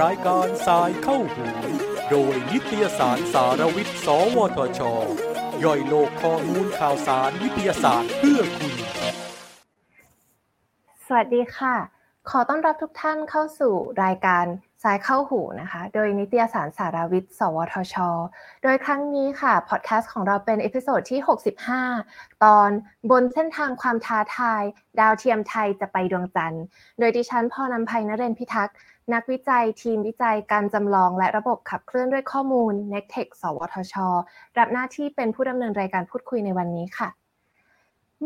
รายการ Sci เข้าหูโดยนิตยสารสาระวิทย์ สวทช ย่อยโลกข้อมูลข่าวสารวิทยาศาสตร์เพื่อคุณ สวัสดีค่ะ ขอต้อนรับทุกท่านเข้าสู่รายการ Sci เข้าหูนะคะ โดยนิตยสารสาระวิทย์ สวทช โดยครั้งนี้ค่ะ พอดแคสต์ของเราเป็น episode ที่ 65 ตอนบนเส้นทางความท้าทาย ดาวเทียมไทยจะไปดวงจันทร์ โดยดิฉันพรนำภัยนเรนพิทักษ์ นักวิจัยทีมวิจัยการจำลองและระบบขับเคลื่อนด้วยข้อมูล n e c t e c h สวทช รับหน้าที่เป็นผู้ดำเนินรายการพูดคุยในวันนี้ค่ะ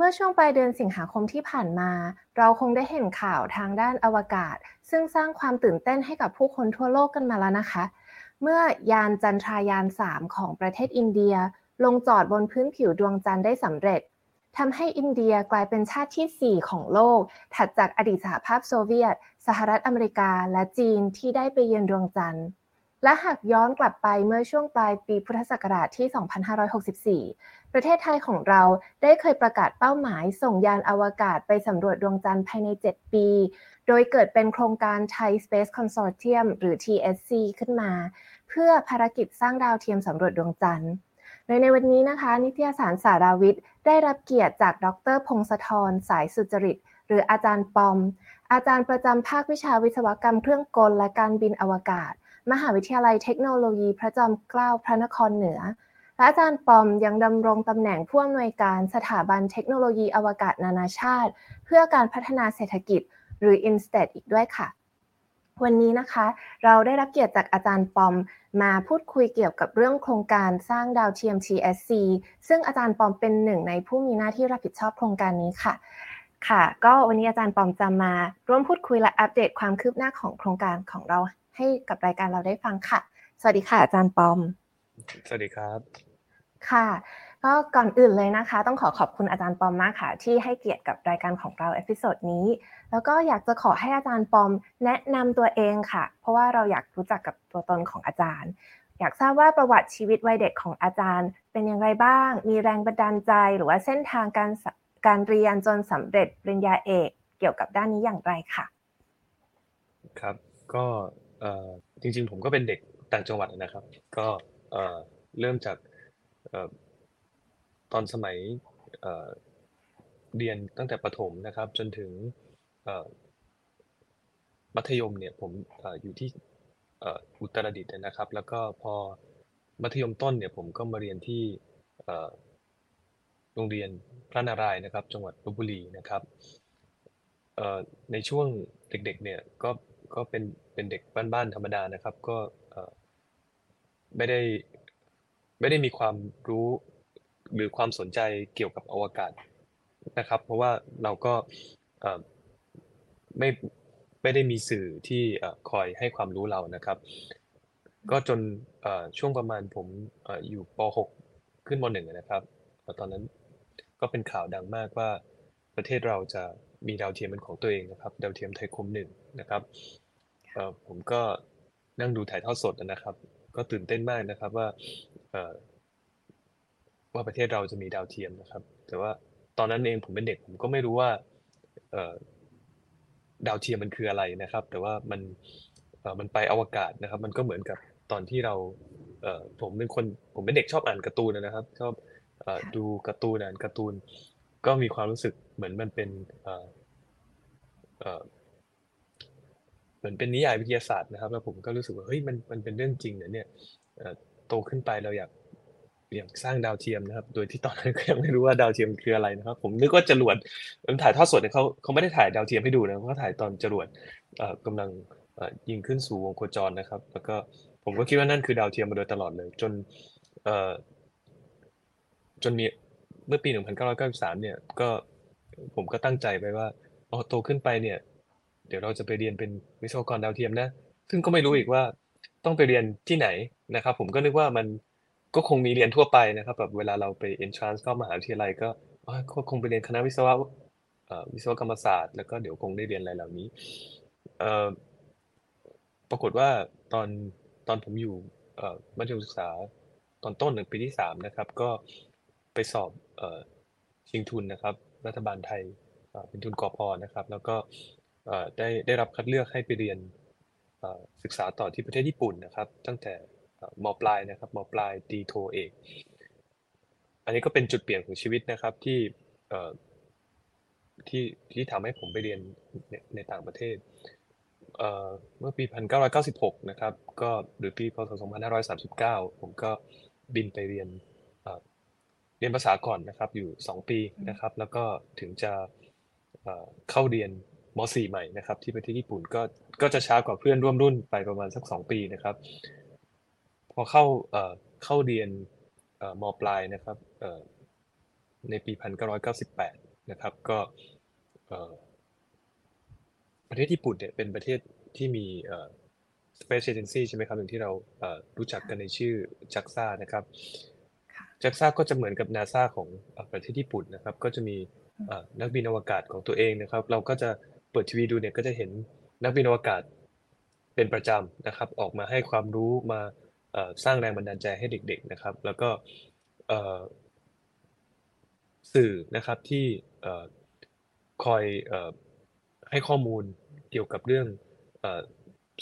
เมื่อช่วงปลายเดือนสิงหาคมที่ผ่านมา เราคงได้เห็นข่าวทางด้านอวกาศ ซึ่งสร้างความตื่นเต้นให้กับผู้คนทั่วโลกกันมาแล้วนะคะ เมื่อยานจันทรายาน 3 ของประเทศอินเดีย ลงจอดบนพื้นผิวดวงจันทร์ได้สำเร็จทำให้อินเดียกลายเป็นชาติที่ 4 ของโลก ถัดจากอดีตสหภาพโซเวียต สหรัฐอเมริกา และจีนที่ได้ไปเยือนดวงจันทร์และหากย้อนกลับไปเมื่อช่วงปลายปีพุทธศักราชที่ 2564 ประเทศไทยของเราได้เคยประกาศเป้าหมายส่งยานอวกาศไปสำรวจดวงจันทร์ภายใน 7 ปี โดยเกิดเป็นโครงการ Thai Space Consortium หรือ TSC ขึ้นมา เพื่อภารกิจสร้างดาวเทียมสำรวจดวงจันทร์โดยในวันนี้นะคะ นิตยสารสาราวิทย์ได้รับเกียรติจากดรพงศธรสายสุจริต หรืออาจารย์ปอม อาจารย์ประจำภาควิชาวิศวกรรมเครื่องกลและการบินอวกาศ มหาวิทยาลัยเทคโนโลยีพระจอมเกล้าพระนครเหนือ และอาจารย์ปอมยังดำรงตำแหน่งผู้อำนวยการสถาบันเทคโนโลยีอวกาศนานาชาติ เพื่อการพัฒนาเศรษฐกิจหรือ INSTED อีกด้วยค่ะ วันนี้นะคะ เราได้รับเกียรติจากอาจารย์ปอมมาพูดคุยเกี่ยวกับเรื่องโครงการสร้างดาวเทียม TSC ซึ่งอาจารย์ปอมเป็นหนึ่งในผู้มีหน้าที่รับผิดชอบโครงการนี้ค่ะ ค่ะ ก็วันนี้อาจารย์ปอมจะมาร่วมพูดคุยและอัปเดตความคืบหน้าของโครงการของเราให้กับรายการเราได้ฟังค่ะ สวัสดีค่ะ อาจารย์ปอม สวัสดีครับ ค่ะก็ก่อนอื่นเลยนะคะ ต้องขอขอบคุณอาจารย์ปอมมากค่ะ ที่ให้เกียรติกับรายการของเรา episode นี้ แล้วก็อยากจะขอให้อาจารย์ปอมแนะนำตัวเองค่ะ เพราะว่าเราอยากรู้จักกับตัวตนของอาจารย์ อยากทราบว่าประวัติชีวิตวัยเด็กของอาจารย์ เป็นอย่างไรบ้าง มีแรงบันดาลใจ หรือว่าเส้นทางการการเรียนจนสำเร็จปริญญาเอกเกี่ยวกับด้านนี้อย่างไรค่ะ ครับก็จริงๆ ผมก็เป็นเด็กต่างจังหวัดนะครับ ก็เริ่มจาก ตอนสมัยเรียนตั้งแต่ประถมนะครับ จนถึงมัธยมเนี่ยผมอยู่ที่อุตรดิตถ์นะครับ แล้วก็พอมัธยมต้นเนี่ยผมก็มาเรียนที่โรงเรียนพระนารายณ์นะครับ จังหวัดลบบุรีนะครับในช่วงเด็กๆเนี่ยก็ก็เป็นเป็นเด็กบ้านๆธรรมดานะครับ ก็ไม่ได้ ไม่ได้มีความรู้หรือความสนใจเกี่ยวกับอวกาศนะครับ เพราะว่าเราก็ไม่ไม่ได้มีสื่อที่คอยให้ความรู้เรานะครับ ก็จนช่วงประมาณผมอยู่ป .6 ขึ้นม .1 นะครับ ตอนนั้นก็เป็นข่าวดังมากว่าประเทศเราจะมีดาวเทียมเป็นของตัวเองนะครับ ดาวเทียมไทยคมหนึ่งนะครับผมก็นั่งดูถ่ายทอดสดนะครับ ก็ตื่นเต้นมากนะครับว่า ว่าประเทศเราจะมีดาวเทียมนะครับ แต่ว่าตอนนั้นเองผมเป็นเด็กผมก็ไม่รู้ว่าดาวเทียมมันคืออะไรนะครับ แต่ว่ามันมันไปอวกาศนะครับ มันก็เหมือนกับตอนที่เราผมเป็นคนผมเป็นเด็กชอบอ่านการ์ตูนนะครับ ชอบดูการ์ตูนอ่านการ์ตูน ก็มีความรู้สึกเหมือนมันเป็นเหมือนเป็นนิยายวิทยาศาสตร์นะครับ แล้วผมก็รู้สึกว่าเฮ้ยมันมันเป็นเรื่องจริงเนี่ย โตขึ้นไปเราอยากอยากสร้างดาวเทียมนะครับ โดยที่ตอนนั้นก็ยังไม่รู้ว่าดาวเทียมคืออะไรนะครับ ผมนึกว่าจรวดมันถ่ายทอดสดเนี่ยเขาเขาไม่ได้ถ่ายดาวเทียมให้ดูนะเขาถ่ายตอนจรวดกำลังยิงขึ้นสู่วงโคจรนะครับ แล้วก็ผมก็คิดว่านั่นคือดาวเทียมมาโดยตลอดเลย จนจนมีเมื่อปี 1993 เนี่ย ก็ผมก็ตั้งใจไปว่าอ๋อโตขึ้นไปเนี่ย เดี๋ยวเราจะไปเรียนเป็นวิศวกรดาวเทียมนะ ซึ่งก็ไม่รู้อีกว่า ต้องไปเรียนที่ไหนนะครับ ผมก็นึกว่ามันก็คงมีเรียนทั่วไปนะครับแบบเวลาเราไป entrance เข้ามหาวิทยาลัยก็ก็คงไปเรียนคณะวิศวะวิศวกรรมศาสตร์ แล้วก็เดี๋ยวคงได้เรียนอะไรเหล่านี้ปรากฏว่าตอนตอนผมอยู่มัธยมศึกษาตอนต้นหนึ่งปีที่สามนะครับ ก็ไปสอบชิงทุนนะครับ รัฐบาลไทยเป็นทุนกอพนะครับ แล้วก็ได้ได้รับคัดเลือกให้ไปเรียน ศึกษาต่อที่ประเทศญี่ปุ่นนะครับ ตั้งแต่มปลายนะครับมปลายตีโทเอกอันนี้ก็เป็นจุดเปลี่ยนของชีวิตนะครับที่ที่ที่ทำให้ผมไปเรียนในในต่างประเทศเมื่อปี 1996 นะครับ ก็หรือปีพศ2539 ผมก็บินไปเรียนเรียนภาษาก่อนนะครับอยู่ 2 ปีนะครับ แล้วก็ถึงจะเข้าเรียน ม .4 ใหม่นะครับ ที่ประเทศญี่ปุ่นก็ก็จะช้ากว่าเพื่อนร่วมรุ่นไปประมาณสัก2ปีนะครับ พอเข้าเอ่อเข้าเรียนเอ่อมปลายนะครับเอ่อในปี 1998 นะครับ ก็เอ่อประเทศญี่ปุ่นเนี่ยเป็นประเทศที่มีเอ่อ Space Agency ใช่ไหมครับ อย่างที่เราเอ่อรู้จักกันในชื่อ JAXA นะครับค่ะ JAXA ก็จะเหมือนกับ NASA ของเอ่อประเทศญี่ปุ่นนะครับ ก็จะมีเอ่อนักบินอวกาศของตัวเองนะครับ เราก็จะเปิดทีวีดูเนี่ยก็จะเห็นนักบินอวกาศเป็นประจำนะครับ ออกมาให้ความรู้มาสร้างแรงบันดาลใจให้เด็ก ๆนะครับ แล้วก็สื่อนะครับที่คอยอให้ข้อมูลเกี่ยวกับเรื่องอ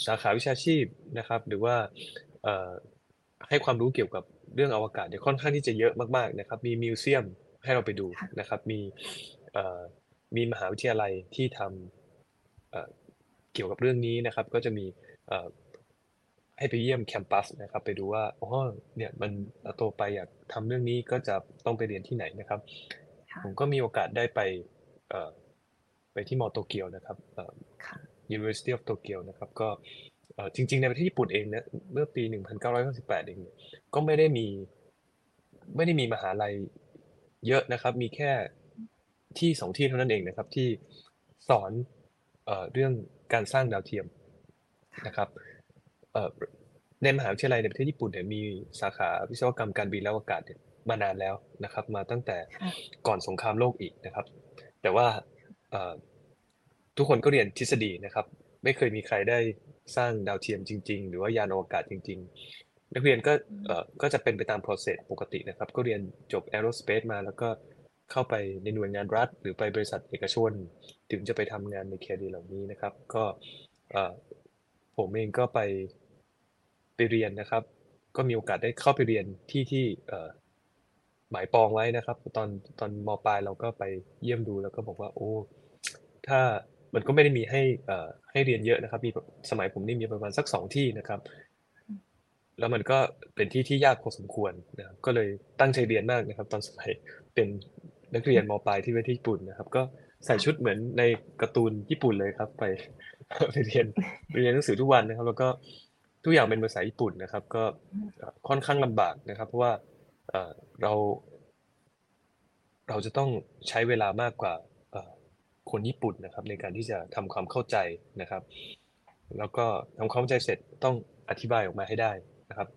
สาขาวิชาชีพนะครับ หรือว่าให้ความรู้เกี่ยวกับเรื่องอวกาศเนี่ยค่อนข้างที่จะเยอะมากๆนะครับ มีมิวเซียมให้เราไปดูนะครับ มีมีมหาวิทยาลัยที่ทำ เอ่อเกี่ยวกับเรื่องนี้นะครับ ก็จะมีเอ่อให้ไปเยี่ยมแคมปัสนะครับ ไปดูว่าอ๋อเนี่ยมันโตไปอยากทำเรื่องนี้ก็จะต้องไปเรียนที่ไหนนะครับค่ะผมก็มีโอกาสได้ไปเอ่อไปที่มอโตเกียวนะครับเอ่อค่ะ University of Tokyo นะครับก็เอ่อจริง ๆ ในประเทศญี่ปุ่นเองเนี่ยเมื่อปี 1998 เองเนี่ยก็ไม่ได้มีไม่ได้มีมหาลัยเยอะนะครับ มีแค่ที่สองที่เท่านั้นเองนะครับ ที่สอน เอ่อเรื่องการสร้างดาวเทียมนะครับเอ่อในมหาวิทยาลัยในประเทศญี่ปุ่นเนี่ยมีสาขาวิศวกรรมการบินและอวกาศเนี่ยมานานแล้วนะครับ มาตั้งแต่ค่ะก่อนสงครามโลกอีกนะครับ แต่ว่าเอ่อทุกคนก็เรียนทฤษฎีนะครับ ไม่เคยมีใครได้สร้างดาวเทียมจริง ๆ หรือว่ายานอวกาศจริง ๆ นักเรียนก็เอ่อก็จะเป็นไปตาม process ปกตินะครับ ก็เรียนจบ aerospace มาแล้วก็เข้าไปในหน่วยงานรัฐ หรือไปบริษัทเอกชน ถึงจะไปทำงานในแคดีเหล่านี้นะครับ ก็ผมเองก็ไปไปเรียนนะครับ ก็มีโอกาสได้เข้าไปเรียนที่ที่หมายปองไว้นะครับ ตอนตอนมปลายเราก็ไปเยี่ยมดูแล้วก็บอกว่า โอ้ถ้ามันก็ไม่ได้มีให้ให้เรียนเยอะนะครับ มีสมัยผมนี่มีประมาณสักสองที่นะครับ แล้วมันก็เป็นที่ที่ยากพอสมควรนะครับ ก็เลยตั้งใจเรียนมากนะครับ ตอนสมัยเป็นนักเรียนมปลายที่ประเทศญี่ปุ่นนะครับ ก็ ใส่ชุดเหมือนในการ์ตูนญี่ปุ่นเลยครับ ไปไปเรียนไปเรียนหนังสือทุกวันนะครับ แล้วก็ทุกอย่างเป็นภาษาญี่ปุ่นนะครับ ก็เอ่อค่อนข้างลำบากนะครับ เพราะว่าเอ่อเรา เราจะต้องใช้เวลามากกว่าเอ่อคนญี่ปุ่นนะครับ ในการที่จะทำความเข้าใจนะครับ แล้วก็ทำความเข้าใจเสร็จต้องอธิบายออกมาให้ได้นะครับ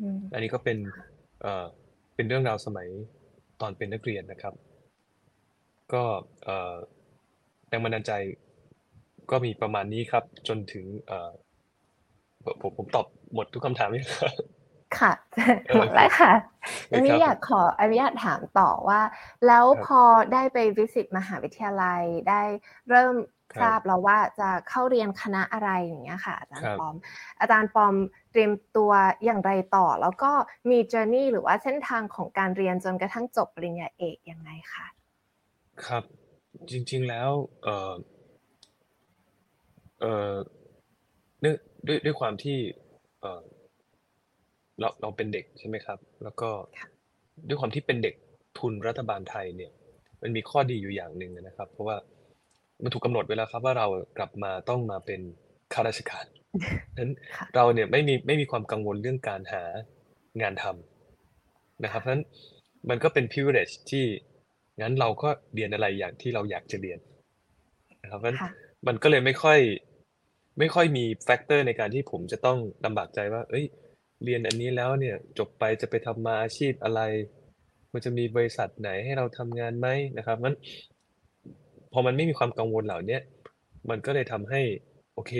อืมอันนี้ก็เป็นเอ่อเป็นเรื่องราวสมัยตอนเป็นนักเรียนนะครับ ก็เอ่อแรงบันดาลใจก็มีประมาณนี้ครับ จนถึงเอ่อผมผมผมตอบหมดทุกคำถามยังครับค่ะเออหมดแล้วค่ะโอเคอันนี้ครับอยากขออนุญาตถามต่อว่า แล้วครับพอได้ไปวิสิตมหาวิทยาลัยได้เริ่มครับทราบแล้วว่าจะเข้าเรียนคณะอะไรอย่างเงี้ยค่ะ อาจารครัย์บปอม อาจารย์ปอมเตรียมตัวอย่างไรต่อ แล้วก็มี journey หรือว่าเส้นทางของการเรียนจนกระทั่งจบปริญญาเอกยังไงคะ ครับ จริง ๆแล้ว เอ่อ เอ่อเนื่องด้วยด้วยความที่ เอ่อ เราเราเป็นเด็กใช่ไหมครับ แล้วก็ค่ะ ด้วยความที่เป็นเด็กทุนรัฐบาลไทยเนี่ย มันมีข้อดีอยู่อย่างหนึ่งนะครับ เพราะว่ามันถูกกำหนดไว้แล้วครับว่าเรากลับมาต้องมาเป็นข้าราชการนั้นค่ะ เราเนี่ยไม่มีไม่มีความกังวลเรื่องการหางานทำนะครับเพราะฉะนั้นมันก็เป็น privilege ที่ งั้นเราก็เรียนอะไรอย่างที่เราอยากจะเรียนนะครับเพราะฉะนั้นค่ะ มันก็เลยไม่ค่อย ไม่ค่อยมีแฟกเตอร์ในการที่ผมจะต้องลำบากใจว่า เอ้ย เรียนอันนี้แล้วเนี่ย จบไปจะไปทำมาอาชีพอะไร มันจะมีบริษัทไหนให้เราทำงานไหมนะครับมันพอมันไม่มีความกังวลเหล่าเนี้ยมันก็เลยทำให้โอเค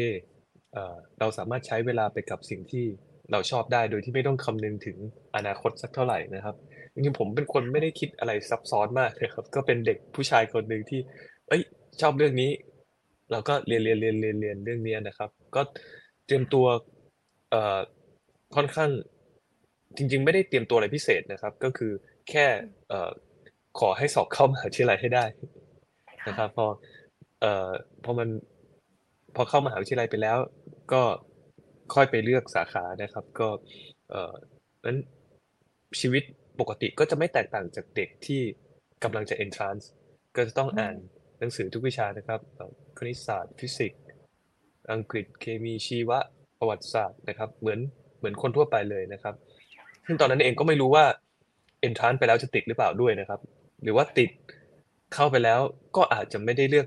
เอ่อเราสามารถใช้เวลาไปกับสิ่งที่เราชอบได้ โดยที่ไม่ต้องคำนึงถึงอนาคตสักเท่าไหร่นะครับ จริงผมเป็นคนไม่ได้คิดอะไรซับซ้อนมากนะครับ ก็เป็นเด็กผู้ชายคนหนึ่งที่ เอ้ย ชอบเรื่องนี้ เราก็เรียนเรียนเรียนเรียนเรียนเรื่องนี้นะครับ ก็เตรียมตัวเอ่อค่อนข้าง จริง ๆ ไม่ได้เตรียมตัวอะไรพิเศษนะครับ ก็คือแค่เอ่อขอให้สอบเข้ามหาวิทยาลัยให้ได้นะครับ พอเอ่อพอมันพอเข้ามหาวิทยาลัยไปแล้ว ก็ค่อยไปเลือกสาขานะครับ ก็ เอ่อนั้นชีวิต ปกติก็จะไม่แตกต่างจากเด็กที่กำลังจะ entrance ก็จะต้องอ่านหนังสือทุกวิชานะครับคณิตศาสตร์ฟิสิกส์อังกฤษเคมีชีวะประวัติศาสตร์นะครับ เหมือนเหมือนคนทั่วไปเลยนะครับ ซึ่งตอนนั้นเองก็ไม่รู้ว่า entrance ไปแล้วจะติดหรือเปล่าด้วยนะครับ หรือว่าติดเข้าไปแล้วก็อาจจะไม่ได้เลือก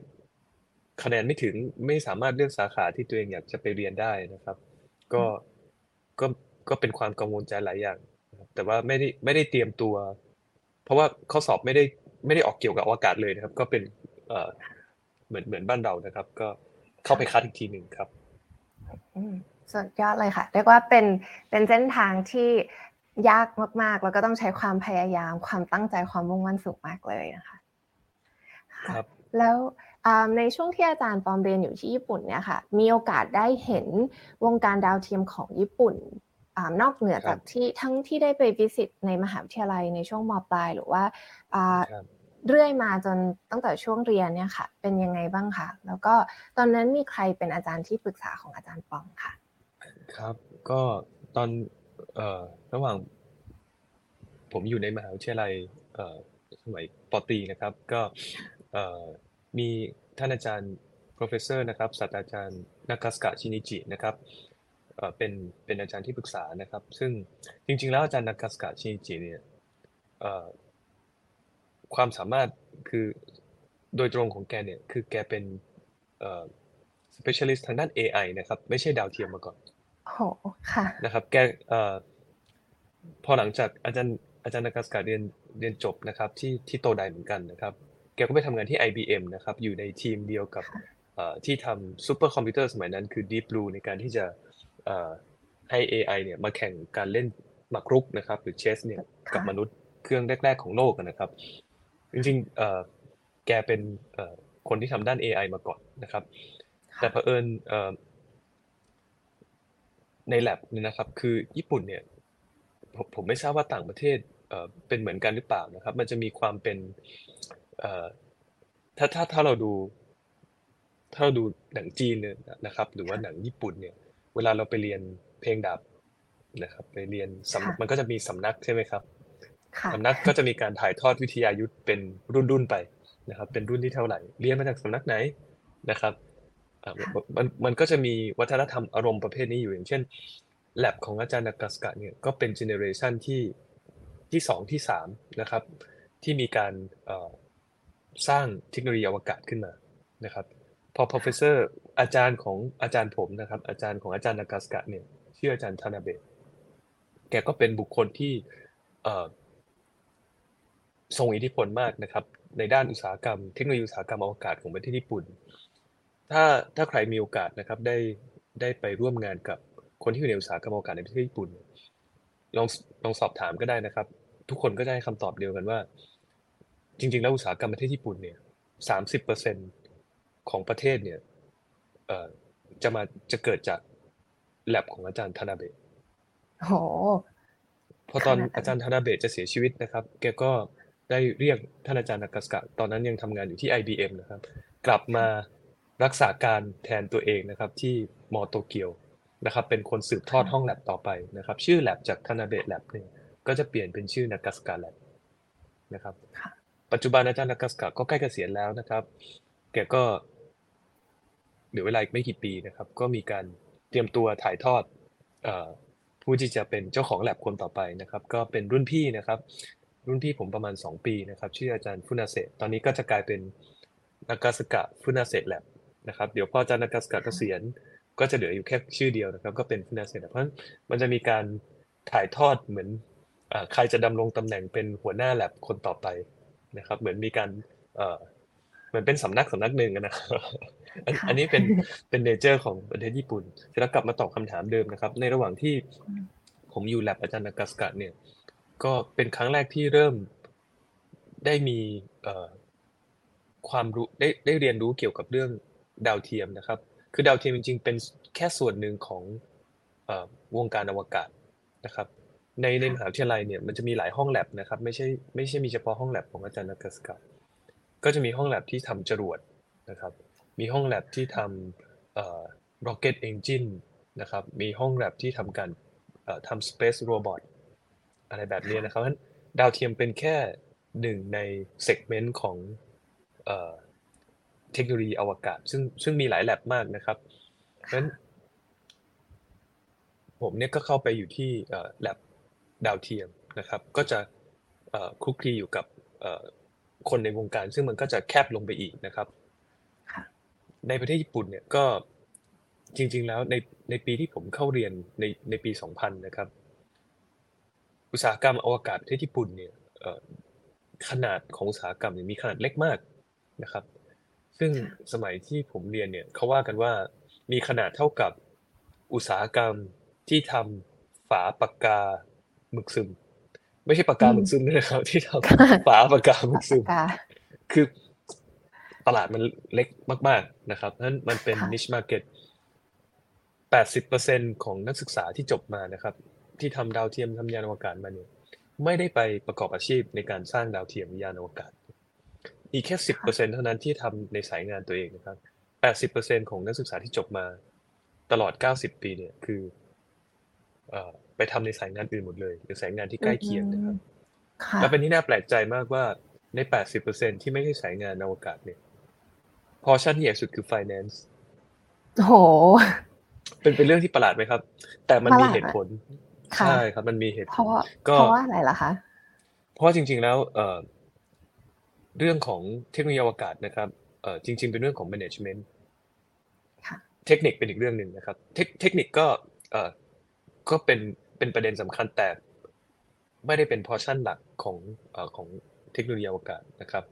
คะแนนไม่ถึงไม่สามารถเลือกสาขาที่ตัวเองอยากจะไปเรียนได้นะครับ ก็ก็ก็เป็นความกังวลใจหลายอย่าง แต่ว่าไม่ได้ไม่ได้เตรียมตัว เพราะว่าข้อสอบไม่ได้ไม่ได้ออกเกี่ยวกับอวกาศเลยนะครับ ก็เป็นเอ่อเหมือนเหมือนบ้านเรานะครับ ก็เข้าไปคัดอีกทีหนึ่งครับสุดยอดเลยค่ะเรียกว่าเป็นเป็นเส้นทางที่ยากมากๆ แล้วก็ต้องใช้ความพยายาม ความตั้งใจความมุ่งมั่นสูงมากเลยนะคะครับแล้วในช่วงที่อาจารย์ปอมเรียนอยู่ที่ญี่ปุ่นเนี่ยค่ะ มีโอกาสได้เห็นวงการดาวเทียมของญี่ปุ่นอ นอกเหนือจากที่ทั้งที่ได้ไปวิสิตในมหาวิทยาลัยในช่วงมปลายหรือว่าเรื่อยมาจนตั้งแต่ช่วงเรียนเนี่ยค่ะ เป็นยังไงบ้างคะแล้วก็ตอนนั้นมีใครเป็นอาจารย์ที่ปรึกษาของอาจารย์ปองค่ะ ครับ ก็ตอนเอ่อระหว่าง ผมอยู่ในมหาวิทยาลัยเอ่อสมัยปตีนะครับ ก็เอ่อมีท่านอาจารย์ professor นะครับศาสตราจารย์นากัสกะชินิจินะครับ เป็นเป็นอาจารย์ที่ปรึกษานะครับ ซึ่งจริง ๆ แล้วอาจารย์นากัสกะชินิจิเนี่ยความสามารถคือโดยตรงของแกเนี่ยคือแกเป็น specialist ทางด้าน AI นะครับ ไม่ใช่ดาวเทียมมาก่อนโอ้ค่ะนะครับแกพอหลังจากอาจารย์อาจารย์นากัสกะเรียนเรียนจบนะครับ ที่ที่โตไดเหมือนกันนะครับ แกก็ไปทำงานที่ IBM นะครับอยู่ในทีมเดียวกับที่ทำซูเปอร์คอมพิวเตอร์สมัยนั้นคือ Deep Blue ในการที่จะ ให้ AI เนี่ยมาแข่งการเล่นมาครุกนะครับ หรือเชสเนี่ยกับมนุษย์เครื่องแรก ๆ ของโลกนะครับ จริงๆแกเป็นคนที่ทำด้าน AI มาก่อนนะครับ แต่เผอิญใน lab เนี่ยนะครับ คือญี่ปุ่นเนี่ยผมผมไม่ทราบว่าต่างประเทศเป็นเหมือนกันหรือเปล่านะครับ มันจะมีความเป็นถ้าถ้าถ้าเราดู ถ้าเราดูหนังจีนเนี่ยนะครับ หรือว่าหนังญี่ปุ่นเนี่ย เวลาเราไปเรียนเพลงดับนะครับไปเรียนมันก็จะมีสำนักใช่ไหมครับสำนักก็จะมีการถ่ายทอดวิทยายุทธเป็นรุ่นรุ่นไปนะครับ เป็นรุ่นที่เท่าไหร่เรียนมาจากสำนักไหนนะครับมันมันก็จะมีวัฒนธรรมอารมณ์ประเภทนี้อยู่อย่างเช่นแลบของอาจารย์นักสกะเนี่ยก็เป็นเจเนอเรชันที่ที่สองที่สามนะครับ ที่มีการสร้างเทคโนโลยีอวกาศขึ้นมานะครับ พอ professor อาจารย์ของอาจารย์ผมนะครับ อาจารย์ของอาจารย์นากาสกะเนี่ยชื่ออาจารย์ทานาเบะแกก็เป็นบุคคลที่ทรงอิทธิพลมากนะครับ ในด้านอุตสาหกรรม เทคโนโลยีอุตสาหกรรมอวกาศของประเทศญี่ปุ่น ถ้าถ้าใครมีโอกาสนะครับได้ได้ไปร่วมงานกับคนที่อยู่ในอุตสาหกรรมอวกาศในประเทศญี่ปุ่นลองลองสอบถามก็ได้นะครับ ทุกคนก็ได้คำตอบเดียวกันว่า จริง ๆ แล้วอุตสาหกรรมประเทศญี่ปุ่นเนี่ยสามสิบเปอร์เซ็นของประเทศเนี่ย จะมาจะเกิดจากแลบของอาจารย์ธนาเบะโอ้พอตอนอาจารย์ธนาเบะจะเสียชีวิตนะครับ แกก็ได้เรียกท่านอาจารย์นักสกะ ตอนนั้นยังทำงานอยู่ที่ IBM นะครับ กลับมารักษาการแทนตัวเองนะครับ ที่มอโตเกียวนะครับ เป็นคนสืบทอดห้องแลบต่อไปนะครับ ชื่อแลบจากธนาเบะแลบเนี่ยก็จะเปลี่ยนเป็นชื่อนักสกาแลบนะครับ ปัจจุบันอาจารย์นักัสกะก็ใกล้เกษียณแล้วนะครับ แกก็เหลือเวลาอีกไม่กี่ปีนะครับ ก็มีการเตรียมตัวถ่ายทอดผู้ที่จะเป็นเจ้าของแลบคนต่อไปนะครับ ก็เป็นรุ่นพี่นะครับ รุ่นพี่ผมประมาณ 2 ปีนะครับ ชื่ออาจารย์ฟุนาเซตอนนี้ก็จะกลายเป็นนักาสกะฟุนาเซตแลบนะครับ เดี๋ยวพออาจารย์นักาสกะเกษียณก็จะเหลืออยู่แค่ชื่อเดียวนะครับ ก็เป็นฟุนาเซตเพราะมันจะมีการถ่ายทอดเหมือนใครจะดำรงตำแหน่งเป็นหัวหน้าแลบคนต่อไปนะครับ เหมือนมีการ เหมือนเป็นสำนักสำนักหนึ่งนะครับอันนี้เป็นเป็นเนเจอร์ของประเทศญี่ปุ่นแล้วกลับมาตอบคำถามเดิมนะครับ ในระหว่างที่ผมอยู่แลบอาจารย์นากาสกะเนี่ย ก็เป็นครั้งแรกที่เริ่มได้มีความรู้ได้ได้เรียนรู้เกี่ยวกับเรื่องดาวเทียมนะครับ คือดาวเทียมจริงๆ เป็นแค่ส่วนหนึ่งของวงการอวกาศนะครับ ในในมหาวิทยาลัยเนี่ยมันจะมีหลายห้องแลบนะครับ ไม่ใช่ไม่ใช่มีเฉพาะห้องแลบของอาจารย์นักศึกษา ก็จะมีห้องแลบที่ทำจรวดนะครับ มีห้องแลบที่ทำ rocket engine นะครับ มีห้องแลบที่ทำการทำ space robot อะไรแบบนี้นะครับเพราะฉะนั้นดาวเทียมเป็นแค่หนึ่งในเซกเมนต์ของเทคโนโลยีอวกาศ ซึ่งซึ่งมีหลายแลบมากนะครับเพราะฉะนั้นผมเนี่ยก็เข้าไปอยู่ที่แลบดาวเทียมนะครับ ก็จะคุกคีอยู่กับ คนในวงการ ซึ่งมันก็จะแคบลงไปอีกนะครับค่ะในประเทศญี่ปุ่นเนี่ยก็จริง ๆ แล้วในในปีที่ผมเข้าเรียนในในปี 2000 นะครับ อุตสาหกรรมอวกาศประเทศญี่ปุ่นเนี่ยเอ่อขนาดของอุตสาหกรรมเนี่ยมีขนาดเล็กมากนะครับ ซึ่งสมัยที่ผมเรียนเนี่ยเขาว่ากันว่ามีขนาดเท่ากับอุตสาหกรรมที่ทำฝาปากกาหมึกซึม ไม่ใช่ปากกาหมึกซึมนะครับ ที่ทำฝาปากกาหมึกซึมค่ะคือตลาดมันเล็กมาก ๆนะครับเพราะฉะนั้นมันเป็นค่ะ niche market 80%ของนักศึกษาที่จบมานะครับ ที่ทำดาวเทียมทำยานอวกาศมาเนี่ยไม่ได้ไปประกอบอาชีพในการสร้างดาวเทียมยานอวกาศ อีกแค่10%เท่านั้นที่ทำในสายงานตัวเองนะครับ80%ของนักศึกษาที่จบมา ตลอด90ปีเนี่ยคือเอ่อ ไปทำในสายงานอื่นหมดเลย หรือสายงานที่ใกล้เคียงนะครับค่ะแล้วเป็นที่น่าแปลกใจมากว่าใน 80%ที่ไม่ใช่สายงานอวกาศเนี่ย พอชั่นที่ใหญ่สุดคือ finance โอ้โหเป็นเป็นเรื่องที่ประหลาดไหมครับ แต่มันประหมีลาดเหตุผลค่ะใช่ครับมันมีเหตุเพผลราะว่าก็เพราะว่าอะไรล่ะคะ เพราะว่าจริง ๆแล้วเอ่อเรื่องของเทคโนโลยีอวกาศนะครับเอ่อจริง ๆ เป็นเรื่องของ management ค่ะเทคนิคเป็นอีกเรื่องหนึ่งนะครับ เทคเทคนิคก็เอ่อก็เป็น เป็นประเด็นสำคัญแต่ไม่ได้เป็นพอชั่นหลักของเอ่อของเทคโนโลยีอวกาศนะครับ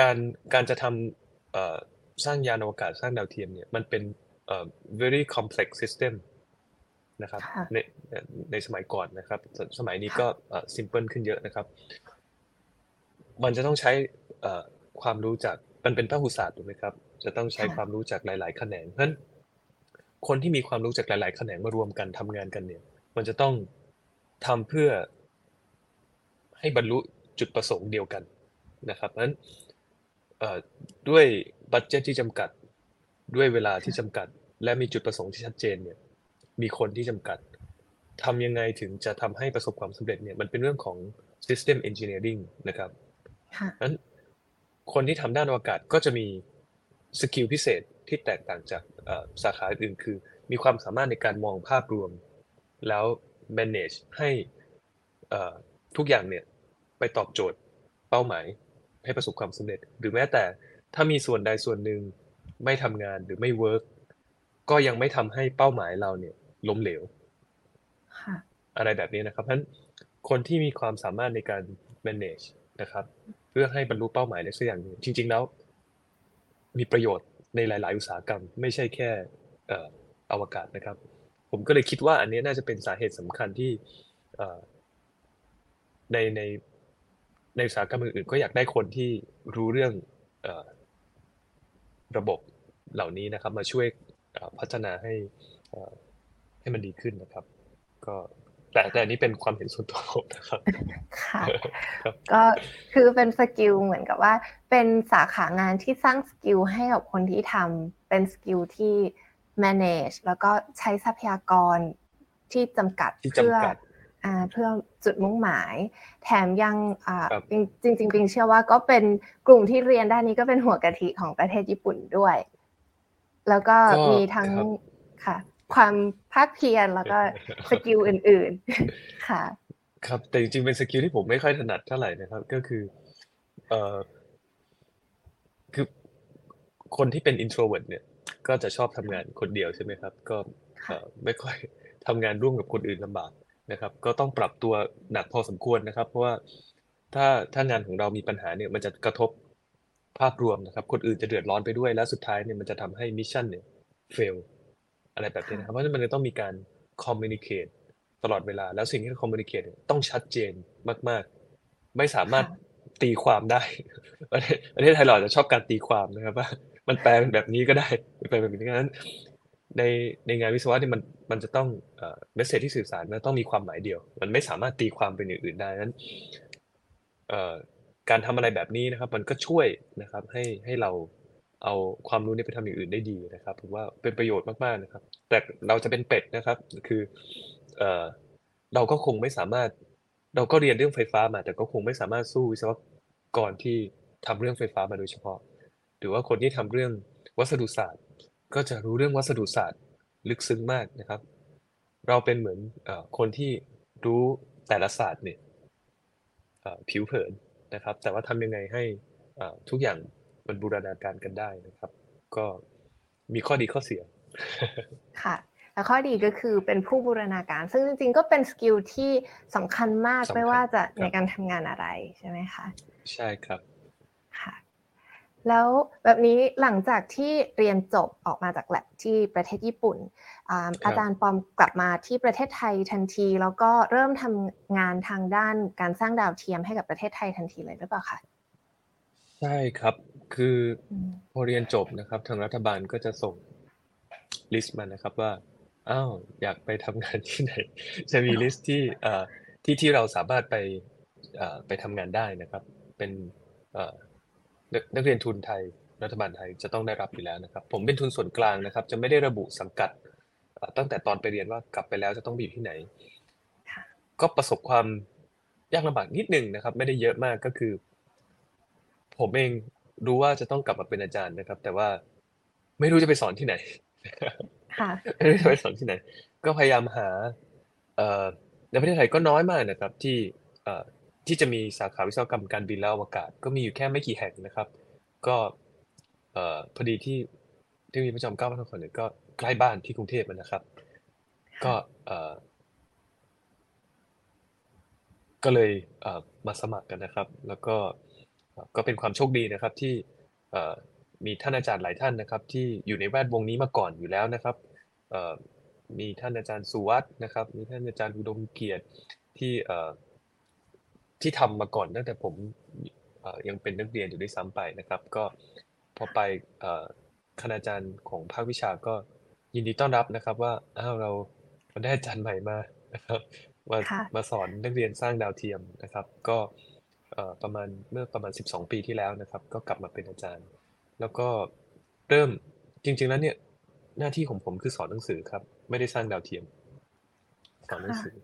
การการจะทำเอ่อสร้างยานอวกาศสร้างดาวเทียมเนี่ยมันเป็นเอ่อ very complex system นะครับค่ะในในสมัยก่อนนะครับสสมัยนี้ก็เอ่อ simple ขึ้นเยอะนะครับ มันจะต้องใช้เอ่อความรู้จากมันเป็นพหุศาสตร์ถูกไหมครับ จะต้องใช้ค่ะความรู้จากหลาย ๆ แขนงเพราะฉะนั้น คนที่มีความรู้จากหลาย ๆ แขนงมารวมกันทำงานกันเนี่ย มันจะต้องทำเพื่อให้บรรลุจุดประสงค์เดียวกันนะครับเพราะฉะนั้นเอ่อด้วยบัตเจตที่จำกัดด้วยเวลาที่จำกัด และมีจุดประสงค์ที่ชัดเจนเนี่ยมีคนที่จำกัดทำยังไงถึงจะทำให้ประสบความสำเร็จเนี่ยมันเป็นเรื่องของ system engineering นะครับค่ะนั้นคนที่ทำด้านอวกาศก็จะมีสกิลพิเศษ ที่แตกต่างจากเอ่อสาขาอื่นคือ มีความสามารถในการมองภาพรวม แล้ว manage ให้เอ่อทุกอย่างเนี่ยไปตอบโจทย์เป้าหมายให้ประสบความสำเร็จ หรือแม้แต่ถ้ามีส่วนใดส่วนหนึ่งไม่ทำงานหรือไม่ work ก็ยังไม่ทำให้เป้าหมายเราเนี่ยล้มเหลวค่ะอะไรแบบนี้นะครับเพราะฉะนั้นคนที่มีความสามารถในการ manage นะครับ เพื่อให้บรรลุเป้าหมายในสักอย่างหนึ่งจริง ๆ แล้ว มีประโยชน์ ในหลาย ๆ อุตสาหกรรม ไม่ใช่แค่เอวกาศนะครับ ผมก็เลยคิดว่าอันนี้น่าจะเป็นสาเหตุสำคัญที่ในในในอุตสาหกรรมอื่นๆก็อยากได้คนที่รู้เรื่องระบบเหล่านี้นะครับ มาช่วยพัฒนาให้ให้มันดีขึ้นนะครับ ก็ แต่แต่อันนี้เป็นความเห็นส่วนตัวผมนะครับค่ะครับก็คือเป็น skill เหมือนกับว่า เป็นสาขางานที่สร้าง skill ให้กับคนที่ทำเป็น skill ที่ manage แล้วก็ใช้ทรัพยากรที่จำกัดที่เพื่อจำกัดอ่าเพื่อจุดมุ่งหมาย แถมยังอ่าครับจริงจริงๆปิงเชื่อว่าก็เป็นกลุ่มที่เรียนด้านนี้ก็เป็นหัวกะทิของประเทศญี่ปุ่นด้วย แล้วก็ก็มีทั้งครับค่ะ ความภาคเพียรแล้วก็ skill อื่นๆ ค่ะ ครับ แต่จริงๆ เป็น skill ที่ผมไม่ค่อยถนัดเท่าไหร่นะครับ ก็คือ เอ่อ คือคนที่เป็น introvert เนี่ย ก็จะชอบทำงานคนเดียวใช่ไหมครับ ก็เอ่อไม่ค่อยทำงานร่วมกับคนอื่นลำบากนะครับ ก็ต้องปรับตัวหนักพอสมควรนะครับ เพราะว่าถ้าถ้างานของเรามีปัญหาเนี่ย มันจะกระทบภาพรวมนะครับ คนอื่นจะเดือดร้อนไปด้วย และสุดท้ายเนี่ย มันจะทำให้มิชชั่นเนี่ย fail อะไรแบบนี้นะครับเพราะฉะนั้นมันจะต้องมีการ communicate ตลอดเวลา แล้วสิ่งที่เรา communicate เนี่ยต้องชัดเจนมาก ๆ ไม่สามารถตีความได้ประเทศประเทศไทยเราอาจจะชอบการตีความนะครับว่ามันแปลเป็นแบบนี้ก็ได้แปลเป็นแบบนี้นั้นในในงานวิศวะเนี่ยมันมันจะต้องเอ่อเมสเซจที่สื่อสารมันต้องมีความหมายเดียว มันไม่สามารถตีความเป็นอย่างอื่นได้นั้นเอ่อการทำอะไรแบบนี้นะครับ มันก็ช่วยนะครับให้ให้เรา เอาความรู้นี้ไปทำอย่างอื่นได้ดีนะครับผมว่าเป็นประโยชน์มากๆนะครับ แต่เราจะเป็นเป็ดนะครับ คือเอ่อเราก็คงไม่สามารถ เราก็เรียนเรื่องไฟฟ้ามา แต่ก็คงไม่สามารถสู้วิศวกรที่ทำเรื่องไฟฟ้ามาโดยเฉพาะ หรือว่าคนที่ทำเรื่องวัสดุศาสตร์ ก็จะรู้เรื่องวัสดุศาสตร์ ลึกซึ้งมากนะครับ เราเป็นเหมือนอคนที่รู้แต่ละศาสตร์เนี่ยผิวเผินนะครับ แต่ว่าทำยังไงให้ทุกอย่าง มันบูรณาการกันได้นะครับ ก็มีข้อดีข้อเสีย ค่ะ แล้วข้อดีก็คือเป็นผู้บูรณาการ ซึ่งจริงๆก็เป็นสกิลที่สำคัญมากสำคัญไม่ว่าจะครับในการทำงานอะไรใช่ไหมคะ ใช่ครับค่ะแล้วแบบนี้หลังจากที่เรียนจบออกมาจากแลบที่ประเทศญี่ปุ่นอ่าอาจารย์ปอมกลับมาที่ประเทศไทยทันที แล้วก็เริ่มทำงานทางด้านการสร้างดาวเทียมให้กับประเทศไทยทันทีเลยหรือเปล่าคะใช่ครับ คืออมพอเรียนจบนะครับ ทางรัฐบาลก็จะส่งลิสต์มานะครับว่าอ้าวอยากไปทำงานที่ไหน จะมีลิสต์ที่เอ่อที่ที่เราสามารถไปเอ่อไปทำงานได้นะครับ เป็นเอ่อนักนักเรียนทุนไทยรัฐบาลไทยจะต้องได้รับอยู่แล้วนะครับ ผมเป็นทุนส่วนกลางนะครับ จะไม่ได้ระบุสังกัดเอ่อตั้งแต่ตอนไปเรียนว่ากลับไปแล้วจะต้องไปอยู่ที่ไหนค่ะก็ประสบความยากลำบากนิดหนึ่งนะครับ ไม่ได้เยอะมากก็คือ ผมเอง รู้ว่าจะต้องกลับมาเป็นอาจารย์นะครับ แต่ว่าไม่รู้จะไปสอนที่ไหนค่ะไม่รู้จะไปสอนที่ไหน ก็พยายามหาเอ่อในประเทศไทยก็น้อยมากนะครับ ที่เอ่อที่จะมีสาขาวิศวกรรมการบินและอวกาศ ก็มีอยู่แค่ไม่กี่แห่งนะครับ ก็เอ่อพอดีที่ที่มีพระจอมเกล้าพระนครเนี่ยก็ใกล้บ้านที่กรุงเทพนะครับ ก็เอ่อก็เลยเอ่อมาสมัครกันนะครับ แล้วก็เอ่อ ก็เป็นความโชคดีนะครับที่เอ่อมีท่านอาจารย์หลายท่านนะครับ ที่อยู่ในแวดวงนี้มาก่อนอยู่แล้วนะครับเอ่อมีท่านอาจารย์สุวัสด์นะครับ มีท่านอาจารย์อุดมเกียรติที่เอ่อที่ทำมาก่อนตั้งแต่ผมเอ่อยังเป็นนักเรียนอยู่ด้วยซ้ำไปนะครับ ก็พอไปเอ่อคณาจารย์ของภาควิชาก็ยินดีต้อนรับนะครับ ว่าอ้าวเราเราได้อาจารย์ใหม่มานะครับมาค่ะมาสอนนักเรียนสร้างดาวเทียมนะครับ ก็เอ่อ ประมาณเมื่อประมาณ 12 ปีที่แล้วนะครับ ก็กลับมาเป็นอาจารย์ แล้วก็เริ่มจริง ๆ แล้วเนี่ยหน้าที่ของผมคือสอนหนังสือครับ ไม่ได้สร้างดาวเทียม สอนหนังสือ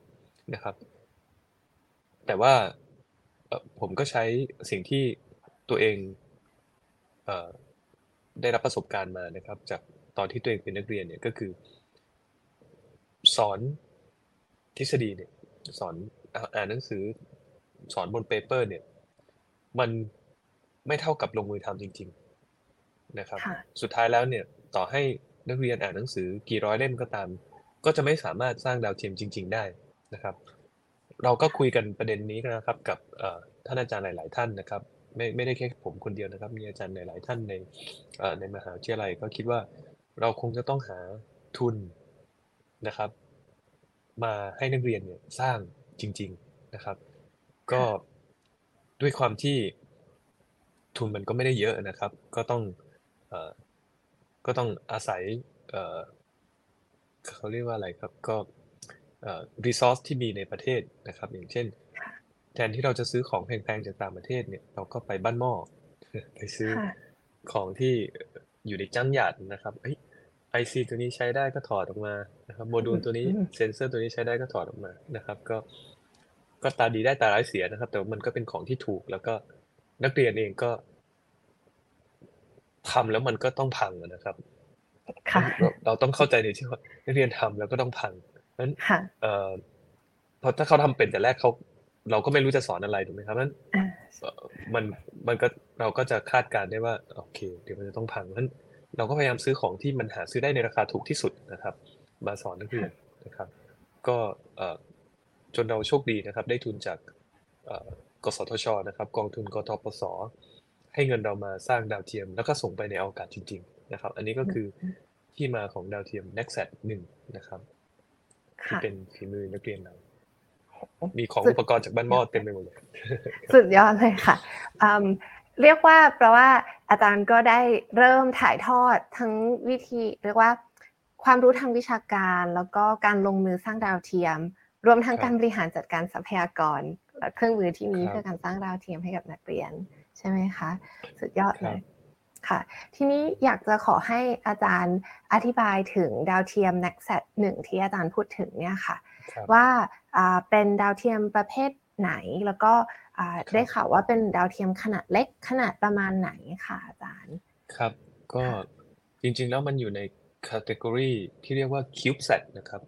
นะครับ แต่ว่าผมก็ใช้สิ่งที่ตัวเองเอได้รับประสบการณ์มานะครับ จากตอนที่ตัวเองเป็นนักเรียนเนี่ยก็คือ สอนทฤษฎีเนี่ย สอนอ่าอ่านหนังสือ สอนบนเปเปอร์ เนี่ย มันไม่เท่ากับลงมือทำจริง ๆนะครับค่ะสุดท้ายแล้วเนี่ย ต่อให้นักเรียนอ่านหนังสือกี่ร้อยเล่มก็ตาม ก็จะไม่สามารถสร้างดาวเทียมจริง ๆ ได้นะครับ เราก็คุยกันประเด็นนี้นะครับ กับเอ่อท่านอาจารย์หลาย ๆ ท่านนะครับ ไม่ไม่ได้แค่ผมคนเดียวนะครับ มีอาจารย์หลาย ๆ ท่านในเอ่อในมหาวิทยาลัยก็คิดว่าเราคงจะต้องหาทุนนะครับ มาให้นักเรียนเนี่ยสร้างจริง ๆ นะครับ ก็ด้วยความที่ทุนมันก็ไม่ได้เยอะนะครับ ก็ต้องเอ่อก็ต้องอาศัยเอ่อเขาเรียกว่าอะไรครับ ก็เอ่อ resource ที่มีในประเทศนะครับ อย่างเช่นแทนที่เราจะซื้อของแพงๆจากต่างประเทศเนี่ย เราก็ไปบ้านหม้อ ไปซื้อค่ะ ของที่อยู่ในจังหยัดนะครับเฮ้ยไอซีตัวนี้ใช้ได้ก็ถอดออกมานะครับ โมดูลตัวนี้อืมเซนเซอร์ตัวนี้ใช้ได้ก็ถอดออกมานะครับ ก็ ก็ตาดีได้ตาร้ายเสียนะครับ แต่ว่ามันก็เป็นของที่ถูก แล้วก็นักเรียนเองก็ทำแล้วมันก็ต้องพังอะนะครับ ค่ะเราเราต้องเข้าใจในที่ว่านักเรียนทำแล้วก็ต้องพังเพราะฉะนั้นค่ะเอ่อพอถ้าเขาทำเป็นแต่แรกเขาเราก็ไม่รู้จะสอนอะไรถูกไหมครับเพราะฉะนั้นอ่าเอ่อมันมันก็เราก็จะคาดการณ์ได้ว่าโอเค เดี๋ยวมันจะต้องพังเพราะฉะนั้นเราก็พยายามซื้อของที่มันหาซื้อได้ในราคาถูกที่สุดนะครับ มาสอนนักเรียนนะครับ ก็เอ่อ จนเราโชคดีนะครับ ได้ทุนจากเอ่อกสทชนะครับ กองทุนกทปสให้เงินเรามาสร้างดาวเทียม แล้วก็ส่งไปในอวกาศจริง ๆ นะครับ อันนี้ก็คือที่มาของดาวเทียม n e x t s a t หนึ่งนะครับที่ค่ะเป็นฝีมือนักเรียนเรามีของสุดอุปกรณ์จากบ้านหม้อเต็มไปหมดเลยสุดยอดเลยค่ะอืมเรียกว่าแปลว่าอาจารย์ก็ได้เริ่มถ่ายทอดทั้งวิธี เรียกว่าความรู้ทางวิชาการ แล้วก็การลงมือสร้างดาวเทียม รวมทั้งครับการบริหารจัดการทรัพยากรและเครื่องมือที่มีครับเพื่อการสร้างดาวเทียมให้กับนักเรียน ใช่ไหมคะ สุดยอดคเลรับยค่ะ ทีนี้อยากจะขอให้อาจารย์อธิบายถึงดาวเทียม n e x t หนึ่งที่อาจารย์พูดถึงเนี่ยค่ะครับว่าอ่าเป็นดาวเทียมประเภทไหนแล้วก็อ่าครับได้ข่าวว่าเป็นดาวเทียมขนาดเล็กขนาดประมาณไหนค่ะอาจารย์ ครับก็ค่ะจริงๆแล้วมันอยู่ใน category ที่เรียกว่า CubeSat นะครับ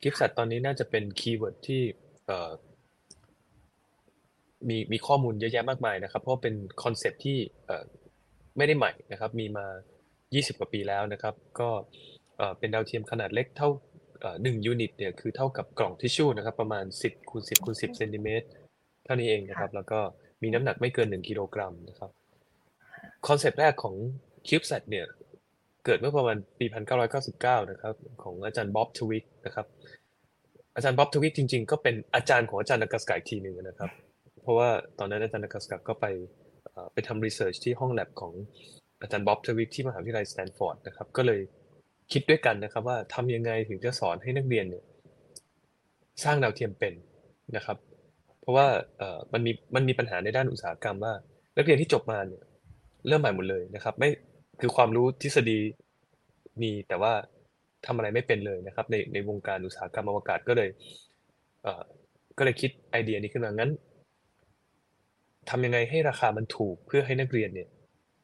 CubeSat ตอนนี้น่าจะเป็น keyword ที่เอ่อมีมีข้อมูลเยอะแยะมากมายนะครับ เพราะว่าเป็น concept ที่เอ่อไม่ได้ใหม่นะครับ มีมา 20 กว่าปีแล้วนะครับ ก็เอ่อเป็นดาวเทียมขนาดเล็กเท่าเอ่อหนึ่ง unit เนี่ยคือเท่ากับกล่องทิชชู่นะครับ ประมาณ 10คูณ10คูณ10เซนติเมตรเท่านี้เองนะครับ แล้วก็มีน้ำหนักไม่เกิน 1 กิโลกรัมนะครับ concept แรกของ CubeSat เนี่ย เกิดเมื่อประมาณปี 1999 นะครับ ของอาจารย์ Bob Twiggs นะครับ อาจารย์ Bob Twiggs จริง ๆ ก็เป็นอาจารย์ของอาจารย์นากาสุกะอีกทีหนึ่งนะครับ เพราะว่าตอนนั้นอาจารย์นากาสุกะก็ไปไปทำ research ที่ห้องแลบของอาจารย์ Bob Twiggs ที่มหาวิทยาลัยสแตนฟอร์ดนะครับ ก็เลยคิดด้วยกันนะครับ ว่าทำยังไงถึงจะสอนให้นักเรียนเนี่ยสร้างดาวเทียมเป็นนะครับ เพราะว่ามันมีมันมีปัญหาในด้านอุตสาหกรรมว่า นักเรียนที่จบมาเนี่ยเริ่มใหม่หมดเลยนะครับ ไม่ คือความรู้ทฤษฎีมีแต่ว่าทำอะไรไม่เป็นเลยนะครับ ในในวงการอุตสาหกรรมอวกาศก็เลยเอ่อก็เลยคิดไอเดียนี้ขึ้นมางั้นทำยังไงให้ราคามันถูกเพื่อให้นักเรียนเนี่ย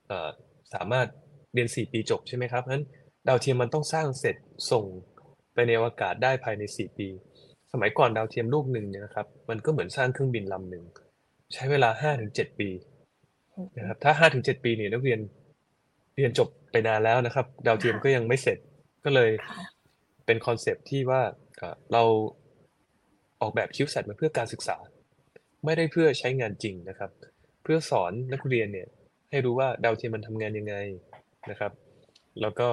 เอ่อสามารถเรียน 4 ปีจบใช่ไหมครับงั้นดาวเทียมมันต้องสร้างเสร็จส่งไปในอวกาศได้ภายใน 4 ปี สมัยก่อนดาวเทียมลูกหนึ่งเนี่ยนะครับ มันก็เหมือนสร้างเครื่องบินลำหนึ่งใช้เวลา5-7ปีนะครับถ้า5-7ปีเนี่ยนักเรียน เรียนจบไปนานแล้วนะครับ ดาวเทียมก็ยังไม่เสร็จก็เลยค่ะเป็น concept ที่ว่าเอ่อเราออกแบบคิว s ซมาเพื่อการศึกษา ไม่ได้เพื่อใช้งานจริงนะครับ เพื่อสอนนักเรียนเนี่ยให้รู้ว่าดาวเทียมมันทำงานยังไงนะครับ แล้วก็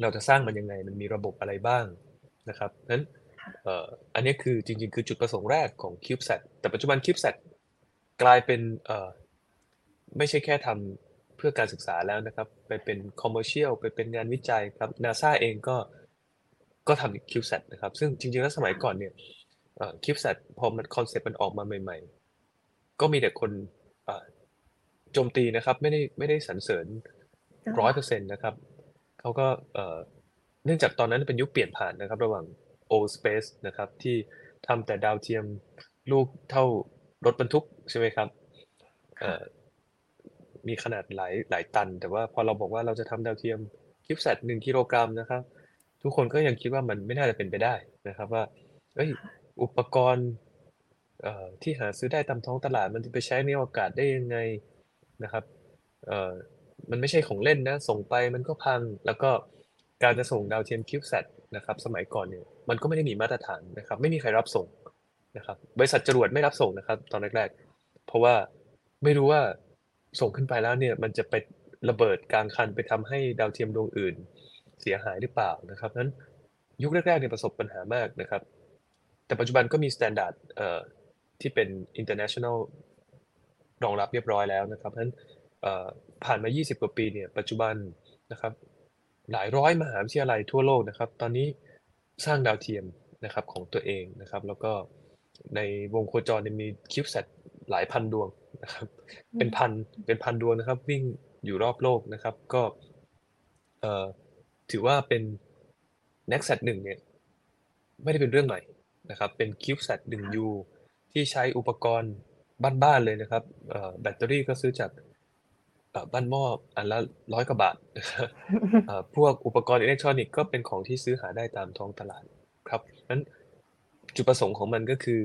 เราจะสร้างมันยังไง มันมีระบบอะไรบ้างนะครับนั้นเอ่ออันนี้คือจริง ๆ คือจุดประสงค์แรกของ CubeSat แต่ปัจจุบัน CubeSat กลายเป็นเอ่อไม่ใช่แค่ทำเพื่อการศึกษาแล้วนะครับ ไปเป็น commercial ไปเป็นงานวิจัยครับ NASA เองก็ก็ทำ CubeSat นะครับ ซึ่งจริงๆแล้วสมัยก่อนเนี่ยเอ่อ CubeSat พอมัน concept มันออกมาใหม่ ๆ ก็มีแต่คนเอ่อโจมตีนะครับ ไม่ได้ไม่ได้สรรเสริญอ๋อร้อยเปอร์เซ็นต์นะครับเขาก็เอ่อเนื่องจากตอนนั้นเป็นยุคเปลี่ยนผ่านนะครับ ระหว่าง old space นะครับ ที่ทำแต่ดาวเทียมลูกเท่ารถบรรทุกใช่ไหมครับเอ่อ มีขนาดหลายหลายตัน แต่ว่าพอเราบอกว่าเราจะทำดาวเทียมคิวแซดหนึ่งกิโลกรัมนะครับ ทุกคนก็ยังคิดว่ามันไม่น่าจะเป็นไปได้นะครับ ว่าเอ้ยอุปกรณ์เอ่อที่หาซื้อได้ตามท้องตลาดมันจะไปใช้ในอวกาศได้ยังไงนะครับเอ่อมันไม่ใช่ของเล่นนะ ส่งไปมันก็พังแล้วก็การจะส่งดาวเทียม CubeSat นะครับสมัยก่อนเนี่ยมันก็ไม่ได้มีมาตรฐานนะครับ ไม่มีใครรับส่งนะครับบริษัทจรวดไม่รับส่งนะครับ ตอนแรกๆ เพราะว่าไม่รู้ว่า ส่งขึ้นไปแล้วเนี่ยมันจะไประเบิดกลางคันไปทำให้ดาวเทียมดวงอื่น เสียหายหรือเปล่านะครับนั้นยุคแรกๆเนี่ยประสบปัญหามากนะครับ แต่ปัจจุบันก็มีมาตรฐานที่เป็น international รองรับเรียบร้อยแล้วนะครับนั้นผ่านมา 20 กว่าปีเนี่ยปัจจุบันนะครับ หลายร้อยมหาวิทยาลัยทั่วโลกนะครับ ตอนนี้สร้างดาวเทียมนะครับของตัวเองนะครับ แล้วก็ในวงโคจรเนี่ยมีคิว s ซตหลายพันดวง นะครับ เป็นพันเป็นพันดวงนะครับ วิ่งอยู่รอบโลกนะครับ ก็เอ่อถือว่าเป็น n e x t s a t 1เนี่ย ไม่ได้เป็นเรื่องใหม่นะครับ เป็น CubeSat 1U ที่ใช้อุปกรณ์บ้านๆเลยนะครับเอ่อแบตเตอรี่ก็ซื้อจากเอ่อบ้านหม้ออันละร้อยกว่าบาทนะครับเอ่อพวกอุปกรณ์อิเล็กทรอนิกส์ก็เป็นของที่ซื้อหาได้ตามท้องตลาดครับนั้นจุดประสงค์ของมันก็คือ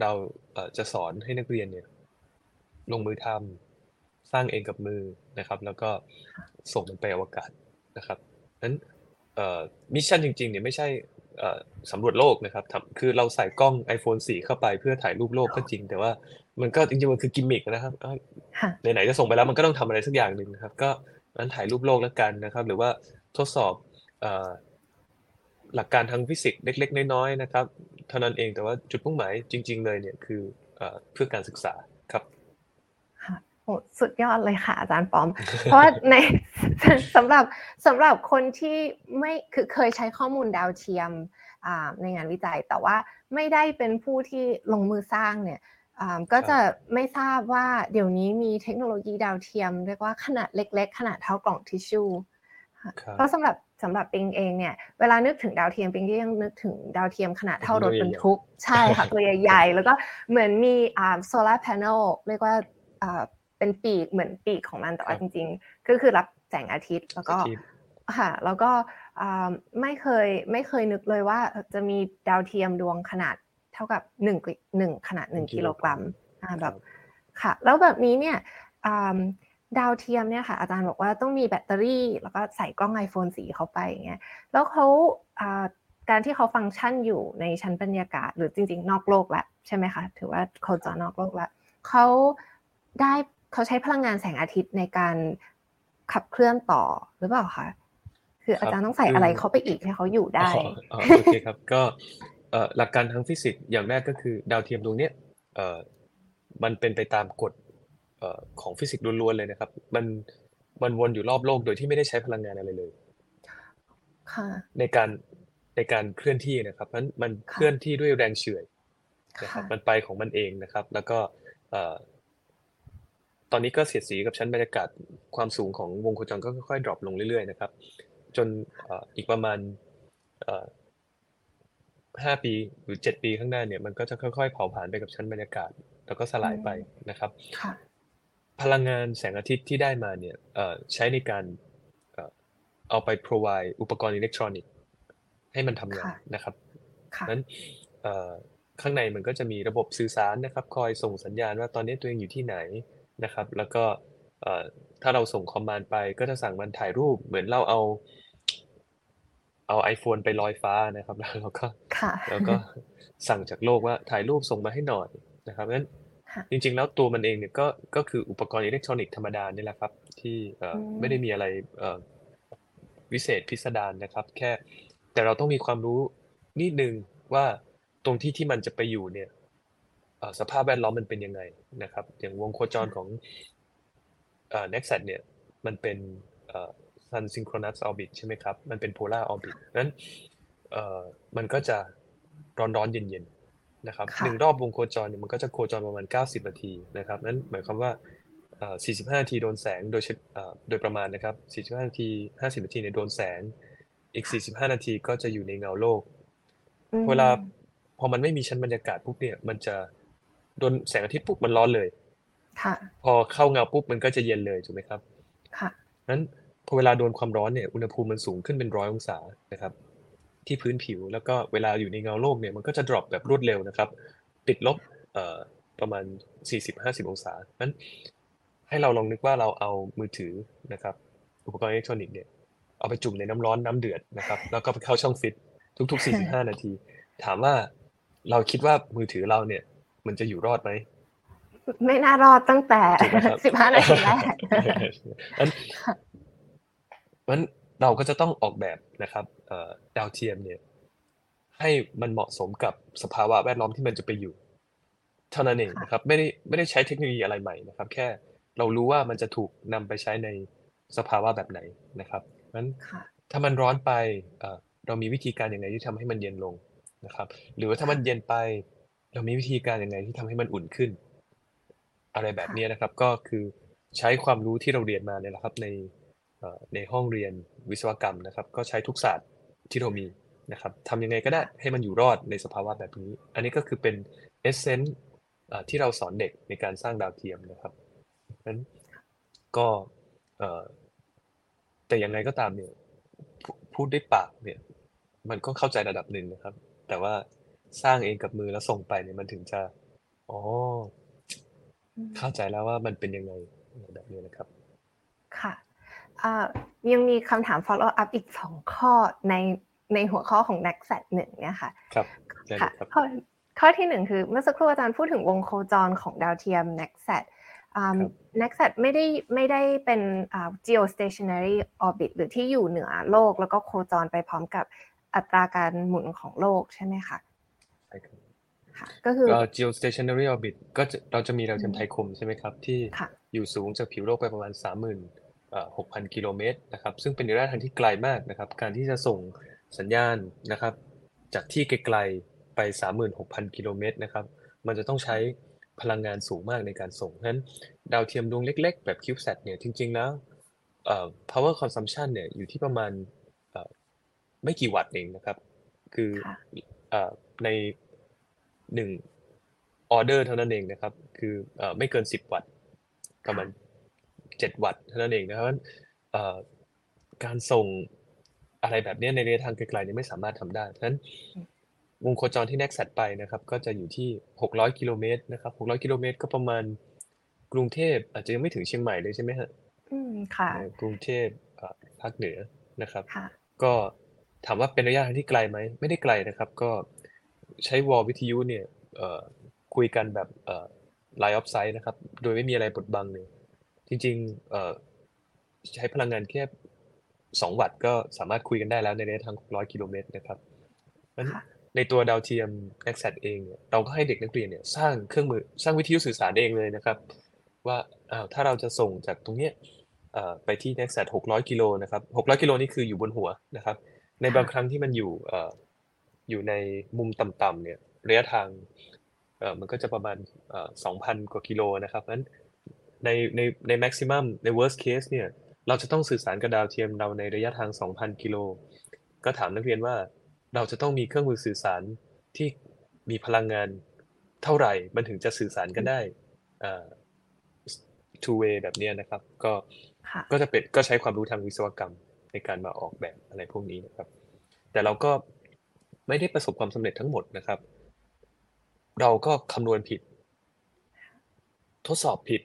เราเอ่อจะสอนให้นักเรียนเนี่ย ลงมือทำสร้างเองกับมือนะครับ แล้วก็ส่งมันไปอวกาศนะครับนั้น mission จริงๆเนี่ยไม่ใช่เอ่อสำรวจโลกนะครับทำคือเราใส่กล้อง iPhone 4 เข้าไปเพื่อถ่ายรูปโลกก็จริง แต่ว่ามันก็จริงๆมันคือกิมมิกนะครับเอ้ยค่ะไหนๆจะส่งไปแล้วมันก็ต้องทำอะไรสักอย่างหนึ่งนะครับ ก็นั้นถ่ายรูปโลกแล้วกันนะครับ หรือว่าทดสอบเอ่อหลักการทางฟิสิกส์เล็ก ๆ น้อยๆนะครับ เท่านั้นเองแต่ว่าจุดมุ่งหมายจริง ๆ เลยเนี่ยคือเพื่อการศึกษาครับโอ้ สุดยอดเลยค่ะอาจารย์ปอม เพราะในสำหรับสำหรับคนที่ไม่คือเคยใช้ข้อมูลดาวเทียมในงานวิจัย แต่ว่าไม่ได้เป็นผู้ที่ลงมือสร้างเนี่ยก็จะไม่ทราบว่าเดี๋ยวนี้มีเทคโนโลยีดาวเทียม เรียกว่าขนาดเล็ก ๆ ขนาดเท่ากล่องทิชชู่เพราะสำหรับสำหรับปิงเองเนี่ยเวลานึกถึงดาวเทียมปิงก็ยังนึกถึงดาวเทียมขนาดเท่ารถบรรทุกใช่ค่ะตัวใหญ่ๆแล้วก็เหมือนมีอ่าโซลาร์แผงเรียกว่าอ่า เป็นปีกเหมือนปีกของมันแต่ว่าจริง ๆ ก็คือรับแสงอาทิตย์แล้วก็ค่ะแล้วก็ไม่เคยไม่เคยนึกเลยว่าจะมีดาวเทียมดวงขนาดเท่ากับหนึ่งหนึ่งขนาดหนึ่งกิโลกรัมแบบค่ะ แล้วแบบนี้เนี่ยดาวเทียมเนี่ยค่ะอาจารย์บอกว่าต้องมีแบตเตอรี่ แล้วก็ใส่กล้อง iPhone สีเข้าไปอย่างเงี้ยแล้วเขาการที่เขาฟังก์ชันอยู่ในชั้นบรรยากาศ หรือจริง ๆ นอกโลกแล้วใช่ไหมคะถือว่าโคจรนอกโลกแล้วเขาได้ เขาใช้พลังงานแสงอาทิตย์ในการขับเคลื่อนต่อหรือเปล่าคะคืออาจารย์ต้องใส่อะไรเข้าไปอีกให้เขาอยู่ได้โอเคครับก็หลักการทางฟิสิกส์อย่างแรกก็คือดาวเทียมดวงนี้มันเป็นไปตามกฎของฟิสิกส์ล้วนๆเลยนะครับ มันมันวนอยู่รอบโลกโดยที่ไม่ได้ใช้พลังงานอะไรเลยในการในการเคลื่อนที่นะครับนั้นมันเคลื่อนที่ด้วยแรงเฉื่อยนะครับมันไปของมันเองนะครับ แล้วก็ ตอนนี้ก็เสียดสีกับชั้นบรรยากาศความสูงของวงโคจรก็ค่อยๆ drop ลงเรื่อยๆนะครับ จนอีกประมาณห้าปีหรือเจ็ดปีข้างหน้าเนี่ยมันก็จะค่อยๆเผาผลาญไปกับชั้นบรรยากาศ แล้วก็สลายไปนะครับพลังงานแสงอาทิตย์ที่ได้มาเนี่ยใช้ในการเอาไป provide อุปกรณ์อิเล็กทรอนิกส์ให้มันทำงานนะครับนั้นข้างในมันก็จะมีระบบสื่อสารนะครับ คอยส่งสัญญาณว่าตอนนี้ตัวเองอยู่ที่ไหน นะครับ แล้วก็ถ้าเราส่งคอมมานด์ไปก็จะสั่งมันถ่ายรูปเหมือนเราเอา เอา iPhone ไปลอยฟ้านะครับ แล้วเราก็แล้วก็สั่งจากโลกว่าถ่ายรูปส่งมาให้หน่อยนะครับงั้นจริง ๆ แล้วตัวมันเองเนี่ยก็ก็คืออุปกรณ์อิเล็กทรอนิกส์ธรรมดานี่แหละครับ ที่ไม่ได้มีอะไรวิเศษพิสดารนะครับ แค่แต่เราต้องมีความรู้นิดนึงว่าตรงที่ที่มันจะไปอยู่เนี่ย สภาพแวดล้อมมันเป็นยังไงนะครับ อย่างวงโคจรของ n e x t เนี่ยมันเป็น sun synchronous orbit ใช่ไหมครับ มันเป็น polar orbit นั้นมันก็จะร้อนๆเย็นๆนะครับหนึ่งรอบวงโคจรเนี่ยมันก็จะโคจรประมาณ 90 นาทีนะครับนั้นหมายความว่า 45 นาทีโดนแสงโดยโดยประมาณนะครับ 45 นาที 50 นาทีเนี่ยโดนแสง อีก 45 นาทีก็จะอยู่ในเงาโลก เวลาพอมันไม่มีชั้นบรรยากาศปุ๊บเนี่ยมันจะ โดนแสงอาทิตย์ปุ๊บมันร้อนเลย ค่ะ พอเข้าเงาปุ๊บมันก็จะเย็นเลยถูกไหมครับ ค่ะนั้นพอเวลาโดนความร้อนเนี่ยอุณหภูมิมันสูงขึ้นเป็นร้อยองศานะครับ ที่พื้นผิวแล้วก็เวลาอยู่ในเงาโลกเนี่ยมันก็จะ drop แบบรวดเร็วนะครับ ติดลบประมาณ 40-50 องศานั้นให้เราลองนึกว่าเราเอามือถือนะครับ อุปกรณ์อิเล็กทรอนิกส์เนี่ยเอาไปจุ่มในน้ำร้อนน้ำเดือดนะครับ แล้วก็ไปเข้าช่องฟิตทุกๆ 45 นาที ถามว่าเราคิดว่ามือถือเราเนี่ย มันจะอยู่รอดไหมไม่น่ารอดตั้งแต่15นาทีแรกนั้นเราก็จะต้องออกแบบนะครับดาวเทียมเนี่ย ให้มันเหมาะสมกับสภาวะแวดล้อมที่มันจะไปอยู่ เท่านั้นเองนะครับ ไม่ได้ไม่ได้ใช้เทคโนโลยีอะไรใหม่นะครับ แค่เรารู้ว่ามันจะถูกนำไปใช้ในสภาวะแบบไหนนะครับนั้นถ้ามันร้อนไปเรามีวิธีการอย่างไรที่ทำให้มันเย็นลงนะครับ หรือว่าถ้ามันเย็นไป เรามีวิธีการอย่างไรที่ทำให้มันอุ่นขึ้น อะไรแบบนี้นะครับ ก็คือใช้ความรู้ที่เราเรียนมาเนี่ยแหละครับ ในในห้องเรียนวิศวกรรมนะครับ ก็ใช้ทุกศาสตร์ที่เรามีนะครับทำยังไงก็ได้ให้มันอยู่รอดในสภาวะแบบนี้ อันนี้ก็คือเป็น essence ที่เราสอนเด็กในการสร้างดาวเทียมนะครับนั้นก็แต่ยังไงก็ตามเนี่ยพูดด้วยปากเนี่ย มันก็เข้าใจระดับหนึ่งนะครับ แต่ว่า สร้างเองกับมือแล้วส่งไปเนี่ยมันถึงจะ อ๋อ เข้าใจแล้วว่ามันเป็นยังไงแบบนี้นะครับ ค่ะยังมีคำถาม follow up อีกสองข้อในในหัวข้อของ next set หนึ่งเนี่ยค่ะ ครับค่ะข้อข้อที่หนึ่งคือเมื่อสักครู่อาจารย์พูดถึงวงโคจรของดาวเทียม next set next set ไม่ได้ไม่ได้เป็น geostationary orbit หรือที่อยู่เหนือโลก แล้วก็โคจรไปพร้อมกับอัตราการหมุนของโลกใช่ไหมคะใช่ครับ ค่ะก็คือก็ geostationary orbit ก็จะเราจะมีดาวเทียมไทยคมใช่ไหมครับ ที่ค่ะอยู่สูงจากผิวโลกไปประมาณ 36,000 กิโลเมตรนะครับ ซึ่งเป็นระยะทางที่ไกลมากนะครับ การที่จะส่งสัญญาณนะครับ จากที่ไกลๆไป 36,000 กิโลเมตรนะครับ มันจะต้องใช้พลังงานสูงมากในการส่งเพราะฉะนั้น ดาวเทียมดวงเล็กๆ แบบ CubeSat เนี่ยจริง ๆ แล้วเอ่อ power consumption เนี่ยอยู่ที่ประมาณเอ่อไม่กี่วัตต์เองนะครับ คือค่ะเอ่อใน หนึ่งออเดอร์เท่านั้นเองนะครับ คือเอ่อไม่เกิน10วัตต์ประมาณ7วัตต์เท่านั้นเองนะครับเพราะฉะนั้นเอ่อการส่งอะไรแบบเนี้ยในระยะทางไกลๆเนี่ยไม่สามารถทำได้ เพราะฉะนั้นวงโคจรที่ KNACKSAT ไปนะครับ ก็จะอยู่ที่ 600 กิโลเมตรนะครับ 600 กิโลเมตรก็ประมาณกรุงเทพอาจจะยังไม่ถึงเชียงใหม่เลยใช่ไหมฮะอืมค่ะเอ่อกรุงเทพเอ่อภาคเหนือนะครับค่ะก็ถามว่าเป็นระยะทางที่ไกลไหม ไม่ได้ไกลนะครับ ก็ ใช้วอลวิทยุเนี่ยเอ่อคุยกันแบบเอ่อ line of sight นะครับ โดยไม่มีอะไรบดบังเลย จริงๆเอ่อใช้พลังงานแค่2วัตต์ก็สามารถคุยกันได้แล้วในระยะทาง 600 กิโลเมตรนะครับงั้นค่ะในตัวดาวเทียม NextSat เองเนี่ยเราก็ให้เด็กนักเรียนเนี่ยสร้างเครื่องมือสร้างวิทยุสื่อสารเองเลยนะครับ ว่าอ้าวถ้าเราจะส่งจากตรงเนี้ยเอ่อไปที่ NextSat 600 กิโลนะครับ 600 กิโลนี่คืออยู่บนหัวนะครับ ในบางครั้งที่มันอยู่เอ่ออยู่ในมุมต่ำๆเนี่ยระยะทางเอ่อมันก็จะประมาณเอ่อ2,000กว่ากิโลนะครับเพราะฉะนั้นในในใน maximum ใน worst case เนี่ยเราจะต้องสื่อสารกับดาวเทียมเราในระยะทาง 2,000 กิโล ก็ถามนักเรียนว่าเราจะต้องมีเครื่องมือสื่อสารที่มีพลังงานเท่าไหร่มันถึงจะสื่อสารกันได้เอ่อ two way แบบเนี้ยนะครับ ก็ค่ะก็จะเป็นก็ใช้ความรู้ทางวิศวกรรมในการมาออกแบบอะไรพวกนี้นะครับ แต่เราก็ ไม่ได้ประสบความสำเร็จทั้งหมดนะครับ เราก็คำนวณผิด ทดสอบผิด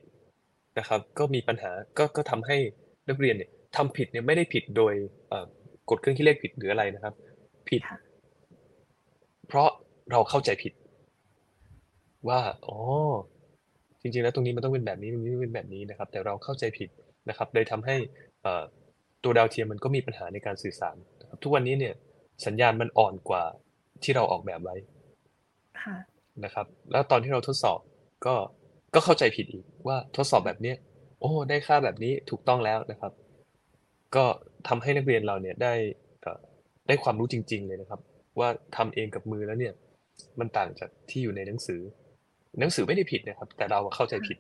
นะครับ ก็มีปัญหาก็ก็ทำให้นักเรียนเนี่ยทำผิดเนี่ยไม่ได้ผิดโดยเอ่อกดเครื่องคิดเลขผิดหรืออะไรนะครับ ผิดค่ะเพราะเราเข้าใจผิด ว่าอ๋อจริงๆแล้วตรงนี้มันต้องเป็นแบบนี้ตรงนี้เป็นแบบนี้นะครับ แต่เราเข้าใจผิดนะครับเลยทำให้เอ่อตัวดาวเทียมมันก็มีปัญหาในการสื่อสารนะครับทุกวันนี้เนี่ย สัญญาณมันอ่อนกว่าที่เราออกแบบไว้ค่ะนะครับ แล้วตอนที่เราทดสอบก็ก็เข้าใจผิดอีกว่าทดสอบแบบเนี้ยโอ้ได้ค่าแบบนี้ถูกต้องแล้วนะครับ ก็ทำให้นักเรียนเราเนี่ยได้เอ่อได้ความรู้จริง ๆ เลยนะครับ ว่าทำเองกับมือแล้วเนี่ย มันต่างจากที่อยู่ในหนังสือ หนังสือไม่ได้ผิดนะครับ แต่เราเข้าใจผิด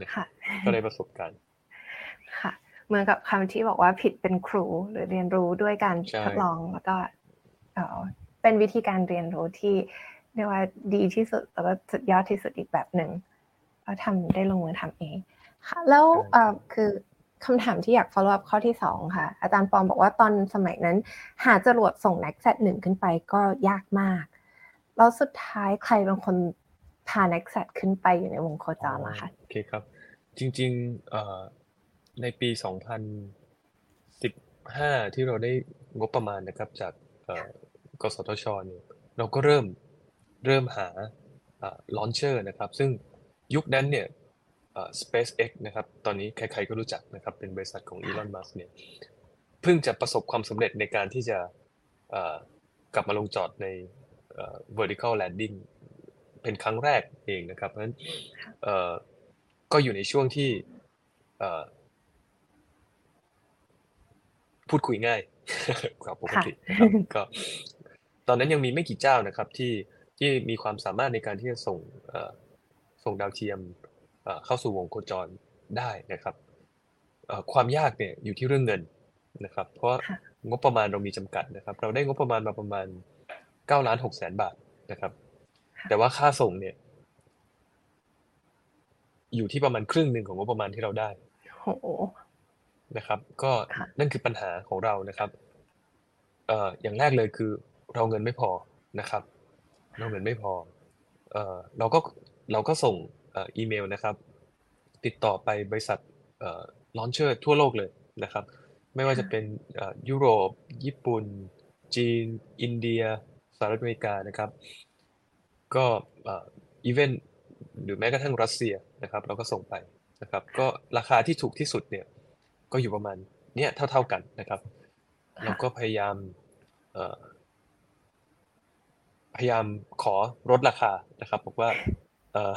นะครับค่ะก็ได้ประสบการณ์ค่ะเหมือนกับคำที่บอกว่าผิดเป็นครูหรือเรียนรู้ด้วยการใช่ทดลองแล้วก็ เอ่อเป็นวิธีการเรียนรู้ที่เรียกว่าดีที่สุดแล้วก็สุดยอดที่สุดอีกแบบหนึ่งก็ทำได้ลงมือทำเองค่ะแล้วเอ่อคือคำถามที่อยาก follow up ข้อที่สองค่ะ อาจารย์ปอมบอกว่าตอนสมัยนั้น หาจรวดส่ง n e x t หนึ่งขึ้นไปก็ยากมาก แล้วสุดท้ายใครเป็นคนพา n e x t ขึ้นไปอยู่ในวงโคจรล่ะคะโอเคครับ จริงๆเอ่อในปี 2015 ที่เราได้งบประมาณนะครับจากเอ่อ กสทชเนี่ยเราก็เริ่มเริ่มหาลอนเชอร์นะครับ ซึ่งยุคนั้นเนี่ยเอ่อ SpaceX นะครับ ตอนนี้ใครๆก็รู้จักนะครับ เป็นบริษัทของ Elon Musk เนี่ย เพิ่งจะประสบความสำเร็จในการที่จะเอ่อกลับมาลงจอดในเอ่อ vertical landing เป็นครั้งแรกเองนะครับ เพราะฉะนั้นเอ่อก็อยู่ในช่วงที่เอ่อพูดคุยง่ายกว่าปกตินะครับก็ ตอนนั้นยังมีไม่กี่เจ้านะครับที่ที่มีความสามารถในการที่จะส่งเอ่อส่งดาวเทียมเอ่อเข้าสู่วงโคจรได้นะครับเอ่อความยากเนี่ยอยู่ที่เรื่องเงินนะครับ เพราะค่ะงบประมาณเรามีจำกัดนะครับ เราได้งบประมาณมาประมาณ9ล้าน6แสนบาทนะครับ แต่ว่าค่าส่งเนี่ย อยู่ที่ประมาณครึ่งหนึ่งของงบประมาณที่เราได้โอ้โหนะครับ ก็ค่ะนั่นคือปัญหาของเรานะครับ เอ่ออย่างแรกเลยคือ เราเงินไม่พอนะครับ เราเงินไม่พอเออเราก็เราก็ส่งอีเมลนะครับ ติดต่อไปบริษัท launcher ทั่วโลกเลยนะครับ ไม่ว่าจะเป็นยุโรป ญี่ปุ่น จีน อินเดียสหรัฐอเมริกานะครับ ก็อีเวนต์หรือแม้กระทั่งรัสเซียนะครับ เราก็ส่งไปนะครับ ก็ราคาที่ถูกที่สุดเนี่ยก็อยู่ประมาณเนี้ยเท่า ๆกันนะครับ เราก็พยายาม พยายามขอลดราคานะครับ บอกว่าเออ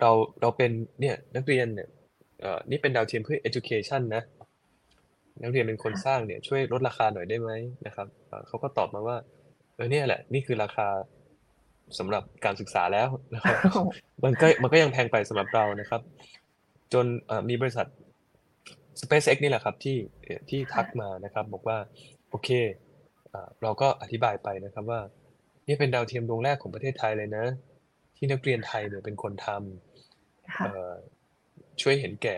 เราเราเป็นเนี่ยนักเรียนเนี่ยเออนี่เป็นดาวเทียมเพื่อ education นะนักเรียนเป็นคนสร้างเนี่ยช่วยลดราคาหน่อยได้ไหมนะครับเอ่อเขาก็ตอบมาว่าเออเนี่ยแหละ นี่คือราคาสำหรับการศึกษาแล้วนะครับมันก็มันก็ยังแพงไปสำหรับเรานะครับ จนเอ่อมีบริษัท SpaceX นี่แหละครับที่เอ่อที่ทักมานะครับ บอกว่าโอเคเอ่อเราก็อธิบายไปนะครับว่า นี่เป็นดาวเทียมดวงแรกของประเทศไทยเลยนะ ที่นักเรียนไทยเนี่ยเป็นคนทำค่ะเอ่อช่วยเห็นแก่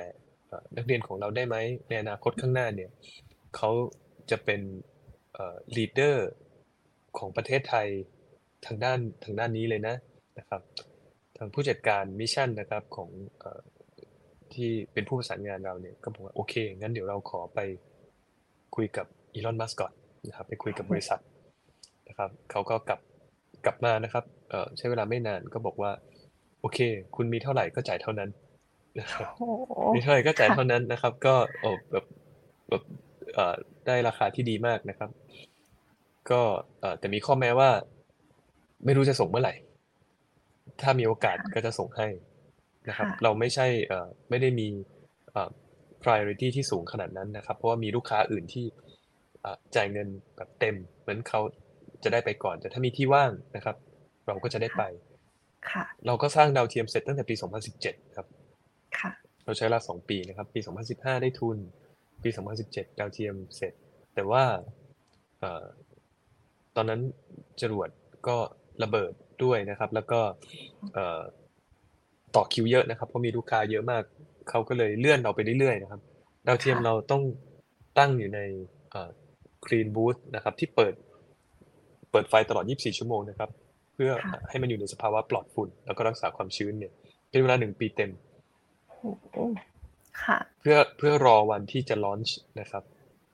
เอ่อนักเรียนของเราได้ไหมในอนาคตข้างหน้าเนี่ยเขาจะเป็นเอ่อ leader ของประเทศไทยทางด้านทางด้านนี้เลยนะนะครับทางผู้จัดการมิชชั่นนะครับของเอ่อที่เป็นผู้ประสานงานเราเนี่ยก็บอกว่าโอเคงั้นเดี๋ยวเราขอไปคุยกับอีลอนมัสก่อนนะครับไปคุยกับบริษัทนะครับเขาก็กลับ กลับมานะครับเอ่อใช้เวลาไม่นานก็บอกว่า โอเค คุณมีเท่าไหร่ก็จ่ายเท่านั้นนะครับโอ้โหมีเท่าไหร่ก็จ่ายค่ะเท่านั้นนะครับ ก็โอ้แบบแบบเอ่อได้ราคาที่ดีมากนะครับ ก็เอ่อแต่มีข้อแม้ว่า ไม่รู้จะส่งเมื่อไหร่ ถ้ามีโอกาสก็จะส่งให้นะครับค่ะเราไม่ใช่เอ่อไม่ได้มีเอ่อ priority ที่สูงขนาดนั้นนะครับ เพราะว่ามีลูกค้าอื่นที่เอ่อจ่ายเงินแบบเต็ม เหมือนเขา จะได้ไปก่อน แต่ถ้ามีที่ว่างนะครับ เราก็จะได้ไปค่ะเราก็สร้างดาวเทียมเสร็จตั้งแต่ปี 2017 ครับค่ะเราใช้เวลาสองปีนะครับ ปี 2015 ได้ทุน ปี 2017 ดาวเทียมเสร็จ แต่ว่าเอ่อตอนนั้นจรวดก็ระเบิดด้วยนะครับ แล้วก็เอ่อต่อคิวเยอะนะครับ เพราะมีลูกค้าเยอะมาก เขาก็เลยเลื่อนเราไปเรื่อยๆนะครับ ดาวเทียมค่ะเราต้องตั้งอยู่ในเอ่อ clean booth นะครับ ที่เปิด เปิดไฟตลอด 24 ชั่วโมงนะครับ เพื่อค่ะให้มันอยู่ในสภาวะปลอดฝุ่น แล้วก็รักษาความชื้นเนี่ย เป็นเวลาหนึ่งปีเต็มโอ้โหค่ะ เพื่อเพื่อรอวันที่จะลอนช์นะครับ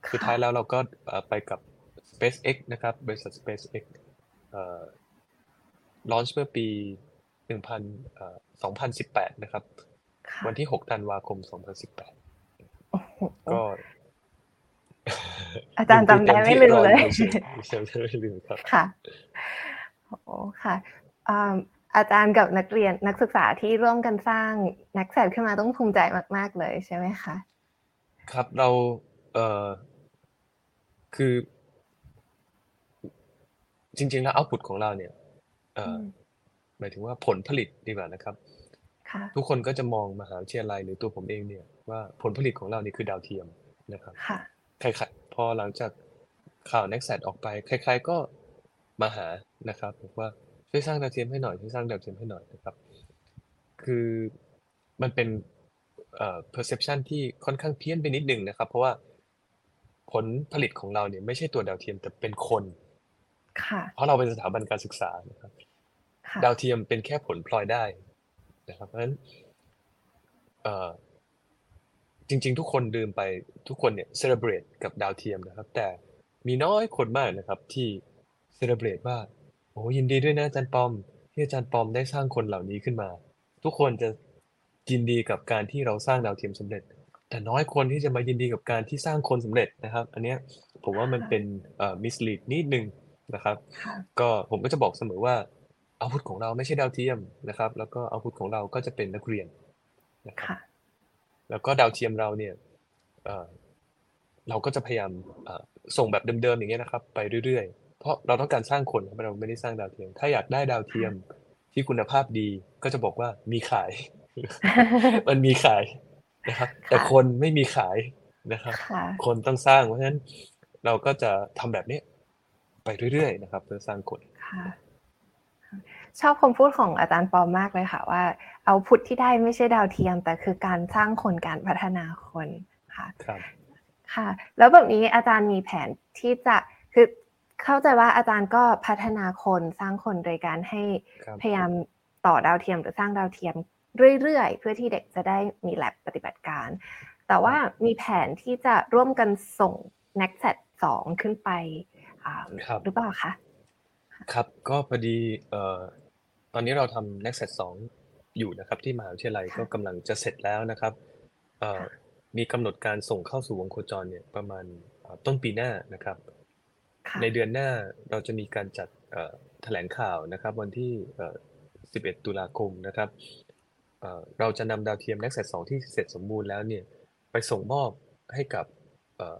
ค่ะสุดท้ายแล้วเราก็เอ่อไปกับ SpaceX นะครับ บริษัท SpaceX เอ่อลอนช์เมื่อปี 1,000เอ่อ2018 นะครับค่ะวันที่ 6 ธันวาคม 2018โอ้โหก็ อาจารย์จำได้ไม่ลืมเลยจำได้ไม่ลืมครับค่ะโอ้ค่ะอ่าอาจารย์กับนักเรียนนักศึกษาที่ร่วมกันสร้างนักแสดขึ้นมาต้องภูมิใจมาก ๆ เลยใช่ไหมคะครับเราเอ่อคือ จริง ๆ แล้วเอาพุตของเราเนี่ย เอ่ออมหมายถึงว่าผลผลิตดีกว่านะครับค่ะทุกคนก็จะมองมหาวิทยาลัยหรือตัวผมเองเนี่ยว่าผลผลิตของเรานี่คือดาวเทียมนะครับค่ะใครๆ พอหลังจากข่าว n e x t ออกไป ใคร ๆก็มาหานะครับบอกว่าช่วยสร้างดาวเทียมให้หน่อยช่วยสร้างดาวเทียมให้หน่อยนะครับ คือมันเป็นเอ่อ perception ที่ค่อนข้างเพี้ยนไปนิดนึงนะครับ เพราะว่าผลผลิตของเราเนี่ยไม่ใช่ตัวดาวเทียมแต่เป็นคนค่ะเพราะเราเป็นสถาบันการศึกษานะครับค่ะดาวเทียมเป็นแค่ผลพลอยได้นะครับเพราะฉะนั้นเอ่อ จริง ๆ ทุกคนลืมไปทุกคนเนี่ยเซเลบรตกับดาวเทียมนะครับ แต่มีน้อยคนมากนะครับที่เซเลบรตว่าโอ้ยินดีด้วยนะอาจารย์ปอม ที่อาจารย์ปอมได้สร้างคนเหล่านี้ขึ้นมา ทุกคนจะยินดีกับการที่เราสร้างดาวเทียมสำเร็จ แต่น้อยคนที่จะมายินดีกับการที่สร้างคนสำเร็จนะครับ อันเนี้ยผมว่ามันเป็นเอ่อ mislead นิดนึงนะครับค่ะก็ผมก็จะบอกเสมอว่าอาวุธของเราไม่ใช่ดาวเทียมนะครับ แล้วก็อาวุธของเราก็จะเป็นนักเรียนนะครับค่ะ แล้วก็ดาวเทียมเราเนี่ยเอ่อเราก็จะพยายามเอ่อส่งแบบเดิมๆอย่างเงี้ยนะครับ ไปเรื่อยๆ เพราะเราต้องการสร้างคนครับเราไม่ได้สร้างดาวเทียม ถ้าอยากได้ดาวเทียมที่คุณภาพดีก็จะบอกว่ามีขาย มันมีขายนะครับ แต่ค่ะคนไม่มีขายนะครับค่ะคนต้องสร้างเพราะฉะนั้นเราก็จะทำแบบนี้ไปเรื่อยๆ นะครับ เพื่อสร้างคนค่ะ ชอบคำพูดของอาจารย์ปอมมากเลยค่ะว่า เอาพุทธที่ได้ไม่ใช่ดาวเทียม แต่คือการสร้างคนการพัฒนาคนค่ะครับค่ะ แล้วแบบนี้อาจารย์มีแผนที่จะคือเข้าใจว่าอาจารย์ก็พัฒนาคนสร้างคนโดยการให้ครับพยายามต่อดาวเทียมหรือสร้างดาวเทียมเรื่อยๆ เพื่อที่เด็กจะได้มีแลบปฏิบัติการ แต่ว่ามีแผนที่จะร่วมกันส่ง n e x t สองขึ้นไปอ่าครับหรือเปล่าคะครับก็พอดีเอ่อตอนนี้เราทำ Next Set 2อยู่นะครับ ที่มหาวิทยาลัยค่ะก็กำลังจะเสร็จแล้วนะครับเอ่อค่ะมีกำหนดการส่งเข้าสู่วงโคจรเนี่ยประมาณเอ่อต้นปีหน้านะครับค่ะในเดือนหน้าเราจะมีการจัดเอ่อแถลงข่าวนะครับ วันที่เอ่อ11 ตุลาคมนะครับเอ่อเราจะนำดาวเทียม NextSat 2ที่เสร็จสมบูรณ์แล้วเนี่ยไปส่งมอบให้กับเอ่อ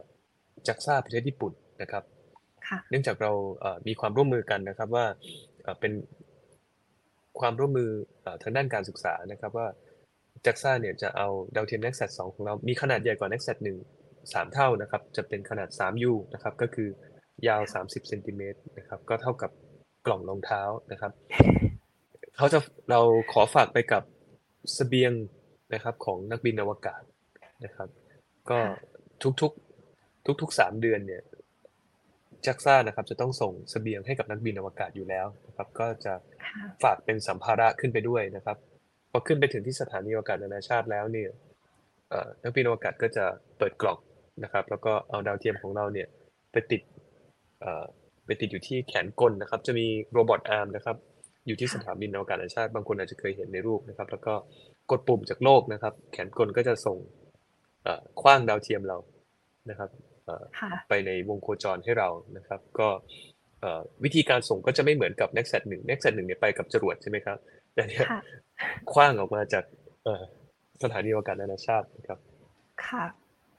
จักซ่าประเทศญี่ปุ่นนะครับค่ะเนื่องจากเราเอ่อมีความร่วมมือกันนะครับว่าเอ่อเป็น ความร่วมมือทางด้านการศึกษานะครับว่าจักซ่าเนี่ยจะเอาดาวเทียม Nexus 2 ของเรา มีขนาดใหญ่กว่า Nexus 1 3 เท่านะครับ จะเป็นขนาด 3U นะครับ ก็คือยาว 30เซนติเมตรนะครับ ก็เท่ากับกล่องรองเท้านะครับ เขาจะเราขอฝากไปกับเสบียงนะครับของนักบินอวกาศนะครับ ก็ทุกๆทุกๆสามเดือนเนี่ย จักซ่านะครับจะต้องส่งเสบียงให้กับนักบินอวกาศอยู่แล้วนะครับก็จะค่ะฝากเป็นสัมภาระขึ้นไปด้วยนะครับพอขึ้นไปถึงที่สถานีอวกาศนานาชาติแล้วเนี่ยเอ่อนักบินอวกาศก็จะเปิดกล่องนะครับ แล้วก็เอาดาวเทียมของเราเนี่ยไปติดเอ่อไปติดอยู่ที่แขนกลนะครับ จะมี robot arm นะครับ อยู่ที่สถานีอวกาศนานาชาติ บางคนอาจจะเคยเห็นในรูปนะครับ แล้วก็กดปุ่มจากโลกนะครับ แขนกลก็จะส่งเอ่อขว้างดาวเทียมเรานะครับเอ่อค่ะ ไปในวงโคจรให้เรานะครับ ก็เอ่อวิธีการส่งก็จะไม่เหมือนกับ NextSat 1 NextSat 1เนี่ยไปกับจรวดใช่ไหมครับแต่เนี่ยค่ะคว้างออกมาจากเอ่อสถานีอวกาศนานาชาตินะครับค่ะ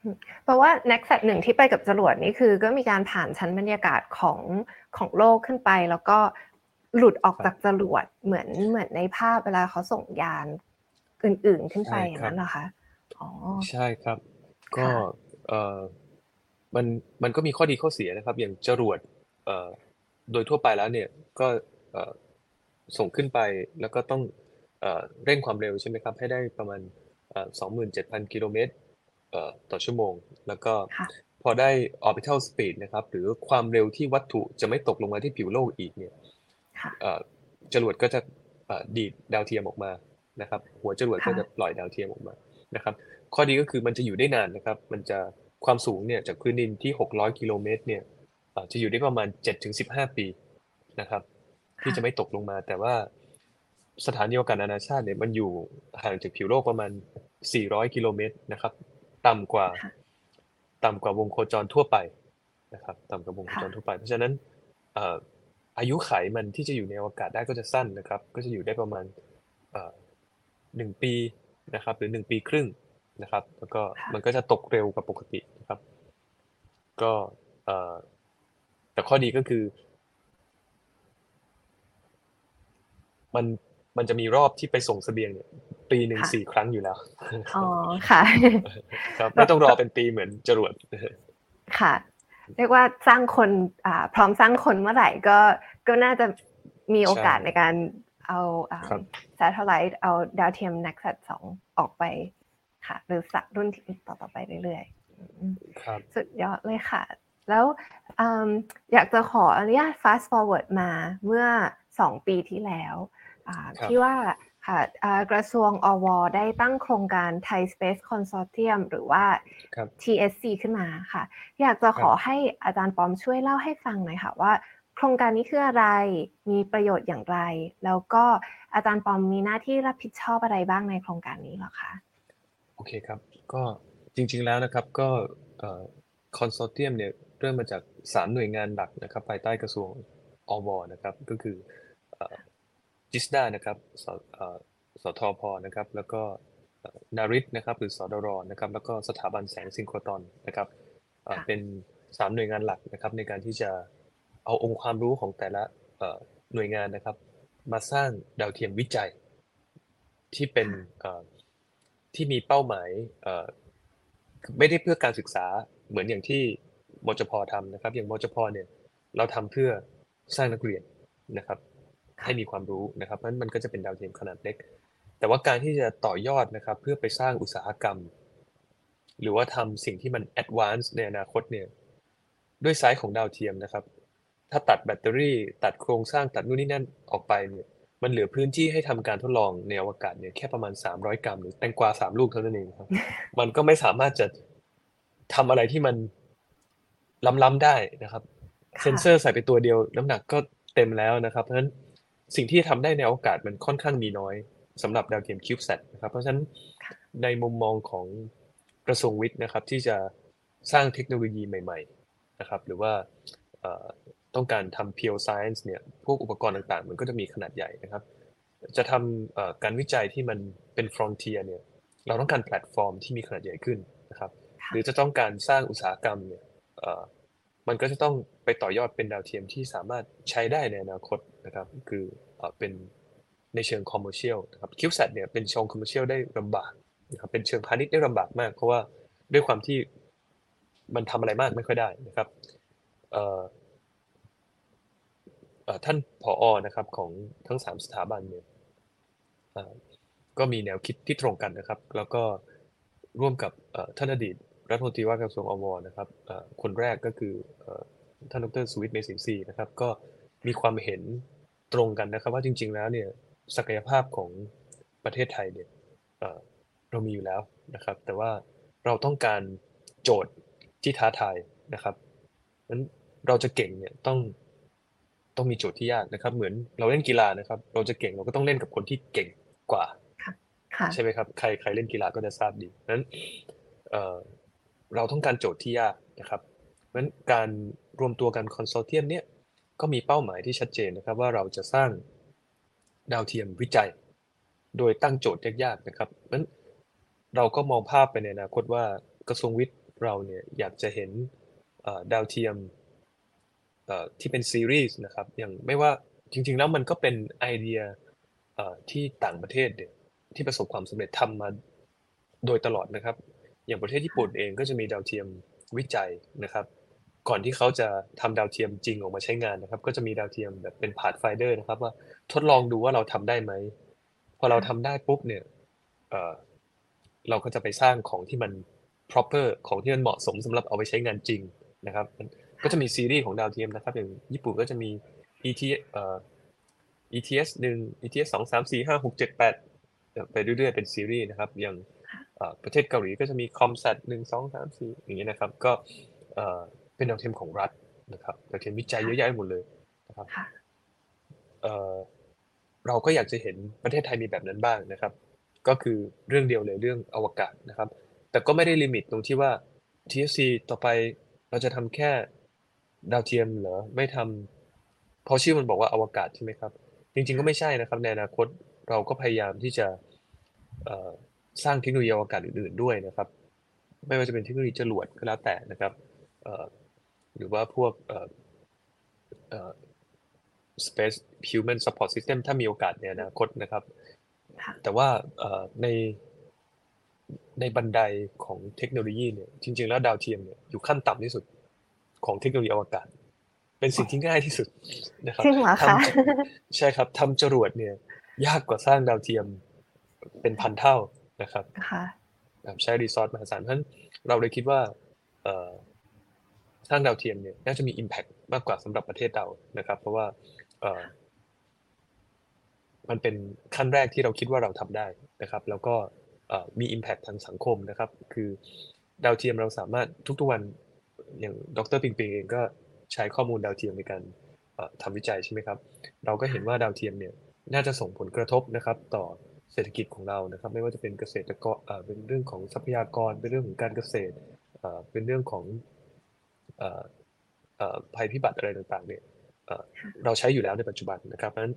อืมเพราะว่า n e x t หนึ่งที่ไปกับจรวดนี่คือ ก็มีการผ่านชั้นบรรยากาศของของโลกขึ้นไป แล้วก็หลุดออกครับจากจรวดเหมือนเหมือนในภาพเวลาเขาส่งยานอื่น ๆขึ้นไปใช่อย่างครับนั้นเหรอคะอ๋อใช่ครับ ก็ค่ะเอ่อ มันมันก็มีข้อดีข้อเสียนะครับ อย่างจรวดเอ่อโดยทั่วไปแล้วเนี่ยก็เอ่อส่งขึ้นไปแล้วก็ต้องเอ่อเร่งความเร็วใช่ไหมครับ ให้ได้ประมาณเอ่อ27,000 กิโลเมตรเอ่อต่อชั่วโมง แล้วก็ค่ะพอได้ orbital speed นะครับ หรือความเร็วที่วัตถุจะไม่ตกลงมาที่ผิวโลกอีกเนี่ยค่ะเอ่อจรวดก็จะเอ่อดีดดาวเทียมออกมานะครับ หัวจรวดก็ค่ะจะปล่อยดาวเทียมออกมานะครับ ข้อดีก็คือมันจะอยู่ได้นานนะครับ มันจะ ความสูงเนี่ยจากพื้นดินที่ 600 กิโลเมตรเนี่ยเอ่อจะอยู่ได้ประมาณ 7-15 ปีนะครับ ที่จะไม่ตกลงมา แต่ว่าสถานีอวกาศนานาชาติเนี่ยมันอยู่ห่างจากผิวโลกประมาณ 400 กิโลเมตรนะครับ ต่ำกว่าค่ะต่ำกว่าวงโคจรทั่วไปนะครับ ต่ำกว่าวงโคจรค่ะทั่วไป เพราะฉะนั้นเอ่ออายุไขมันที่จะอยู่ในอวกาศได้ก็จะสั้นนะครับ ก็จะอยู่ได้ประมาณเอ่อหนึ่งปีนะครับ หรือหนึ่งปีครึ่ง นะครับ แล้วก็ค่ะมันก็จะตกเร็วกว่าปกตินะครับ ก็เอ่อแต่ข้อดีก็คือ มันมันจะมีรอบที่ไปส่งเสบียงเนี่ยปีหนึ่งค่ะสี่ครั้งอยู่แล้ว อ๋อ ค่ะ ครับไม่ต้องรอเป็นปีเหมือนจรวด ค่ะ เรียกว่าสร้างคนอ่าพร้อมสร้างคนเมื่อไหร่ก็ก็น่าจะมีโอกาสใช่ในการเอาอ่าครับ satellite เอาดาวเทียม NextSat 2ออกไป ค่ะ หรือสักรุ่นที่ต่อต่อๆไปเรื่อยๆอืมครับสุดยอดเลยค่ะ แล้วอืมอยากจะขออนุญาต fast forward มาเมื่อ2ปีที่แล้วอ่าครับที่ว่าค่ะอ่ากระทรวงอว ได้ตั้งโครงการ Thai Space Consortium หรือว่าครับ TSC ขึ้นมาค่ะ อยากจะขอให้อาจารย์ปอมช่วยเล่าให้ฟังหน่อยค่ะว่า โครงการนี้คืออะไร มีประโยชน์อย่างไร แล้วก็อาจารย์ปอมมีหน้าที่รับผิดชอบอะไรบ้างในโครงการนี้เหรอคะ โอเคครับ ก็จริง ๆแล้วนะครับก็คอนโซเทียมเนี่ยเริ่มมาจากสามหน่วยงานหลักนะครับภายใต้กระทรวงอวนะครับก็คือจิสดานะครับสเอ่อสทพนะครับแล้วก็เอ่อนาริตนะครับหรือสดรนะครับแล้วก็สถาบันแสงซิงโครตรอนนะครับเอ่อค่ะเป็นสามหน่วยงานหลักนะครับในการที่จะเอาองค์ความรู้ของแต่ละเอ่อหน่วยงานนะครับ มาสร้างดาวเทียมวิจัยที่เป็นเอ่อ ที่มีเป้าหมายเอ่อไม่ได้เพื่อการศึกษาเหมือนอย่างที่มจพทำนะครับ อย่างมจพเนี่ยเราทำเพื่อสร้างนักเรียนนะครับให้มีความรู้นะครับเพราะฉะนั้นมันก็จะเป็นดาวเทียมขนาดเล็ก แต่ว่าการที่จะต่อยอดนะครับ เพื่อไปสร้างอุตสาหกรรม หรือว่าทำสิ่งที่มัน advance ในอนาคตเนี่ยด้วยไซส์ของดาวเทียมนะครับ ถ้าตัดแบตเตอรี่ ตัดโครงสร้างตัดนู่นนี่นั่นออกไปเนี่ย มันเหลือพื้นที่ให้ทำการทดลองในอวกาศเนี่ยแค่ประมาณ300กรัมหรือแตงกวาสามลูกเท่านั้นเองครับ มันก็ไม่สามารถจะทำอะไรที่มันล้ำๆได้นะครับค่ะเซนเซอร์ใส่ไปตัวเดียว น้ำหนักก็เต็มแล้วนะครับ เพราะฉะนั้นสิ่งที่ทำได้ในอวกาศมันค่อนข้างมีน้อยสำหรับดาวเทียม CubeSat นะครับ เพราะฉะนั้นในมุมมองของกระทรวงวิทย์นะครับ ที่จะสร้างเทคโนโลยีใหม่ ๆ นะครับ หรือว่า ต้องการทำ pure science เนี่ยพวกอุปกรณ์ต่างๆ มันก็จะมีขนาดใหญ่นะครับ จะทำการวิจัยที่มันเป็น frontier เนี่ยเราต้องการแพลตฟอร์มที่มีขนาดใหญ่ขึ้นนะครับ หรือจะต้องการสร้างอุตสาหกรรมเนี่ยมันก็จะต้องไปต่อยอดเป็นดาวเทียมที่สามารถใช้ได้ในอนาคตนะครับ คือเป็นในเชิง commercial นะครับ CubeSat เนี่ยเป็นเชิง commercial ได้ลำบากนะครับเป็นเชิงพาณิชย์ได้ลำบากมาก เพราะว่าด้วยความที่มันทำอะไรมากไม่ค่อยได้นะครับ ท่านผออนะครับของทั้งสามสถาบันเนี่ยก็มีแนวคิดที่ตรงกันนะครับ แล้วก็ร่วมกับท่านอดีตรัฐมนตรีว่าการกระทรวงอวนะครับคนแรกก็คือท่านดรสุวิทย์เมสินทรีนะครับก็มีความเห็นตรงกันนะครับ ว่าจริง ๆ แล้วเนี่ยศักยภาพของประเทศไทยเนี่ยเรามีอยู่แล้วนะครับ แต่ว่าเราต้องการโจทย์ที่ท้าทายนะครับนั้นเราจะเก่งเนี่ยต้อง ต้องมีโจทย์ที่ยากนะครับ เหมือนเราเล่นกีฬานะครับ เราจะเก่งเราก็ต้องเล่นกับคนที่เก่งกว่าใช่ไหมครับ ใครใครเล่นกีฬาก็จะทราบดีนั้นเเราต้องการโจทย์ที่ยากนะครับเพราะฉะนั้นการรวมตัวกันคอนโซเทียมเนี่ยก็มีเป้าหมายที่ชัดเจนนะครับ ว่าเราจะสร้างดาวเทียมวิจัย โดยตั้งโจทย์ยากๆนะครับนั้นเราก็มองภาพไปในอนาคตว่ากระทรวงวิทย์เราเนี่ยอยากจะเห็นดาวเทียม ที่เป็นซีรีส์นะครับอย่างไม่ว่าจริง ๆ แล้วมันก็เป็นไอเดียที่ต่างประเทศเนี่ยที่ประสบความสำเร็จทำมาโดยตลอดนะครับ อย่างประเทศญี่ปุ่นเองก็จะมีดาวเทียมวิจัยนะครับ ก่อนที่เขาจะทำดาวเทียมจริงออกมาใช้งานนะครับ ก็จะมีดาวเทียมแบบเป็น pathfinder นะครับ ว่าทดลองดูว่าเราทำได้ไหมพอเราทำได้ปุ๊บเนี่ยเราก็จะไปสร้างของที่มัน proper ของที่มันเหมาะสมสำหรับเอาไปใช้งานจริงนะครับ ก็จะมีซีรีส์ของดาวเทียมนะครับ อย่างญี่ปุ่นก็จะมี ET เอ่อ ETS หนึ่ง ETS สองสามสี่ห้าหกเจ็ดแปดไปเรื่อยๆเป็นซีรีส์นะครับ อย่างประเทศเกาหลีก็จะมี KOMPSAT หนึ่งสองสามสี่อย่างเงี้ยนะครับ ก็เป็นดาวเทียมของรัฐนะครับดาวเทียมวิจัยเยอะแยะหมดเลยนะครับเราก็อยากจะเห็นประเทศไทยมีแบบนั้นบ้างนะครับ ก็คือเรื่องเดียวเลยเรื่องอวกาศนะครับ แต่ก็ไม่ได้ limit ตรงที่ว่า TSC ต่อไปเราจะทำแค่ ดาวเทียมเหรอไม่ทำเพราะชื่อมันบอกว่าอวกาศใช่ไหมครับ จริง ๆ ก็ไม่ใช่นะครับในอนาคตเราก็พยายามที่จะสร้างเทคโนโลยีอวกาศอื่น ๆด้วยนะครับ ไม่ว่าจะเป็นเทคโนโลยีจรวดก็แล้วแต่นะครับหรือว่าพวก space human support system ถ้ามีโอกาสในอนาคตนะครับ แต่ว่าในในบันไดของเทคโนโลยีเนี่ยจริง ๆ แล้วดาวเทียมเนี่ยอยู่ขั้นต่ำที่สุด ของเทคโนโลยีอวกาศ เป็นสิ่งที่ง่ายที่สุดนะครับจริงเหรอคะใช่ครับทำจรวดเนี่ย ยากกว่าสร้างดาวเทียมเป็นพันเท่านะครับใช้รีซอสมหาศาลเพราะฉะนั้นเราเลยคิดว่าสร้างดาวเทียมเนี่ยน่าจะมี Impact มากกว่าสำหรับประเทศเรานะครับ เพราะว่ามันเป็นขั้นแรกที่เราคิดว่าเราทำได้นะครับ แล้วก็มี Impact ทางสังคมนะครับ คือดาวเทียมเราสามารถทุกๆวัน อย่างดรปิงปิงเองก็ใช้ข้อมูลดาวเทียมในการทำวิจัยใช่ไหมครับ เราก็เห็นว่าดาวเทียมเนี่ยน่าจะส่งผลกระทบนะครับ ต่อเศรษฐกิจของเรานะครับ ไม่ว่าจะเป็นเกษตรกรเป็นเรื่องของทรัพยากร เป็นเรื่องของการเกษตรเป็นเรื่องของภัยพิบัติอะไรต่างๆเนี่ยเราใช้อยู่แล้วในปัจจุบันนะครับเพราะฉะนั้น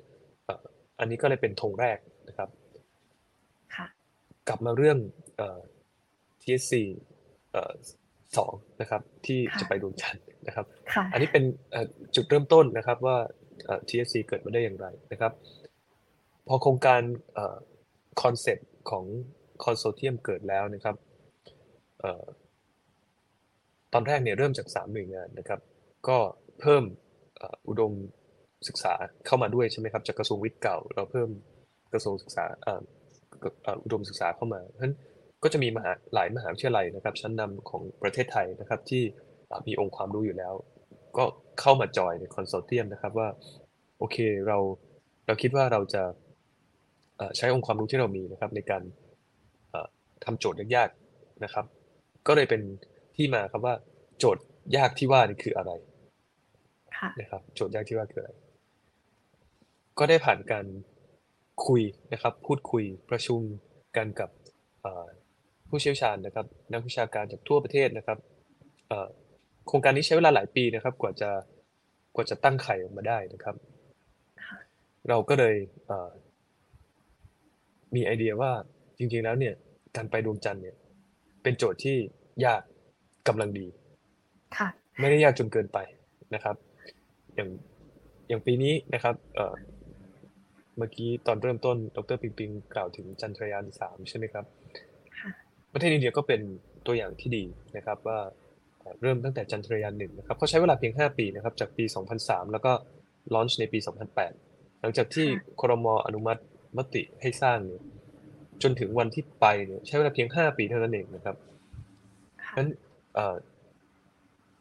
อันนี้ก็เลยเป็นธงแรกนะครับกลับมาเรื่อง TSC สองนะครับที่จะไปดวงจันทร์นะครับ อันนี้เป็นจุดเริ่มต้นนะครับว่า TSC เกิดมาได้อย่างไรนะครับ พอโครงการ concept ของ consortium เกิดแล้วนะครับตอนแรกเนี่ยเริ่มจากสามหน่วยงานนะครับ ก็เพิ่มอุดมศึกษาเข้ามาด้วยใช่ไหมครับจากกระทรวงวิทย์เก่า เราเพิ่มกระทรวงศึกษาอุดมศึกษาเข้ามาเพราะฉะนั้น ก็จะมีมหาหลายมหาวิทยาลัยนะครับ ชั้นนำของประเทศไทยนะครับ ที่มีองค์ความรู้อยู่แล้ว ก็เข้ามาจอยในคอนโซเทียมนะครับว่าโอเคเราเราคิดว่าเราจะใช้องค์ความรู้ที่เรามีนะครับ ในการทำโจทย์ยากๆนะครับ ก็เลยเป็นที่มาครับว่าโจทย์ยากที่ว่านี่คืออะไรนะครับ โจทย์ยากที่ว่าคืออะไร ก็ได้ผ่านการคุยนะครับ พูดคุยประชุมกันกับ ผู้เชี่ยวชาญนะครับ นักวิชาการจากทั่วประเทศนะครับโครงการนี้ใช้เวลาหลายปีนะครับ กว่าจะกว่าจะตั้งไข่ออกมาได้นะครับ เราก็เลยมีไอเดียว่าจริงๆแล้วเนี่ยการไปดวงจันทร์เนี่ย เป็นโจทย์ที่ยากกำลังดีค่ะไม่ได้ยากจนเกินไปนะครับ อย่างอย่างปีนี้นะครับเอ่อเมื่อกี้ตอนเริ่มต้น ดรปิงปิงกล่าวถึงจันทรยานสามใช่ไหมครับ ประเทศอินเดียก็เป็นตัวอย่างที่ดีนะครับว่าเริ่มตั้งแต่จันทรยานหนึ่งนะครับเขาใช้เวลาเพียง 5 ปีนะครับจากปี 2003 แล้วก็ลอนช์ในปี 2008 หลังจากที่ครมอนุมัติมติให้สร้างเนี่ยจนถึงวันที่ไปเนี่ยใช้เวลาเพียง 5 ปีเท่านั้นเองนะครับนั้น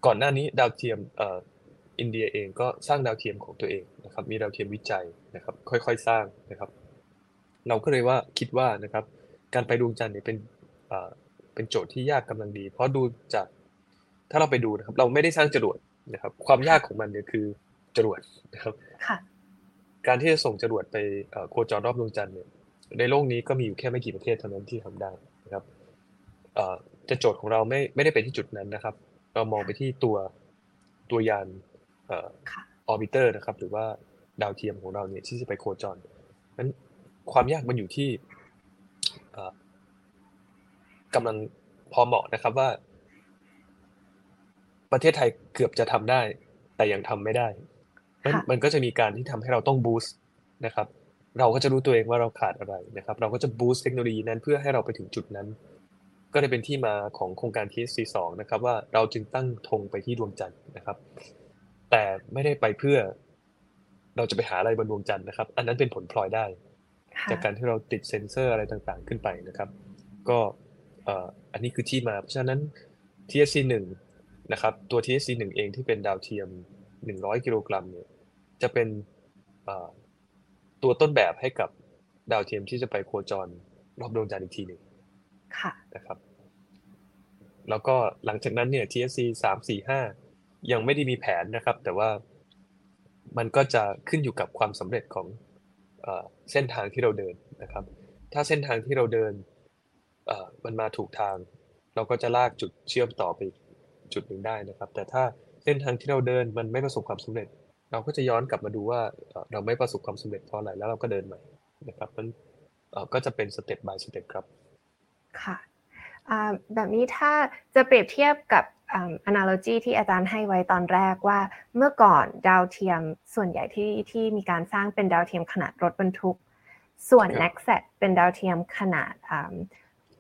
ก่อนหน้านี้ดาวเทียมอินเดียเองก็สร้างดาวเทียมของตัวเองนะครับ มีดาวเทียมวิจัยนะครับ ค่อยๆสร้างนะครับ เราก็เลยว่าคิดว่านะครับ การไปดวงจันทร์เนี่ยเป็น เป็นโจทย์ที่ยากกำลังดี เพราะดูจากถ้าเราไปดูนะครับ เราไม่ได้สร้างจรวดนะครับ ความยากของมันเนี่ยคือจรวดนะครับการที่จะส่งจรวดไปโคจรรอบดวงจันทร์เนี่ยในโลกนี้ก็มีอยู่แค่ไม่กี่ประเทศเท่านั้นที่ทำได้นะครับจะโจทย์ของเราไม่ไม่ได้ไปที่จุดนั้นนะครับ เรามองไปที่ตัวตัวยาน orbiter นะครับ หรือว่าดาวเทียมของเราเนี่ยที่จะไปโคจรนั้นความยากมันอยู่ที่ กำลังพอเหมาะนะครับว่า ประเทศไทยเกือบจะทำได้ แต่ยังทำไม่ได้มันมันก็จะมีการที่ทำให้เราต้องบูสต์นะครับ เราก็จะรู้ตัวเองว่าเราขาดอะไรนะครับ เราก็จะบูสต์เทคโนโลยีนั้นเพื่อให้เราไปถึงจุดนั้น ก็เลยเป็นที่มาของโครงการ TSC 2 นะครับว่าเราจึงตั้งธงไปที่ดวงจันทร์นะครับ แต่ไม่ได้ไปเพื่อเราจะไปหาอะไรบนดวงจันทร์นะครับ อันนั้นเป็นผลพลอยได้ จากการที่เราติดเซ็นเซอร์อะไรต่างๆขึ้นไปนะครับ ก็ อันนี้คือที่มา เพราะฉะนั้น TSC 1นะครับ ตัว TSC 1เองที่เป็นดาวเทียม 100 กิโลกรัมเนี่ย จะเป็นตัวต้นแบบให้กับดาวเทียมที่จะไปโคจรรอบดวงจันทร์อีกทีหนึ่งนะครับ แล้วก็หลังจากนั้นเนี่ย TSC 3 4 5ยังไม่ได้มีแผนนะครับ แต่ว่ามันก็จะขึ้นอยู่กับความสำเร็จของเส้นทางที่เราเดินนะครับ ถ้าเส้นทางที่เราเดิน มันมาถูกทาง เราก็จะลากจุดเชื่อมต่อไปจุดหนึ่งได้นะครับ แต่ถ้าเส้นทางที่เราเดินมันไม่ประสบความสำเร็จ เราก็จะย้อนกลับมาดูว่าเราไม่ประสบความสำเร็จเพราะอะไรแล้วเราก็เดินใหม่นะครับมันก็จะเป็นสเต็ป by สเต็ปครับ ค่ะแบบนี้ถ้าจะเปรียบเทียบกับ analogy ที่อาจารย์ให้ไว้ตอนแรกว่าเมื่อก่อนดาวเทียมส่วนใหญ่ที่ที่มีการสร้างเป็นดาวเทียมขนาดรถบรรทุก ส่วน n e x t เป็นดาวเทียมขนาด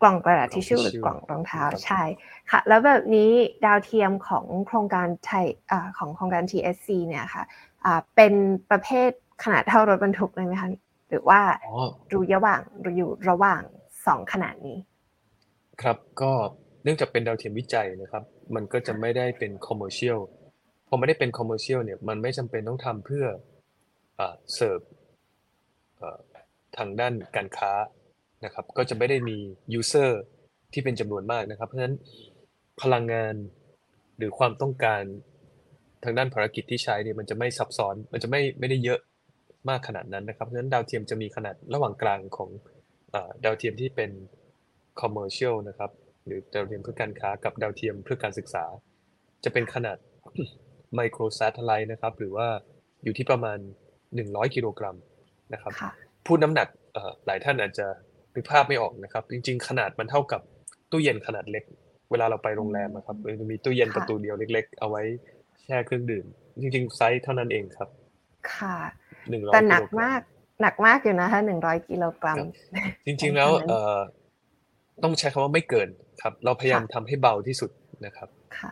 กล่องกระดาษทิชชู่หรือกล่องรองเท้าใช่ค่ะ แล้วแบบนี้ดาวเทียมของโครงการไทยของโครงการ TSC เนี่ยค่ะเป็นประเภทขนาดเท่ารถบรรทุกเลยไหมคะหรือว่ารูระหว่างอยู่ระหว่างสองขนาดนี้ ครับก็เนื่องจากเป็นดาวเทียมวิจัยนะครับ มันก็จะไม่ได้เป็น commercial พอไม่ได้เป็น commercial เนี่ยมันไม่จำเป็นต้องทำเพื่อเสิร์ฟทางด้านการค้า นะครับก็จะไม่ได้มี user ที่เป็นจำนวนมากนะครับ เพราะฉะนั้นพลังงานหรือความต้องการทางด้านภารกิจที่ใช้เนี่ยมันจะไม่ซับซ้อน มันจะไม่ไม่ได้เยอะมากขนาดนั้นนะครับเพราะฉะนั้นดาวเทียมจะมีขนาดระหว่างกลางของดาวเทียมที่เป็น commercial นะครับหรือดาวเทียมเพื่อการค้ากับดาวเทียมเพื่อการศึกษา จะเป็นขนาด microsatellite นะครับหรือว่าอยู่ที่ประมาณ 100 กิโลกรัมนะครับพูดน้ำหนักหลายท่านอาจจะ นึกภาพไม่ออกนะครับ จริง ๆ ขนาดมันเท่ากับตู้เย็นขนาดเล็ก เวลาเราไปโรงแรมนะครับมันจะมีตู้เย็นประตูเดียวเล็ก ๆ เอาไว้แช่เครื่องดื่ม จริง ๆ ไซส์เท่านั้นเองครับ ค่ะหนึ่งร้อยแต่หนักมากหนักมากอยู่นะคะหนึ่งร้อยกิโลกรัม จริง ๆ แล้วเอ่อต้องใช้คำว่าไม่เกินครับ เราพยายามทำให้เบาที่สุดนะครับค่ะ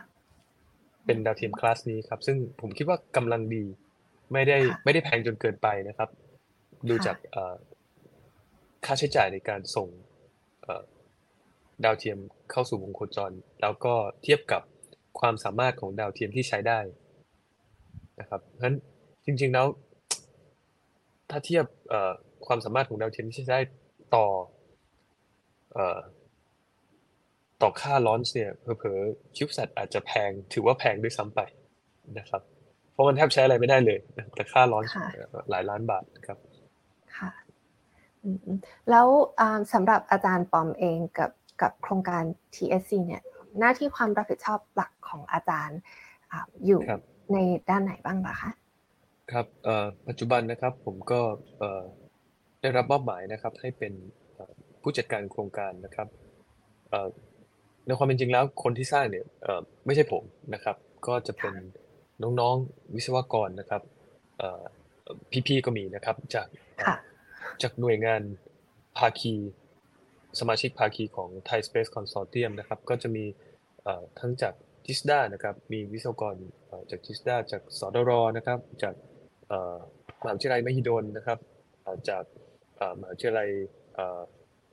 เป็นดาวเทียมคลาสนี้ครับ ซึ่งผมคิดว่ากำลังดี ไม่ได้ไม่ได้แพงจนเกินไปนะครับ ดูจาก ค่าใช้จ่ายในการส่งดาวเทียมเข้าสู่วงโคจร แล้วก็เทียบกับความสามารถของดาวเทียมที่ใช้ได้นะครับเพราะฉะนั้นจริงๆแล้วถ้าเทียบความสามารถของดาวเทียมที่ใช้ได้ต่อต่อค่าลอนช์เนี่ยเผลอๆคิวสัตอาจจะแพงถือว่าแพงด้วยซ้ำไปนะครับ เพราะมันแทบใช้อะไรไม่ได้เลยแต่ค่าลอนช์หลายล้านบาทครับ แล้วสำหรับอาจารย์ปอมเองกับกับโครงการ TSC เนี่ยหน้าที่ความรับผิดชอบหลักของอาจารย์อยู่ในด้านไหนบ้างล่ะคะครับเอ่อปัจจุบันนะครับผมก็เอ่อได้รับมอบหมายนะครับ ให้เป็นเอ่อผู้จัดการโครงการนะครับเอ่อในความเป็นจริงแล้วคนที่สร้างเนี่ยเอ่อไม่ใช่ผมนะครับ ก็จะเป็นน้องๆวิศวกรนะครับเอ่อพี่ๆก็มีนะครับจากค่ะ จากหน่วยงานภาคีสมาชิกภาคีของ Thai Space Consortium นะครับ ก็จะมีทั้งจากจิสดานะครับ มีวิศวกรจากจิสดาจากสดรนะครับ จากมหาวิทยาลัยมหิดลนะครับ จากมหาวิทยาลัย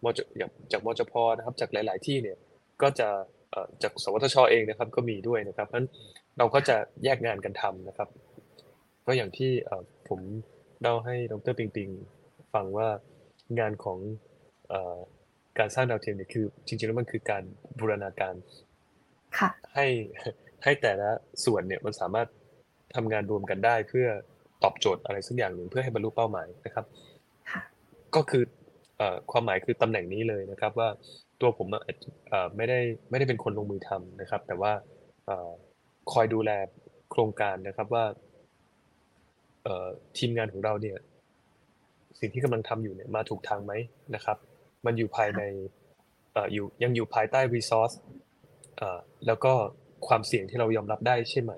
มจางจากมจพนะครับ จากหลาย ๆ ที่เนี่ยก็จะจากสวทชเองนะครับ ก็มีด้วยนะครับเพราะฉะนั้นเราก็จะแยกงานกันทำนะครับ ก็อย่างที่ผมเล่าให้ดรปิงปิง ฟังว่างานของเอ่อการสร้างดาวเทียมเนี่ยคือ จริงๆแล้วมันคือการบูรณาการค่ะให้ให้แต่ละส่วนเนี่ยมันสามารถทำงานรวมกันได้ เพื่อตอบโจทย์อะไรสักอย่างหนึ่งเพื่อให้บรรลุเป้าหมายนะครับค่ะก็คือเอ่อความหมายคือตำแหน่งนี้เลยนะครับ ว่าตัวผมอะเอ่อไม่ได้ไม่ได้เป็นคนลงมือทำนะครับ แต่ว่าเอ่อคอยดูแลโครงการนะครับว่าเอ่อทีมงานของเราเนี่ย สิ่งที่กำลังทำอยู่เนี่ยมาถูกทางไหมนะครับ มันอยู่ภายในเอ่ออยู่ยังอยู่ภายใต้ resource เอ่อแล้วก็ความเสี่ยงที่เรายอมรับได้ใช่ไหม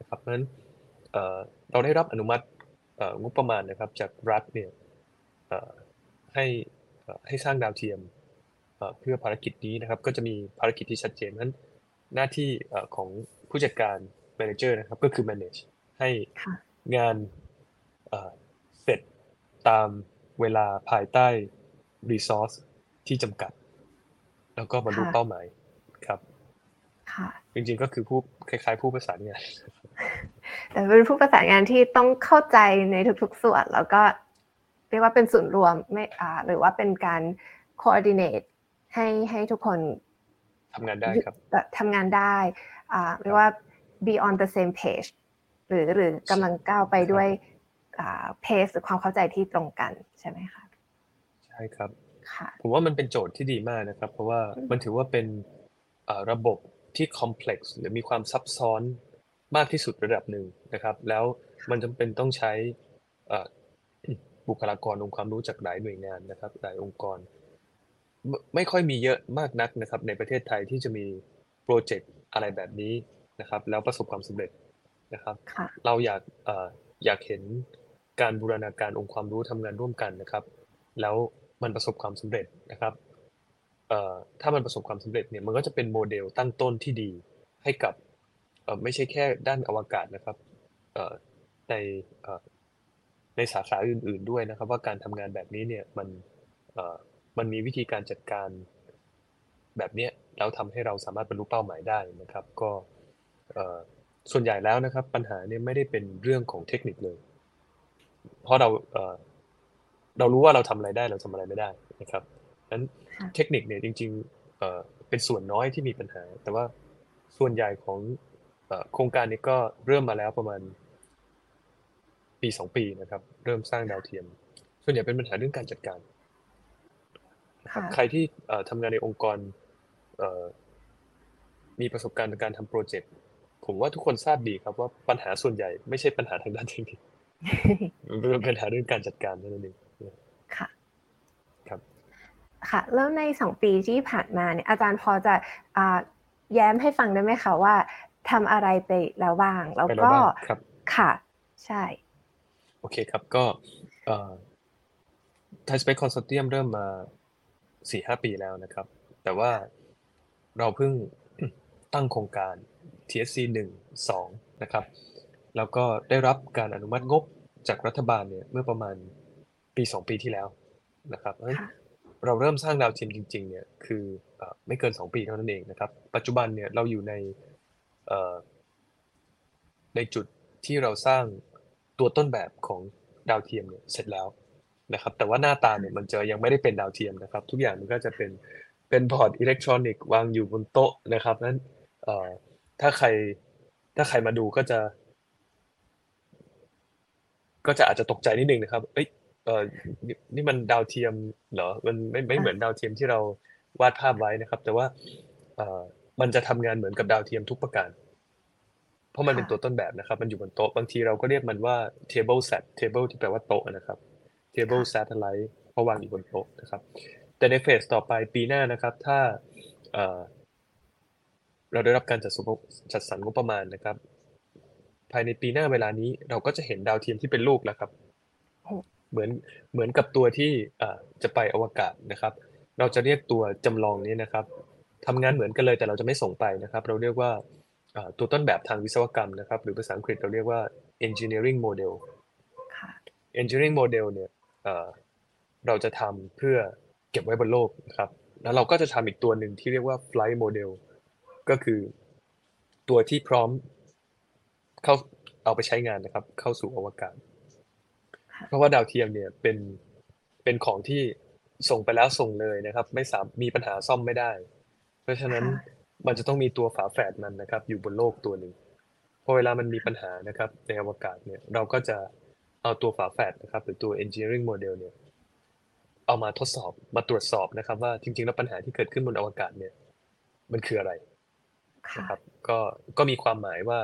นะครับเพราะฉะนั้นเอ่อเราได้รับอนุมัติเอ่องบประมาณนะครับจากรัฐเนี่ยเอ่อให้เอ่อให้สร้างดาวเทียมเอ่อเพื่อภารกิจนี้นะครับ ก็จะมีภารกิจที่ชัดเจนนั้นหน้าที่เอ่อของผู้จัดการ manager นะครับก็คือ manage ให้ค่ะงานเอ่อเสร็จ ตามเวลาภายใต้ resource ที่จำกัด แล้วก็บรรลุค่ะเป้าหมายครับค่ะจริงๆก็คือผู้คล้ายๆผู้ประสานงาน แต่เป็นผู้ประสานงานที่ต้องเข้าใจในทุกๆส่วน แล้วก็เรียกว่าเป็นศูนย์รวมไม่อ่าหรือว่าเป็นการ coordinate ให้ให้ทุกคนทำงานได้ครับแบบทำงานได้อ่าเรียกว่า be on the same page หรือหรือกำลังก้าวไปด้วย อ่า pace หรือความเข้าใจที่ตรงกันใช่ไหมคะใช่ครับค่ะผมว่ามันเป็นโจทย์ที่ดีมากนะครับ เพราะว่าอืมมันถือว่าเป็นเอ่อระบบที่ complex หรือมีความซับซ้อนมากที่สุดระดับหนึ่งนะครับ แล้วมันจำเป็นต้องใช้เอ่อบุคลากรองค์ความรู้จากหลายหน่วยงานนะครับหลายองค์กรไม่ไม่ค่อยมีเยอะมากนักนะครับ ในประเทศไทยที่จะมีโปรเจกต์อะไรแบบนี้นะครับ แล้วประสบความสำเร็จนะครับค่ะเราอยากเอ่ออยากเห็น การบูรณาการองค์ความรู้ทำงานร่วมกันนะครับ แล้วมันประสบความสำเร็จนะครับถ้ามันประสบความสำเร็จเนี่ยมันก็จะเป็นโมเดลตั้งต้นที่ดีให้กับไม่ใช่แค่ด้านอวกาศนะครับในในสาขาอื่น ๆด้วยนะครับ ว่าการทำงานแบบนี้เนี่ยมันมันมีวิธีการจัดการแบบนี้แล้วทำให้เราสามารถบรรลุเป้าหมายได้นะครับ ก็ส่วนใหญ่แล้วนะครับ ปัญหาเนี่ยไม่ได้เป็นเรื่องของเทคนิคเลย เพราะเราเอ่อเรารู้ว่าเราทำอะไรได้เราทำอะไรไม่ได้นะครับนั้นค่ะเทคนิคเนี่ยจริงๆเอ่อเป็นส่วนน้อยที่มีปัญหา แต่ว่าส่วนใหญ่ของเอ่อโครงการนี้ก็เริ่มมาแล้วประมาณปีสองปีนะครับ เริ่มสร้างดาวเทียม ส่วนใหญ่เป็นปัญหาเรื่องการจัดการนะครับค่ะใครที่เอ่อทำงานในองค์กรเอ่อมีประสบการณ์ในการทำโปรเจกต์ผมว่าทุกคนทราบดีครับว่าปัญหาส่วนใหญ่ไม่ใช่ปัญหาทางด้านเทคนิค มันเป็นปัญหาเรื่องการจัดการเท่านั้นเองค่ะครับค่ะแล้วในสองปีที่ผ่านมาเนี่ยอาจารย์พอจะอ่าแย้มให้ฟังได้ไหมคะว่าทำอะไรไปแล้วบ้างแล้วไปแล้วก็บ้างครับค่ะ ใช่ โอเคครับก็เอ่อ Thai Space Consortium เริ่มมาสี่ห้าปีแล้วนะครับ แต่ว่าเราเพิ่งตั้งโครงการ TSC หนึ่งสองนะครับ แล้วก็ได้รับการอนุมัติงบจากรัฐบาลเนี่ยเมื่อประมาณปีสองปีที่แล้วนะครับเพราะฉะนั้นค่ะเราเริ่มสร้างดาวเทียมจริงๆเนี่ยคือเอ่อไม่เกินสองปีเท่านั้นเองนะครับ ปัจจุบันเนี่ยเราอยู่ในเอ่อในจุดที่เราสร้างตัวต้นแบบของดาวเทียมเนี่ยเสร็จแล้วนะครับ แต่ว่าหน้าตาเนี่ยมันจะยังไม่ได้เป็นดาวเทียมนะครับ ทุกอย่างมันก็จะเป็นเป็นบอร์ดอิเล็กทรอนิกส์วางอยู่บนโต๊ะนะครับนั้นเอ่อถ้าใครถ้าใครมาดูก็จะ ก็จะอาจจะตกใจนิดนึงนะครับ เอ้ยเออนี่นี่มันดาวเทียมเหรอ มันไม่ไม่ค่ะเหมือนดาวเทียมที่เราวาดภาพไว้นะครับ แต่ว่าเอ่อมันจะทำงานเหมือนกับดาวเทียมทุกประการพราะมันเป็นตัวต้นแบบนะครับ มันอยู่บนโต๊ะ บางทีเราก็เรียกมันว่า table set table ที่แปลว่าโต๊ะนะครับ table satellite เพราะวางอยู่บนโต๊ะนะครับ แต่ในเฟสต่อไปปีหน้านะครับ ถ้าเราได้รับการจัดจัดสรรงบประมาณนะครับ ภายในปีหน้าเวลานี้ เราก็จะเห็นดาวเทียมที่เป็นลูกแล้วครับเหมือนเหมือนกับตัวที่จะไปอวกาศนะครับ เราจะเรียกตัวจำลองนี้นะครับทำงานเหมือนกันเลยแต่เราจะไม่ส่งไปนะครับ เราเรียกว่าตัวต้นแบบทางวิศวกรรมนะครับ หรือภาษาอังกฤษเราเรียกว่า engineering model engineering model เนี่ยเราจะทำเพื่อเก็บไว้บนโลกนะครับ แล้วเราก็จะทำอีกตัวหนึ่งที่เรียกว่า flight model ก็คือตัวที่พร้อม เข้าเอาไปใช้งานนะครับ เข้าสู่อวกาศ เพราะว่าดาวเทียมเนี่ยเป็นเป็นของที่ส่งไปแล้วส่งเลยนะครับ ไม่สามมีปัญหาซ่อมไม่ได้ เพราะฉะนั้นมันจะต้องมีตัวฝาแฝดมันนะครับ อยู่บนโลกตัวหนึ่งพอเวลามันมีปัญหานะครับ ในอวกาศเนี่ย เราก็จะเอาตัวฝาแฝดนะครับ หรือตัว engineering model เนี่ย เอามาทดสอบมาตรวจสอบนะครับ ว่าจริง ๆ แล้วปัญหาที่เกิดขึ้นบนอวกาศเนี่ย มันคืออะไรนะครับ ก็ก็มีความหมายว่า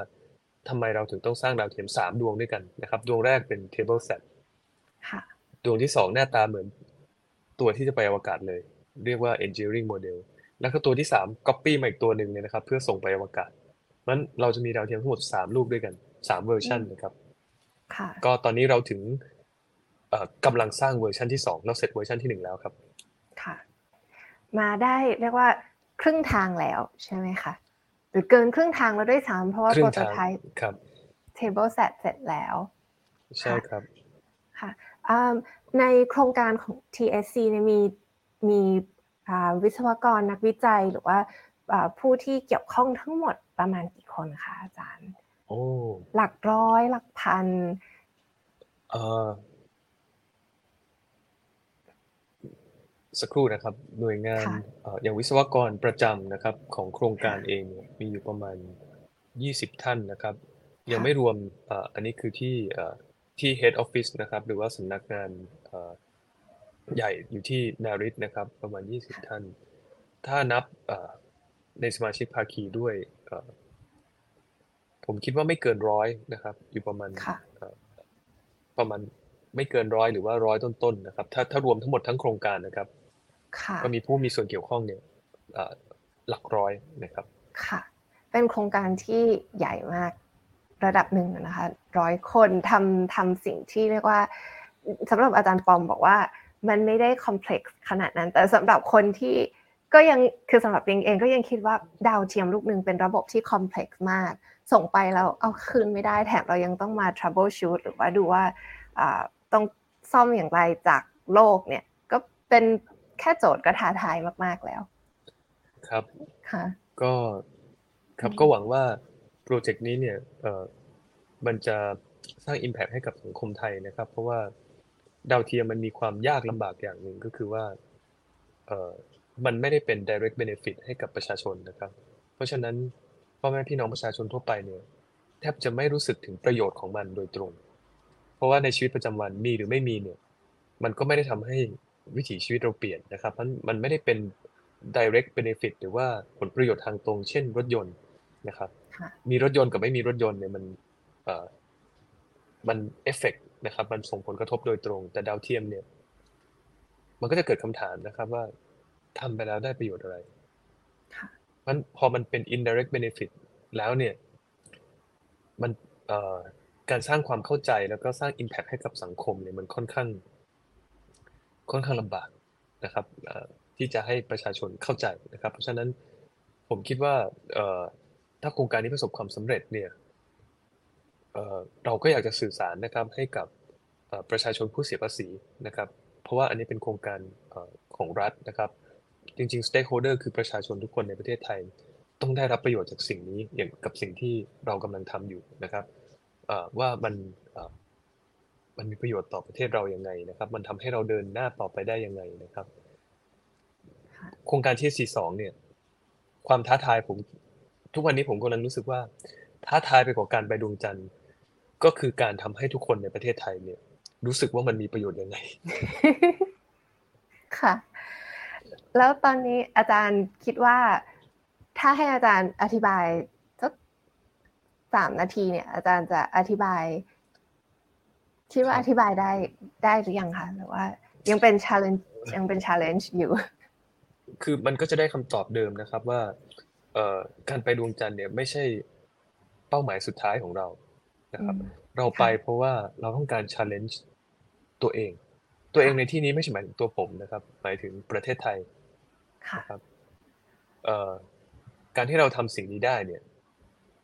ทำไมเราถึงต้องสร้างดาวเทียมสามดวงด้วยกันนะครับ ดวงแรกเป็น table set ดวงที่สองหน้าตาเหมือนตัวที่จะไปอวกาศเลย เรียกว่า engineering model แล้วก็ตัวที่สาม copy มาอีกตัวหนึ่งเนี่ยนะครับ เพื่อส่งไปอวกาศนั้นเราจะมีดาวเทียมทั้งหมดสามลูกด้วยกันสามเวอร์ชันนะครับก็ตอนนี้เราถึงกำลังสร้างเวอร์ชันที่สองเราเสร็จเวอร์ชันที่หนึ่งแล้วครับ ค่ะ มาได้เรียกว่าครึ่งทางแล้วใช่ไหมคะ หรือเกินครึ่งทางแล้วด้วยซ้ำเพราะว่าโปรโตไทป์ table set เสร็จแล้ว ใช่ครับค่ะในโครงการของ TSC เนี่ยมีมีวิศวกรนักวิจัยหรือว่าผู้ที่เกี่ยวข้องทั้งหมดประมาณกี่คนคะอาจารย์ โอ้หลักร้อยหลักพัน เออ สักครู่นะครับหน่วยงานอย่างวิศวกรประจำนะครับของโครงการเองมีอยู่ประมาณ 20 ท่านนะครับ ยังไม่รวมอันนี้คือที่ที่ head office นะครับ หรือว่าสำนักงานใหญ่อยู่ที่นาริสนะครับ ประมาณ 20 ท่าน ถ้านับในสมาชิกภาคีด้วยผมคิดว่าไม่เกินร้อยนะครับ อยู่ประมาณประมาณไม่เกินร้อยหรือว่าร้อยต้นๆนะครับ ถ้าถ้ารวมทั้งหมดทั้งโครงการนะครับ ก็มีผู้มีส่วนเกี่ยวข้องเนี่ยหลักร้อยนะครับค่ะ เป็นโครงการที่ใหญ่มากระดับหนึ่งนะคะร้อยคนทำทำสิ่งที่เรียกว่าสำหรับอาจารย์ปอมบอกว่ามันไม่ได้คอมเพล็กซ์ขนาดนั้น แต่สำหรับคนที่ก็ยังคือสำหรับเองเองก็ยังคิดว่าดาวเทียมลูกหนึ่งเป็นระบบที่คอมเพล็กซ์มาก ส่งไปแล้วเอาคืนไม่ได้แถมเรายังต้องมา troubleshoot หรือว่าดูว่าต้องซ่อมอย่างไรจากโลกเนี่ยก็เป็น แค่โจทย์ก็ท้าทายมากๆแล้ว ครับค่ะก็ครับก็หวังว่าโปรเจกต์นี้เนี่ยเออมันจะสร้าง Impact ให้กับสังคมไทยนะครับ เพราะว่าดาวเทียมมันมีความยากลำบากอย่างหนึ่งก็คือว่าเออมันไม่ได้เป็น direct benefit ให้กับประชาชนนะครับ เพราะฉะนั้นพ่อแม่พี่น้องประชาชนทั่วไปเนี่ยแทบจะไม่รู้สึกถึงประโยชน์ของมันโดยตรง เพราะว่าในชีวิตประจำวันมีหรือไม่มีเนี่ย มันก็ไม่ได้ทำให้ วิถีชีวิตเราเปลี่ยนนะครับมันมันไม่ได้เป็น direct benefit หรือว่าผลประโยชน์ทางตรง เช่น รถยนต์นะครับ มีรถยนต์กับไม่มีรถยนต์เนี่ยมันเอ่อมันเอฟเฟกนะครับมันส่งผลกระทบโดยตรง แต่ดาวเทียมเนี่ย มันก็จะเกิดคำถามนะครับว่าทำไปแล้วได้ประโยชน์อะไรมันพอมันเป็น indirect benefit แล้วเนี่ย มันเอ่อการสร้างความเข้าใจแล้วก็สร้าง impact ให้กับสังคมเนี่ยมันค่อนข้าง ค่อนข้างลำบากนะครับที่จะให้ประชาชนเข้าใจนะครับ เพราะฉะนั้นผมคิดว่าถ้าโครงการนี้ประสบความสำเร็จเนี่ยเราก็อยากจะสื่อสารนะครับให้กับประชาชนผู้เสียภาษีนะครับ เพราะว่าอันนี้เป็นโครงการของรัฐนะครับ จริงๆ stakeholder คือประชาชนทุกคนในประเทศไทย ต้องได้รับประโยชน์จากสิ่งนี้อย่างกับสิ่งที่เรากำลังทำอยู่นะครับว่ามัน มันมีประโยชน์ต่อประเทศเราอย่างไงนะครับ มันทำให้เราเดินหน้าต่อไปได้ยังไงนะครับ โครงการที่สี่สองเนี่ย ความท้าทายผม ทุกวันนี้ผมกำลังรู้สึกว่า ท้าทายไปกว่าการไปดวงจันทร์ ก็คือการทำให้ทุกคนในประเทศไทยเนี่ย รู้สึกว่ามันมีประโยชน์ยังไง ค่ะ แล้วตอนนี้อาจารย์คิดว่าถ้าให้อาจารย์อธิบายสักสามนาทีเนี่ย อาจารย์จะอธิบาย คิดว่าคอรับธิบายได้ได้หรือยังคะหรือว่า ยังเป็น challenge ยังเป็น challenge อยู่ คือมันก็จะได้คำตอบเดิมนะครับว่าเอ่อการไปดวงจันทร์เนี่ยไม่ใช่เป้าหมายสุดท้ายของเรานะครับอืมเราไปค่ะเพราะว่าเราต้องการ challenge ตัวเอง ตัวเองในที่นี้ไม่ใช่หมายถึงตัวผมนะครับ หมายถึงประเทศไทยค่ะนะครับเอ่อการที่เราทำสิ่งนี้ได้เนี่ย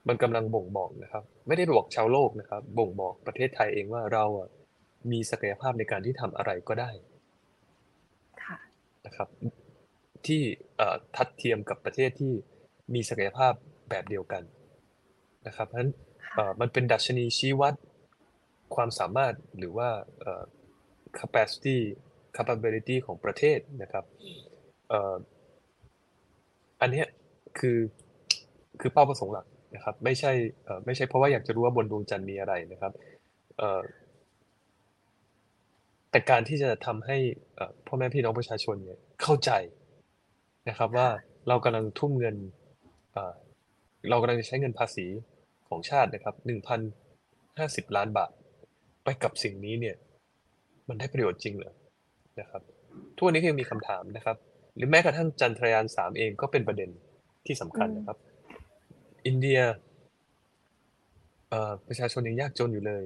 มันกำลังบ่งบอกนะครับ ไม่ได้บอกชาวโลกนะครับ บ่งบอกประเทศไทยเองว่าเราอะมีศักยภาพในการที่ทำอะไรก็ได้ค่ะนะครับ ที่เอ่อทัดเทียมกับประเทศที่มีศักยภาพแบบเดียวกันนะครับเพราะฉะนั้นเอ่อมันเป็นดัชนีชี้วัดความสามารถหรือว่าเอ่อ capacity capability ของประเทศนะครับเอ่ออันเนี้ยคือคือเป้าประสงค์หลัก นะครับไม่ใช่เอ่อไม่ใช่เพราะว่าอยากจะรู้ว่าบนดวงจันทร์มีอะไรนะครับเอ่อแต่การที่จะทำให้เอ่อพ่อแม่พี่น้องประชาชนเนี่ยเข้าใจนะครับว่าเรากำลังทุ่มเงินเอ่อเรากำลังจะใช้เงินภาษีของชาตินะครับหนึ่งพันห้าสิบล้านบาท ไปกับสิ่งนี้เนี่ย มันได้ประโยชน์จริงเหรอนะครับทุกวันนี้ก็ยังมีคำถามนะครับ หรือแม้กระทั่งจันทรายานสามเองก็เป็นประเด็นที่สำคัญนะครับ อินเดีย เอ่อ ประชาชนยังยากจนอยู่เลย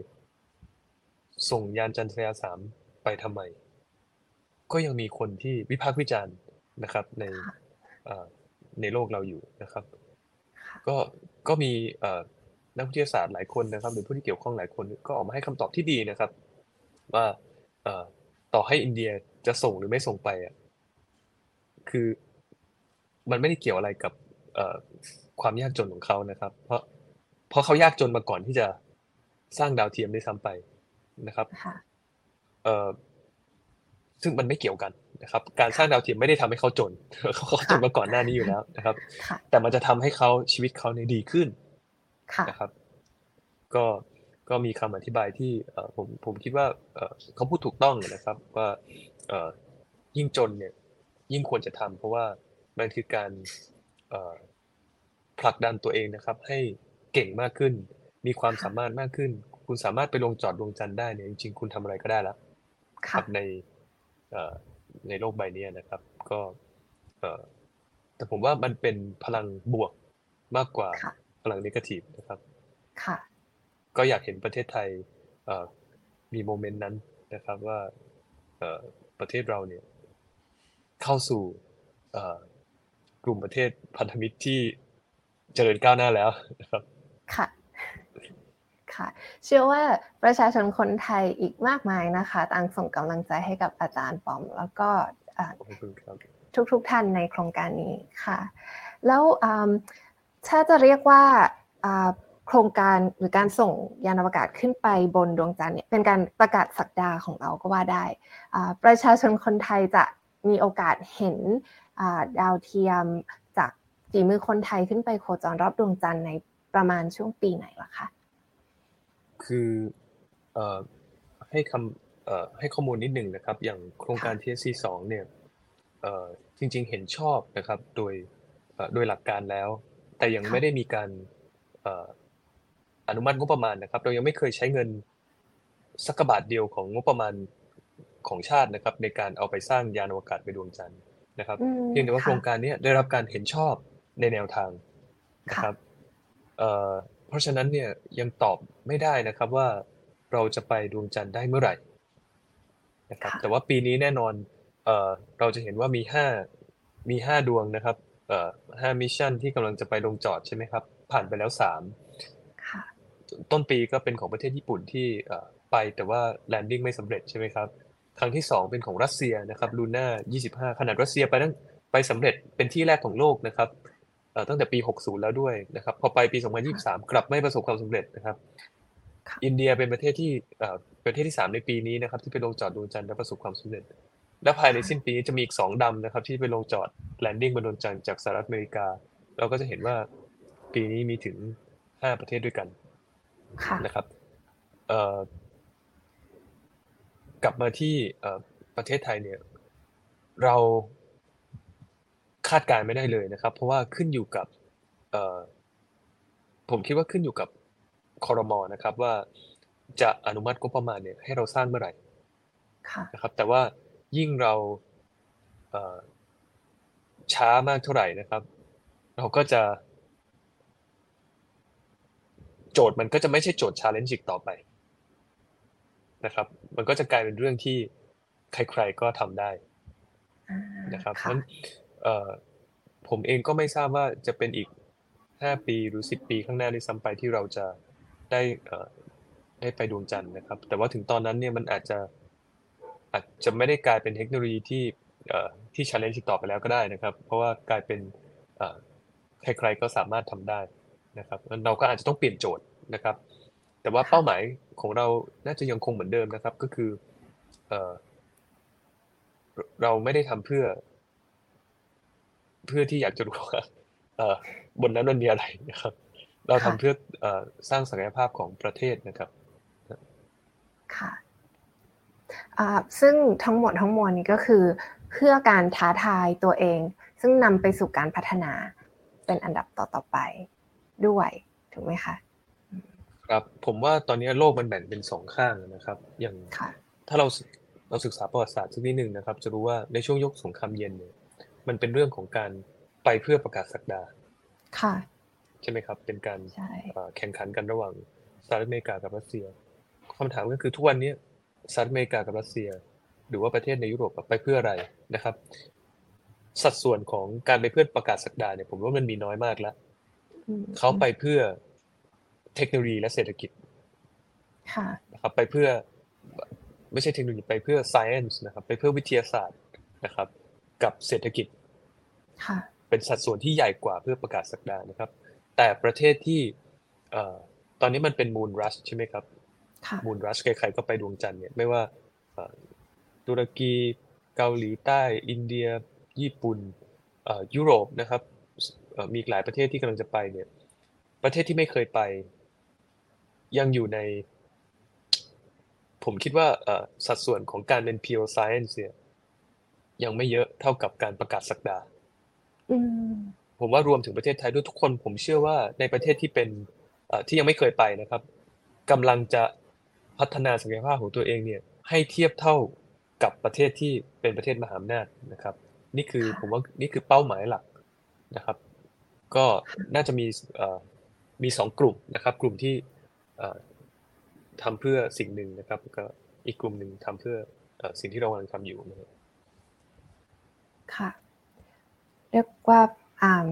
ส่งยานจันทรายานสามไปทำไม ก็ยังมีคนที่วิพากษ์วิจารณ์นะครับ ในเอ่อในโลกเราอยู่นะครับก็ก็มีเอ่อนักวิทยาศาสตร์หลายคนนะครับ หรือผู้ที่เกี่ยวข้องหลายคนก็ออกมาให้คำตอบที่ดีนะครับ ว่าเอ่อต่อให้อินเดียจะส่งหรือไม่ส่งไปอะคือมันไม่ได้เกี่ยวอะไรกับเอ่อ ความยากจนของเขานะครับ เพราะเพราะเขายากจนมาก่อนที่จะสร้างดาวเทียมได้วยซ้ำไปนะครับค่ะเอ่อซึ่งมันไม่เกี่ยวกันนะครับ การสร้างดาวเทียมไม่ได้ทำให้เขาจนเขาเขาจนมาก่อนหน้านี้อยู่แล้วนะครับค่ะแต่มันจะทำให้เขาชีวิตเขาเนี่ยดีขึ้นค่ะนะครับ ก็ก็มีคำอธิบายที่เอ่อผมผมคิดว่าเอ่อเขาพูดถูกต้องนะครับว่าเอ่อยิ่งจนเนี่ย ยิ่งควรจะทำเพราะว่ามันคือการเอ่อ ผลักดันตัวเองนะครับ ให้เก่งมากขึ้น มีความสามารถมากขึ้น คุณสามารถไปลงจอดดวงจันทร์ได้เนี่ยจริงๆคุณทำอะไรก็ได้แล้วคค่ะรับในเอ่อในโลกใบนี้นะครับ ก็เอ่อแต่ผมว่ามันเป็นพลังบวกมากกว่าค่ะพลังนกาทีฟนะครับค่ะก็อยากเห็นประเทศไทยเอ่อมีโมเมนต์นั้นนะครับว่าเอ่อประเทศเราเนี่ยเข้าสู่เอ่อกลุ่มประเทศพันธมิตรที่ เจริญก้าวหน้าแล้วนะครับค่ะค่ะ เชื่อว่าประชาชนคนไทยอีกมากมายนะคะต่างส่งกำลังใจให้กับอาจารย์ปอม แล้วก็อ่าขอบคุณครับทุกๆท่านในโครงการนี้ค่ะ แล้วอืมถ้าจะเรียกว่าอ่าโครงการหรือการส่งยานอวกาศขึ้นไปบนดวงจันทร์เนี่ยเป็นการประกาศสักดาของเราก็ว่าได้อ่าประชาชนคนไทยจะมีโอกาสเห็นอ่าดาวเทียมจาก ฝีมือคนไทยขึ้นไปโคจรรอบดวงจันทร์ในประมาณช่วงปีไหนล่ะคะ คือเอ่อให้คำเอ่อให้ข้อมูลนิดหนึ่งนะครับ อย่างโครงการ TSC 2เนี่ยเอ่อจริงๆเห็นชอบนะครับโดยเอ่อโดยหลักการแล้ว แต่ยังค่ะไม่ได้มีการเอ่ออนุมัติงบประมาณนะครับ เรายังไม่เคยใช้เงินสักกะบาทเดียวของงบประมาณของชาตินะครับ ในการเอาไปสร้างยานอวกาศไปดวงจันทร์นะครับอืมเพียงแต่ว่าค่ะโครงการเนี้ได้รับการเห็นชอบ ในแนวทางนะค่ะครับเอ่อเพราะฉะนั้นเนี่ยยังตอบไม่ได้นะครับว่าเราจะไปดวงจันทร์ได้เมื่อไหร่นะครับค่ะแต่ว่าปีนี้แน่นอนเอ่อเราจะเห็นว่ามีห้ามีห้าดวงนะครับเอ่อห้ามิชชั่นที่กำลังจะไปลงจอดใช่ไหมครับ ผ่านไปแล้วสามค่ะต้นปีก็เป็นของประเทศญี่ปุ่นที่เอ่อไปแต่ว่าแลนดิ้งไม่สำเร็จใช่ไหมครับ ครั้งที่สองเป็นของรัสเซียนะครับลูน่า25 ขนาดรัสเซียไปตั้งไปสำเร็จเป็นที่แรกของโลกนะครับเอ่อ ตั้งแต่ปี 60 แล้วด้วยนะครับพอไปปี 2023 กลับไม่ประสบความสำเร็จนะครับค่ะอินเดียเป็นประเทศที่เอ่อเป็นประเทศที่สามในปีนี้นะครับที่ไปลงจอดดวงจันทร์และประสบความสำเร็จ และภายในสิ้นปีนี้จะมีอีกสองดำนะครับที่ไปลงจอดlanding บนดวงจันทร์จากสหรัฐอเมริกา เราก็จะเห็นว่าปีนี้มีถึง 5 ประเทศด้วยกันค่ะนะครับเอ่อกลับมาที่เอ่อประเทศไทยเนี่ยเรา คาดการณ์ไม่ได้เลยนะครับ เพราะว่าขึ้นอยู่กับเอ่อผมคิดว่าขึ้นอยู่กับคอรมอนะครับว่าจะอนุมัติงบประมาณเนี่ยให้เราสร้างเมื่อไหร่ค่ะนะครับ แต่ว่ายิ่งเราเอ่อช้ามากเท่าไหร่นะครับ เราก็จะ โจทย์มันก็จะไม่ใช่โจทย์ challenge อีกต่อไปนะครับ มันก็จะกลายเป็นเรื่องที่ใครๆก็ทำได้อ่านะครับเพค่ะราะฉะนั้นเอ่อ ผมเองก็ไม่ทราบว่าจะเป็นอีกห้าปีหรือสิบปีข้างหน้าด้วยซ้ำไปที่เราจะได้ได้ไปดวงจันทร์นะครับ แต่ว่าถึงตอนนั้นเนี่ยมันอาจจะอาจจะไม่ได้กลายเป็นเทคโนโลยีที่ที่ challenge อีกต่อไปแล้วก็ได้นะครับ เพราะว่ากลายเป็นใครๆก็สามารถทำได้นะครับเราก็อาจจะต้องเปลี่ยนโจทย์นะครับ แต่ว่าเป้าหมายของเราน่าจะยังคงเหมือนเดิมนะครับ ก็คือเอ่อเราไม่ได้ทำเพื่อ เพื่อที่อยากจะรู้ว่าเอ่อบนนั้นมันมีอะไรนะครับ เราทำค่ะเพื่อเอ่อสร้างศักยภาพของประเทศนะครับค่ะอ่าซึ่งทั้งหมดทั้งมวลนี้ก็คือเพื่อการท้าทายตัวเอง ซึ่งนำไปสู่การพัฒนาเป็นอันดับต่อๆไปด้วยถูกไหมคะครับผมว่าตอนนี้โลกมันแบ่งเป็นสองข้างนะครับ อย่างค่ะถ้าเราศึกเราศึกษาประวัติศาสตร์สักนิดหนึ่งนะครับ จะรู้ว่าในช่วงยุคสงครามเย็นเนี่ย มันเป็นเรื่องของการไปเพื่อประกาศศักดา ค่ะ ใช่ไหมครับ เป็นการใช่เอ่อแข่งขันกันระหว่างสหรัฐอเมริกากับรัสเซียคำถามก็คือทุกวันนี้สหรัฐอเมริกากับรัสเซีย หรือว่าประเทศในยุโรปอะไปเพื่ออะไรนะครับ สัดส่วนของการไปเพื่อประกาศสักดาเนี่ยผมว่ามันมีน้อยมากแล้วอืมเขาไปเพื่อเทคโนโลยีและเศรษฐกิจค่ะนะครับ ไปเพื่อไม่ใช่เทคโนโลยีไปเพื่อ science นะครับ ไปเพื่อวิทยาศาสตร์นะครับ กับเศรษฐกิจค่ะเป็นสัดส่วนที่ใหญ่กว่าเพื่อประกาศสักดานะครับ แต่ประเทศที่เอ่อตอนนี้มันเป็นมูนรัชใช่ไหมครับค่ะมูนรัชใครๆก็ไปดวงจันทร์เนี่ยไม่ว่าเอ่อตุรกีเกาหลีใต้ อินเดีย ญี่ปุ่นเอ่อยุโรปนะครับเอ่อมีอีกหลายประเทศที่กำลังจะไปเนี่ย ประเทศที่ไม่เคยไป ยังอยู่ใน ผมคิดว่าเอ่อสัดส่วนของการเป็น pure science เนี่ย ยังไม่เยอะเท่ากับการประกาศสักดา อืม ผมว่ารวมถึงประเทศไทยด้วยทุกคน ผมเชื่อว่าในประเทศที่เป็นเอ่อที่ยังไม่เคยไปนะครับกำลังจะพัฒนาศักยภาพของตัวเองเนี่ย ให้เทียบเท่ากับประเทศที่เป็นประเทศมหาอำนาจนะครับ นี่คือค่ะผมว่านี่คือเป้าหมายหลักนะครับ ก็น่าจะมีเอ่อมีสองกลุ่มนะครับ กลุ่มที่เอ่อทำเพื่อสิ่งหนึ่งนะครับก็อีกกลุ่มหนึ่งทำเพื่อเอ่อสิ่งที่เรากำลังทำอยู่นะครับ ค่ะ เรียกว่าอ่า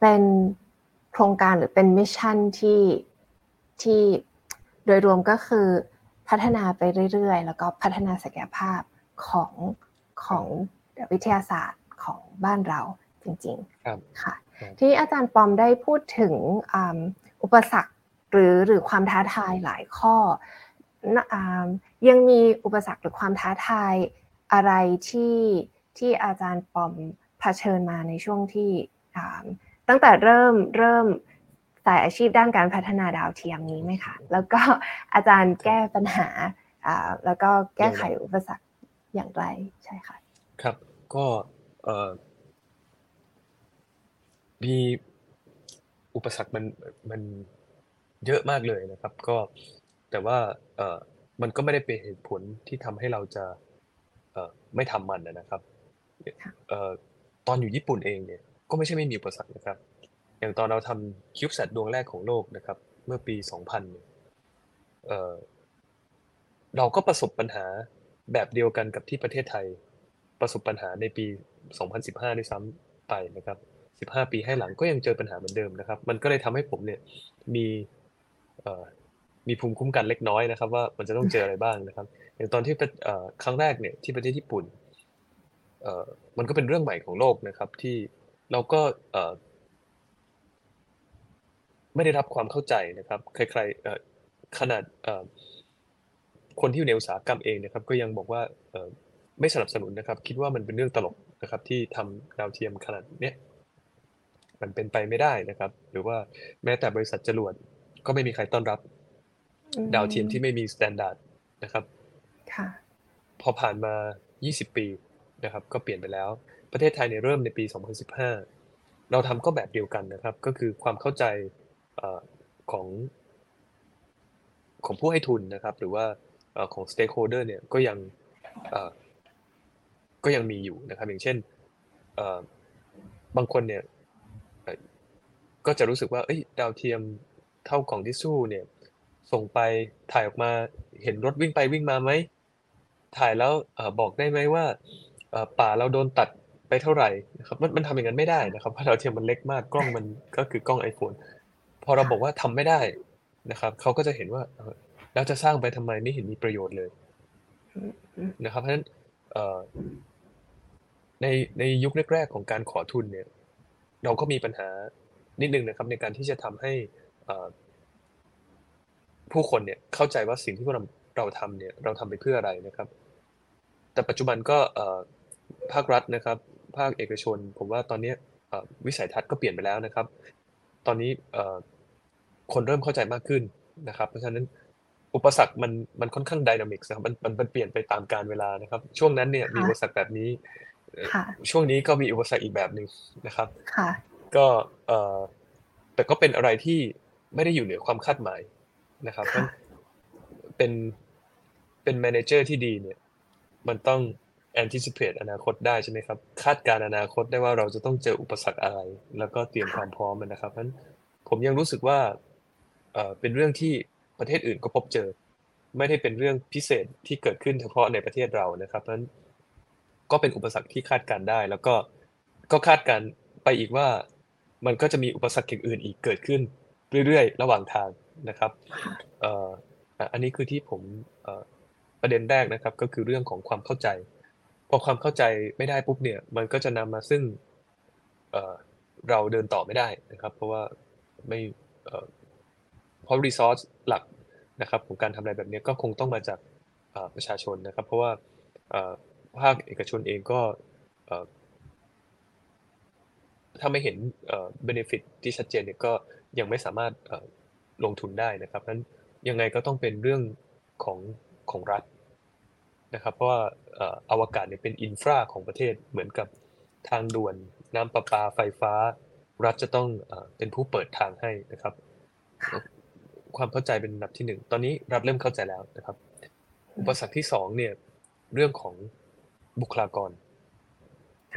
เป็นโครงการหรือเป็นมิชชั่นที่ที่โดยรวมก็คือพัฒนาไปเรื่อยๆ แล้วก็พัฒนาศักยภาพของของวิทยาศาสตร์ของบ้านเราจริงครับๆค่ะครับที่อาจารย์ปอมได้พูดถึงอ่าอุปสรรคหรือหรือความท้าทายหลายข้อนะอ่ายังมีอุปสรรคหรือความท้าทาย อะไรที่ที่อาจารย์ปอมเผชิญมาในช่วงที่ตั้งแต่เริ่มเริ่มสายอาชีพด้านการพัฒนาดาวเทียมนี้ไหมคะ แล้วก็อาจารย์แก้ปัญหาแล้วก็แก้ไขอุปสรรคอย่างไรใช่ค่ะ ครับก็เอ่อมีอุปสรรคมันมันเยอะมากเลยนะครับ ก็แต่ว่ามันก็ไม่ได้เป็นเหตุผลที่ทำให้เราจะเไม่ทำมันนะครับค่ะเอ่อตอนอยู่ญี่ปุ่นเองเนี่ยก็ไม่ใช่ไม่มีอุปสรรคนะครับ อย่างตอนเราทำคิวบ์แซดดวงแรกของโลกนะครับ เมื่อปี 2000เนี่ยเอ่อเราก็ประสบปัญหาแบบเดียวกันกับที่ประเทศไทย ประสบปัญหาในปี 2015 ด้วยซ้ำไปนะครับ 15 ปีให้หลังก็ยังเจอปัญหาเหมือนเดิมนะครับ มันก็เลยทำให้ผมเนี่ยมีเอ่อ มีภูมิคุ้มกันเล็กน้อยนะครับ ว่ามันจะต้องเจออะไรบ้างนะครับอย่างตอนที่เอ่อครั้งแรกเนี่ยที่ประเทศญี่ปุ่นเอ่อมันก็เป็นเรื่องใหม่ของโลกนะครับ ที่เราก็เอ่อไม่ได้รับความเข้าใจนะครับใครๆขนาดคนที่อยู่ในอุตสาหกรรมเองนะครับ ก็ยังบอกว่าไม่สนับสนุนนะครับ คิดว่ามันเป็นเรื่องตลกนะครับ ที่ทำดาวเทียมขนาดเนี้ยมันเป็นไปไม่ได้นะครับ หรือว่าแม้แต่บริษัทจรวดก็ไม่มีใครต้อนรับ ดาวเทียมที่ไม่มี standard นะครับค่ะพอผ่านมา 20 ปีนะครับ ก็เปลี่ยนไปแล้ว ประเทศไทยเนี่ยเริ่มในปี 2015 เราทำก็แบบเดียวกันนะครับ ก็คือความเข้าใจเอ่อของของผู้ให้ทุนนะครับ หรือว่าเอ่อของ stakeholder เนี่ยก็ยังเอ่อก็ยังมีอยู่นะครับ อย่างเช่นเอ่อบางคนเนี่ยเอ่อก็จะรู้สึกว่าเอ้ยดาวเทียมเท่ากล่องทิชชู่เนี่ย ส่งไปถ่ายออกมาเห็นรถวิ่งไปวิ่งมาไหมถ่ายแล้วอบอกได้ไหมว่าป่าเราโดนตัดไปเท่าไหร่นะครับมันมันทำอย่างนั้นไม่ได้นะครับเพราะดาวเทียมมันเล็กมากกล้องมันก็คือกล้อง iPhone พอเราบอกว่าทำไม่ได้นะครับเขาก็จะเห็นว่าเอ่อแล้วจะสร้างไปทำไมไม่เห็นมีประโยชน์เลยนะครับเพราะฉะนั้นในในยุคแรกๆของการขอทุนเนี่ย เราก็มีปัญหานิดนึงนะครับ ในการที่จะทำให้อ่อ ผู้คนเนี่ยเข้าใจว่าสิ่งที่พวกเราเราทำเนี่ยเราทำไปเพื่ออะไรนะครับ แต่ปัจจุบันก็เอ่อภาครัฐนะครับ ภาคเอกชน ผมว่าตอนนี้เอ่อวิสัยทัศน์ก็เปลี่ยนไปแล้วนะครับ ตอนนี้เอ่อคนเริ่มเข้าใจมากขึ้นนะครับ เพราะฉะนั้นอุปสรรคมันมันค่อนข้างไดนามิกนะครับมันมันมันเปลี่ยนไปตามกาลเวลานะครับ ช่วงนั้นเนี่ยมีค่ะอุปสรรคแบบนี้เอ่อค่ะช่วงนี้ก็มีอุปสรรคอีกแบบหนึ่งนะครับค่ะก็เอ่อแต่ก็เป็นอะไรที่ไม่ได้อยู่เหนือความคาดหมาย นะครับเพราะเป็นเป็น manager ที่ดีเนี่ย มันต้อง anticipate อนาคตได้ใช่ไหมครับ คาดการณ์อนาคตได้ว่าเราจะต้องเจออุปสรรคอะไร แล้วก็เตรียมความพร้อมมันนะครับเพราะฉะนั้นผมยังรู้สึกว่าเป็นเรื่องที่ประเทศอื่นก็พบเจอ ไม่ได้เป็นเรื่องพิเศษที่เกิดขึ้นเฉพาะในประเทศเรานะครับเพราะฉะนั้นก็เป็นอุปสรรคที่คาดการได้ แล้วก็ก็คาดการไปอีกว่ามันก็จะมีอุปสรรคอย่างอื่นอีกเกิดขึ้นเรื่อยๆ ระหว่างทาง นะครับอันนี้คือที่ผมประเด็นแรกนะครับ ก็คือเรื่องของความเข้าใจ พอความเข้าใจไม่ได้ปุ๊บเนี่ย มันก็จะนำมาซึ่งเราเดินต่อไม่ได้นะครับ เพราะว่าไม่เพราะรีซอสหลักนะครับของการทำอะไรแบบนี้ก็คงต้องมาจากประชาชนนะครับ เพราะว่าภาคเอกชนเองก็ถ้าไม่เห็นเอ่อ benefit ที่ชัดเจนเนี่ยก็ยังไม่สามารถ ลงทุนได้นะครับนั้นยังไงก็ต้องเป็นเรื่องของของรัฐนะครับ เพราะว่าเอ่ออวกาศเนี่ยเป็นอินฟราของประเทศเหมือนกับทางด่วนน้ำประปาไฟฟ้า รัฐจะต้องเอ่อเป็นผู้เปิดทางให้นะครับ ความเข้าใจเป็นอันดับที่หนึ่งตอนนี้รัฐเริ่มเข้าใจแล้วนะครับ อุปสรรคที่สองเนี่ยเรื่องของบุคลากร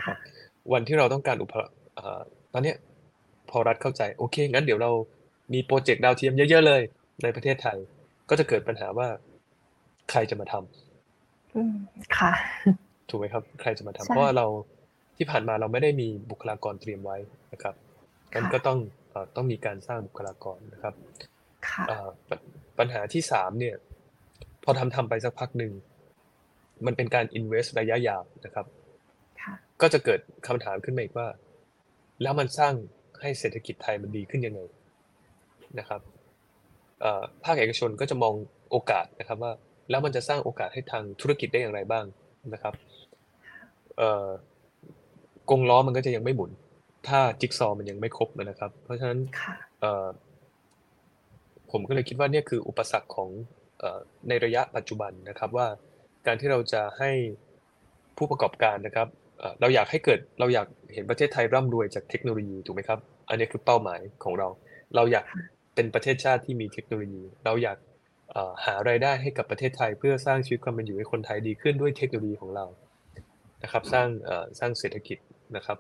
ค่ะวันที่เราต้องการอุปเอ่อตอนเนี้ยพอรัฐเข้าใจโอเค งั้นเดี๋ยวเรา มีโปรเจกต์ดาวเทียมเยอะๆเลยในประเทศไทย ก็จะเกิดปัญหาว่า ใครจะมาทำอืมค่ะ ถูกไหมครับ ใครจะมาทำใช่เพราะว่าเราที่ผ่านมาเราไม่ได้มีบุคลากรเตรียมไว้นะครับงั้นค่ะก็ต้องเอ่อต้องมีการสร้างบุคลากรนะครับค่ะเอ่อปปัญหาที่สามเนี่ย พอทำทำไปสักพักหนึ่งมันเป็นการ invest ระยะยาวนะครับค่ะก็จะเกิดคำถามขึ้นมาอีกว่า แล้วมันสร้างให้เศรษฐกิจไทยมันดีขึ้นยังไง นะครับเอ่อภาคเอกชนก็จะมองโอกาสนะครับว่า แล้วมันจะสร้างโอกาสให้ทางธุรกิจได้อย่างไรบ้างนะครับเอ่อกงล้อมันก็จะยังไม่หมุน ถ้าจิ๊กซอว์มันยังไม่ครบนะครับ เพราะฉะนั้นค่ะเอ่อผมก็เลยคิดว่าเนี่ยคืออุปสรรคของเอ่อในระยะปัจจุบันนะครับว่าการที่เราจะให้ผู้ประกอบการนะครับเอ่อเราอยากให้เกิดเราอยากเห็นประเทศไทยร่ำรวยจากเทคโนโลยีถูกไหมครับ อันนี้คือเป้าหมายของเรา เราอยาก เป็นประเทศชาติที่มีเทคโนโลยี เราอยากเอ่อหารายได้ให้กับประเทศไทย เพื่อสร้างชีวิตความเป็นอยู่ให้คนไทยดีขึ้นด้วยเทคโนโลยีของเรานะครับสร้างเอ่อสร้างเศรษฐกิจนะครับ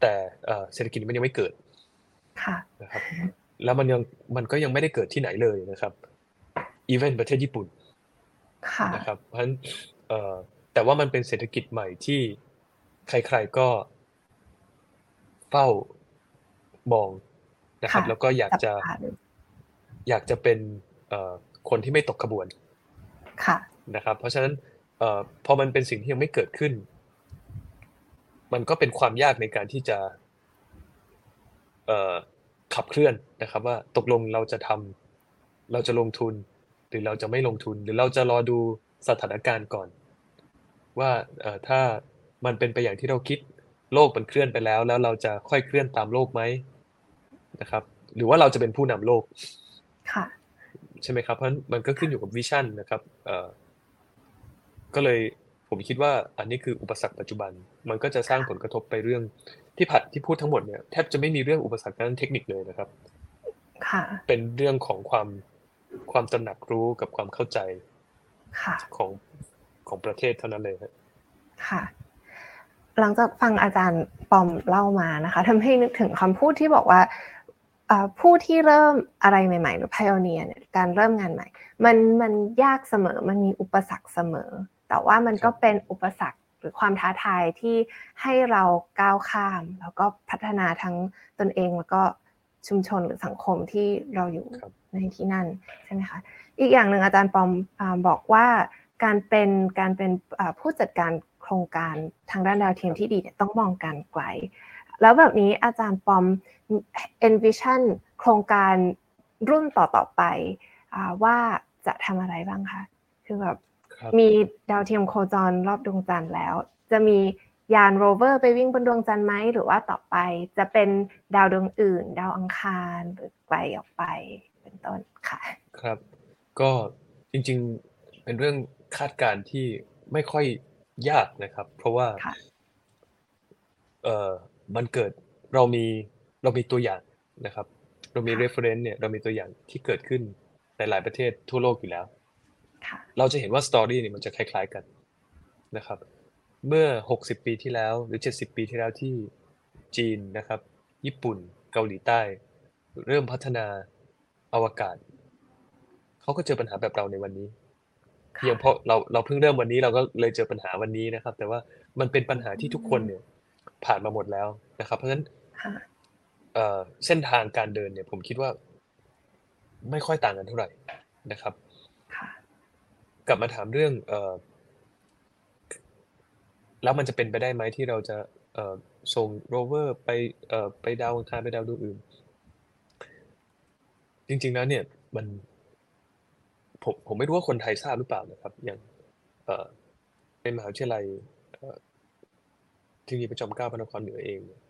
แต่เอ่อเศรษฐกิจมันยังไม่เกิดค่ะนะครับ แล้วมันยังมันก็ยังไม่ได้เกิดที่ไหนเลยนะครับอีเวนประเทศญี่ปุ่นค่ะนะครับ เพราะฉะนั้นเอ่อแต่ว่ามันเป็นเศรษฐกิจใหม่ที่ใครๆก็เฝ้ามอง นะครับค่ะแล้วก็อยากจะจับตาดูอยากจะเป็นเอ่อคนที่ไม่ตกขบวนค่ะนะครับ เพราะฉะนั้นเอ่อพอมันเป็นสิ่งที่ยังไม่เกิดขึ้น มันก็เป็นความยากในการที่จะเอ่อขับเคลื่อนนะครับ ว่าตกลงเราจะทำเราจะลงทุน หรือเราจะไม่ลงทุน หรือเราจะรอดูสถานการณ์ก่อน ว่าเอ่อถ้ามันเป็นไปอย่างที่เราคิดโลกมันเคลื่อนไปแล้ว แล้วเราจะค่อยเคลื่อนตามโลกไหม นะครับ หรือว่าเราจะเป็นผู้นำโลกค่ะใช่ไหมครับเพราะฉะนั้นมันก็ขึ้นอยู่กับวิชั่นนะครับเอ่อก็เลยผมคิดว่าอันนี้คืออุปสรรคปัจจุบัน มันก็จะสร้างผลกระทบไปเรื่องที่ผัดที่พูดทั้งหมดเนี่ยแทบจะไม่มีเรื่องอุปสรรคด้านเทคนิคเลยนะครับค่ะเป็นเรื่องของความความตระหนักรู้กับความเข้าใจค่ะของของประเทศเท่านั้นเลยครับค่ะ หลังจากฟังอาจารย์ปอมเล่ามานะคะทำให้นึกถึงคำพูดที่บอกว่าเอ่อ ผู้ที่เริ่มอะไรใหม่ ๆ หรือ pioneer เนี่ยการเริ่มงานใหม่ มันมันยากเสมอมันมีอุปสรรคเสมอ แต่ว่ามันก็เป็นอุปสรรคหรือความท้าทายที่ให้เราก้าวข้าม แล้วก็พัฒนาทั้งตนเองแล้วก็ชุมชนหรือสังคมที่เราอยู่ครับในที่นั่นใช่ไหมคะอีกอย่างหนึ่งอาจารย์ปอมอาบอกว่าการเป็นการเป็นอ่าผู้จัดการโครงการทางด้านดาวเทียมที่ดีเนี่ยต้องมองการไกลแล้วแบบนี้อาจารย์ปอม envision โครงการรุ่นต่อๆไปอ่าว่าจะทำอะไรบ้างคะคือแบบครับมีดาวเทียมโคจรรอบดวงจันทร์แล้ว จะมียานโรเวอร์ไปวิ่งบนดวงจันทร์ไหมหรือว่าต่อไปจะเป็นดาวดวงอื่น ดาวอังคารหรือไกลออกไปเป็นต้นค่ะ ครับ ก็จริงๆเป็นเรื่องคาดการณ์ที่ไม่ค่อยยากนะครับ เพราะว่าค่ะเอ่อมันเกิดเรามี เรามีตัวอย่างนะครับ เรามีค่ะ reference เนี่ยเรามีตัวอย่างที่เกิดขึ้นในหลายประเทศทั่วโลกอยู่แล้วค่ะเราจะเห็นว่าสตอรี่เนี่ยมันจะคล้าย ๆกันนะครับ เมื่อ 60 ปีที่แล้วหรือ 70 ปีที่แล้วที่จีนนะครับ ญี่ปุ่นเกาหลีใต้ เริ่มพัฒนาอวกาศเขาก็เจอปัญหาแบบเราในวันนี้เพียงเพราะเราเราเพิ่งเริ่มวันนี้เราก็เลยเจอปัญหาวันนี้นะครับ แต่ว่ามันเป็นปัญหาที่ทุกคนเนี่ยผ่านมาหมดแล้วนะครับ เพราะฉะนั้นค่ะ เอ่อเส้นทางการเดินเนี่ย ผมคิดว่า ไม่ค่อยต่างกันเท่าไหร่นะครับค่ะกลับมาถามเรื่องเอ่อแล้วมันจะเป็นไปได้ไหมที่เราจะเอ่อส่งโรเวอร์ไปเอ่อไปดาวอังคารไปดาวดวงอื่น จริง ๆ แล้วเนี่ย มันผมผมไม่รู้ว่าคนไทยทราบหรือเปล่านะครับ อย่างเอ่อในมหาวิทยาลัยเอ่อเทคโนโลยีพระจอมเกล้าพระนครเหนือเองเนี่ย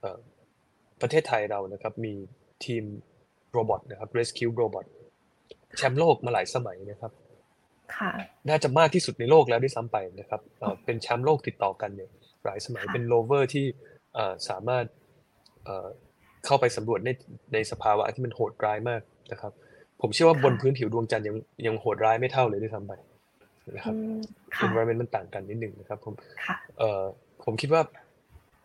เอ่อ ประเทศไทยเรานะครับ มีทีม robot นะครับ Rescue Robot แชมป์โลกมาหลายสมัยนะครับค่ะน่าจะมากที่สุดในโลกแล้วด้วยซ้ำไปนะครับเอ่อเป็นแชมป์โลกติดต่อกันเนี่ยหลายสมัยค่ะเป็นโรเวอร์ที่เอ่อสามารถเอ่อเข้าไปสำรวจในในสภาวะที่มันโหดร้ายมากนะครับ ผมเชื่อว่าบนพื้นผิวดวงจันทร์ยังยังโหดร้ายไม่เท่าเลยด้วยซ้ำไปนะครับอืมค่ะ environment มันต่างกันนิดหนึ่งนะครับผมค่ะเอ่อผมคิดว่า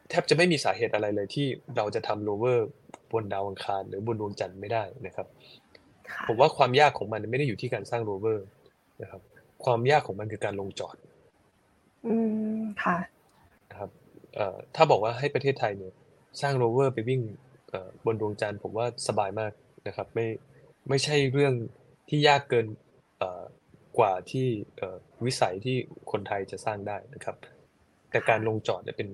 แทบจะไม่มีสาเหตุอะไรเลยที่เราจะทำโรเวอร์บนดาวอังคาร หรือบนดวงจันทร์ไม่ได้นะครับค่ะผมว่าความยากของมันไม่ได้อยู่ที่การสร้างโรเวอร์นะครับ ความยากของมันคือการลงจอด อืมค่ะนะครับเอ่อถ้าบอกว่าให้ประเทศไทยเนี่ย สร้างโรเวอร์ไปวิ่งเอ่อบนดวงจันทร์ผมว่าสบายมากนะครับ ไม่ไม่ใช่เรื่องที่ยากเกินเอ่อกว่าที่เอ่อวิสัยที่คนไทยจะสร้างได้นะครับ แต่การลงจอดเนี่ยเป็น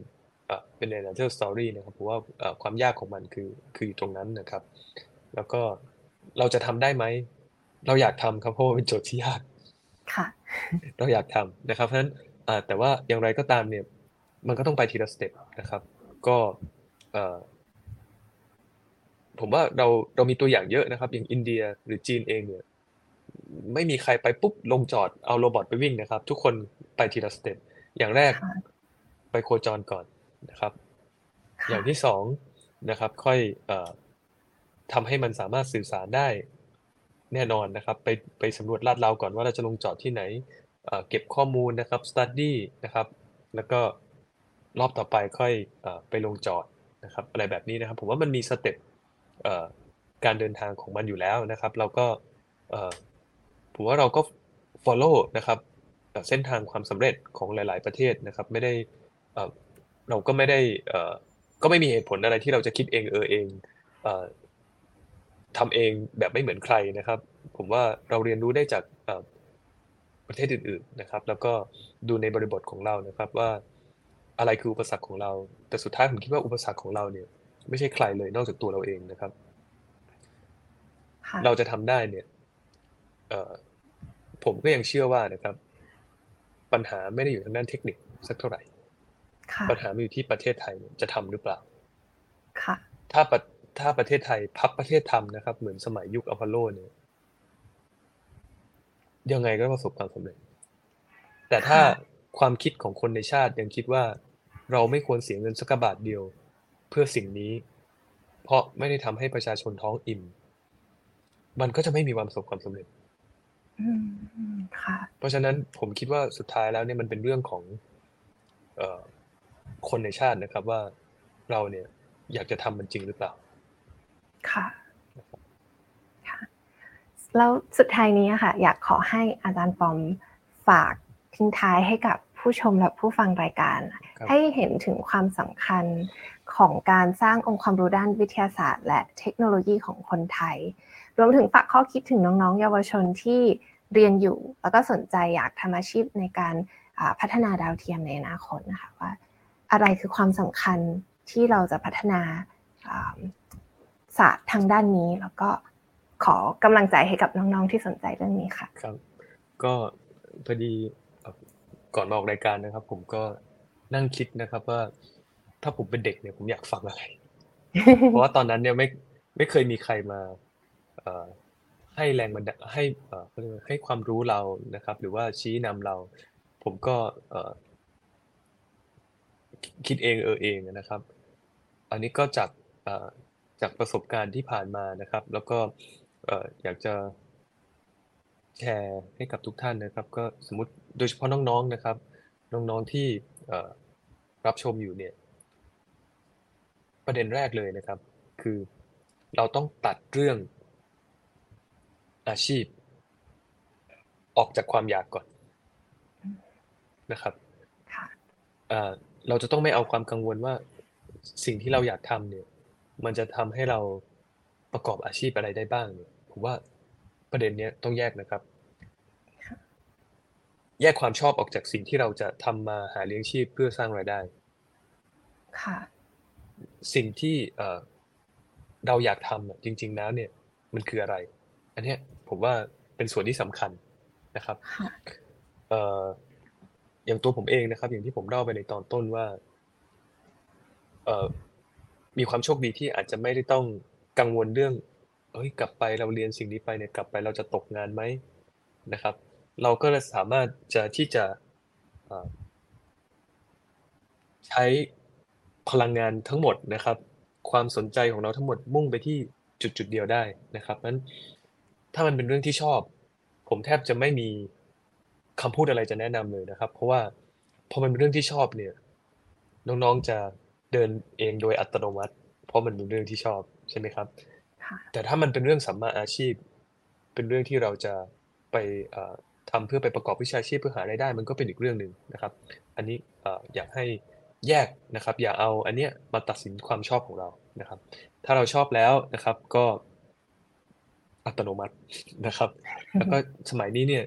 เอ่อเป็น another story นะครับเพราะว่าเอ่อความยากของมันคือคืออยู่ตรงนั้นนะครับ แล้วก็เราจะทำได้ไหม เราอยากทำครับเพราะว่าเป็นโจทย์ที่ยากค่ะเราอยากทำนะครับ เพราะฉะนั้นอ่าแต่ว่าอย่างไรก็ตามเนี่ย มันก็ต้องไปทีละ step นะครับ ก็เอ่อผมว่าเราเรามีตัวอย่างเยอะนะครับ อย่างอินเดียหรือจีนเองเนี่ย ไม่มีใครไปปุ๊บลงจอดเอา robot ไปวิ่งนะครับ ทุกคนไปทีละ step อย่างแรกค่ะไปโคจรก่อน นะครับค่ะอย่างที่สองนะครับ ค่อยเอ่อทำให้มันสามารถสื่อสารได้แน่นอนนะครับ ไปไปสำรวจลาดเราก่อนว่าเราจะลงจอดที่ไหนเอ่อเก็บข้อมูลนะครับ study นะครับ แล้วก็รอบต่อไปค่อยเอ่อไปลงจอดนะครับ อะไรแบบนี้นะครับ ผมว่ามันมีสเต็ปเอ่อการเดินทางของมันอยู่แล้วนะครับ เราก็เอ่อผมว่าเราก็ follow นะครับเอ่อเส้นทางความสำเร็จของหลาย ๆ ประเทศนะครับ ไม่ได้ เอ่อเราก็ไม่ได้เอ่อก็ไม่มีเหตุผลอะไรที่เราจะคิดเองเออเองเอ่อทำเองแบบไม่เหมือนใครนะครับ ผมว่าเราเรียนรู้ได้จากเอ่อประเทศอื่น ๆนะครับ แล้วก็ดูในบริบทของเรานะครับ ว่าอะไรคืออุปสรรคของเรา แต่สุดท้ายผมคิดว่าอุปสรรคของเราเนี่ย ไม่ใช่ใครเลยนอกจากตัวเราเองนะครับค่ะเราจะทำได้เนี่ยเอ่อผมก็ยังเชื่อว่านะครับ ปัญหาไม่ได้อยู่ทางด้านเทคนิคสักเท่าไหร่ค่ะ ปัญหามันอยู่ที่ประเทศไทยเนี่ยจะทำหรือเปล่า ค่ะ ถ้าประถ้าประเทศไทยพับประเทศทำนะครับ เหมือนสมัยยุคอพอลโลเนี่ย ยังไงก็ประสบความสำเร็จ แต่ถ้าค่ะความคิดของคนในชาติยังคิดว่าเราไม่ควรเสียเงินสักกระบาทเดียว เพื่อสิ่งนี้ เพราะไม่ได้ทำให้ประชาชนท้องอิ่ม มันก็จะไม่มีความประสบความสำเร็จอืมอืมค่ะเพราะฉะนั้นผมคิดว่าสุดท้ายแล้วเนี่ยมันเป็นเรื่องของเอ่อ คนในชาตินะครับว่าเราเนี่ยอยากจะทำมันจริงหรือเปล่า ค่ะค่ะ แล้วสุดท้ายนี้อะค่ะ อยากขอให้อาจารย์ปอมฝากทิ้งท้ายให้กับผู้ชมและผู้ฟังรายการครับให้เห็นถึงความสำคัญของการสร้างองค์ความรู้ด้านวิทยาศาสตร์ และเทคโนโลยีของคนไทย รวมถึงฝากข้อคิดถึงน้องๆ เยาวชนที่เรียนอยู่ แล้วก็สนใจอยากทำอาชีพในการอ่าพัฒนาดาวเทียมในอนาคตนะคะว่า อะไรคือความสำคัญที่เราจะพัฒนาอ่าศาสตร์ทางด้านนี้ แล้วก็ขอกำลังใจให้กับน้องๆที่สนใจเรื่องนี้ค่ะ ครับ ก็พอดีเอ่อก่อนมาออกรายการนะครับ ผมก็นั่งคิดนะครับว่า ถ้าผมเป็นเด็กเนี่ยผมอยากฟังอะไร เพราะว่าตอนนั้นเนี่ยไม่ไม่เคยมีใครมาเอ่อให้แรงบันดาลให้เอ่อเขาเรียกว่าให้ความรู้เรานะครับ หรือว่าชี้นำเรา ผมก็เอ่อ คิดเองเออเองนะครับ อันนี้ก็จากเอ่อจากประสบการณ์ที่ผ่านมานะครับ แล้วก็เอ่ออยากจะแชร์ให้กับทุกท่านนะครับ ก็สมมติโดยเฉพาะน้องๆนะครับ น้องๆที่เอ่อรับชมอยู่เนี่ย ประเด็นแรกเลยนะครับ คือเราต้องตัดเรื่องอาชีพ ออกจากความอยากก่อนนะครับค่ะ เอ่อเราจะต้องไม่เอาความกังวลว่าสิ่งที่เราอยากทำเนี่ย มันจะทำให้เราประกอบอาชีพอะไรได้บ้างเนี่ยผมว่าประเด็นเนี้ยต้องแยกนะครับ แยกความชอบออกจากสิ่งที่เราจะทำมาหาเลี้ยงชีพเพื่อสร้างรายได้ ค่ะ สิ่งที่เอ่อเราอยากทำอะจริง ๆ แล้วเนี่ย มันคืออะไร อันเนี้ยผมว่าเป็นส่วนที่สำคัญนะครับค่ะเอย่างตัวผมเองนะครับ อย่างที่ผมเล่าไปในตอนต้นว่า เอ่อมีความโชคดีที่อาจจะไม่ได้ต้องกังวลเรื่องเฮ้ยกลับไปเราเรียนสิ่งนี้ไปเนี่ยกลับไปเราจะตกงานไหมนะครับ เราก็สามารถจะที่จะใช้พลังงานทั้งหมดนะครับ ความสนใจของเราทั้งหมดมุ่งไปที่จุดจุดเดียวได้นะครับนั้นถ้ามันเป็นเรื่องที่ชอบ ผมแทบจะไม่มี คำพูดอะไรจะแนะนำเลยนะครับ เพราะว่าพอมันเป็นเรื่องที่ชอบเนี่ย น้องๆจะเดินเองโดยอัตโนมัติ เพราะมันเป็นเรื่องที่ชอบใช่ไหมครับค่ะแต่ถ้ามันเป็นเรื่องสัมมาอาชีพ เป็นเรื่องที่เราจะไปเอ่อทำเพื่อไปประกอบวิชาชีพเพื่อหารายได้ มันก็เป็นอีกเรื่องหนึ่งนะครับ อันนี้เอ่ออยากให้แยกนะครับ อย่าเอาอันเนี้ยมาตัดสินความชอบของเรานะครับ ถ้าเราชอบแล้วนะครับก็อัตโนมัตินะครับ แล้วก็สมัยนี้เนี่ย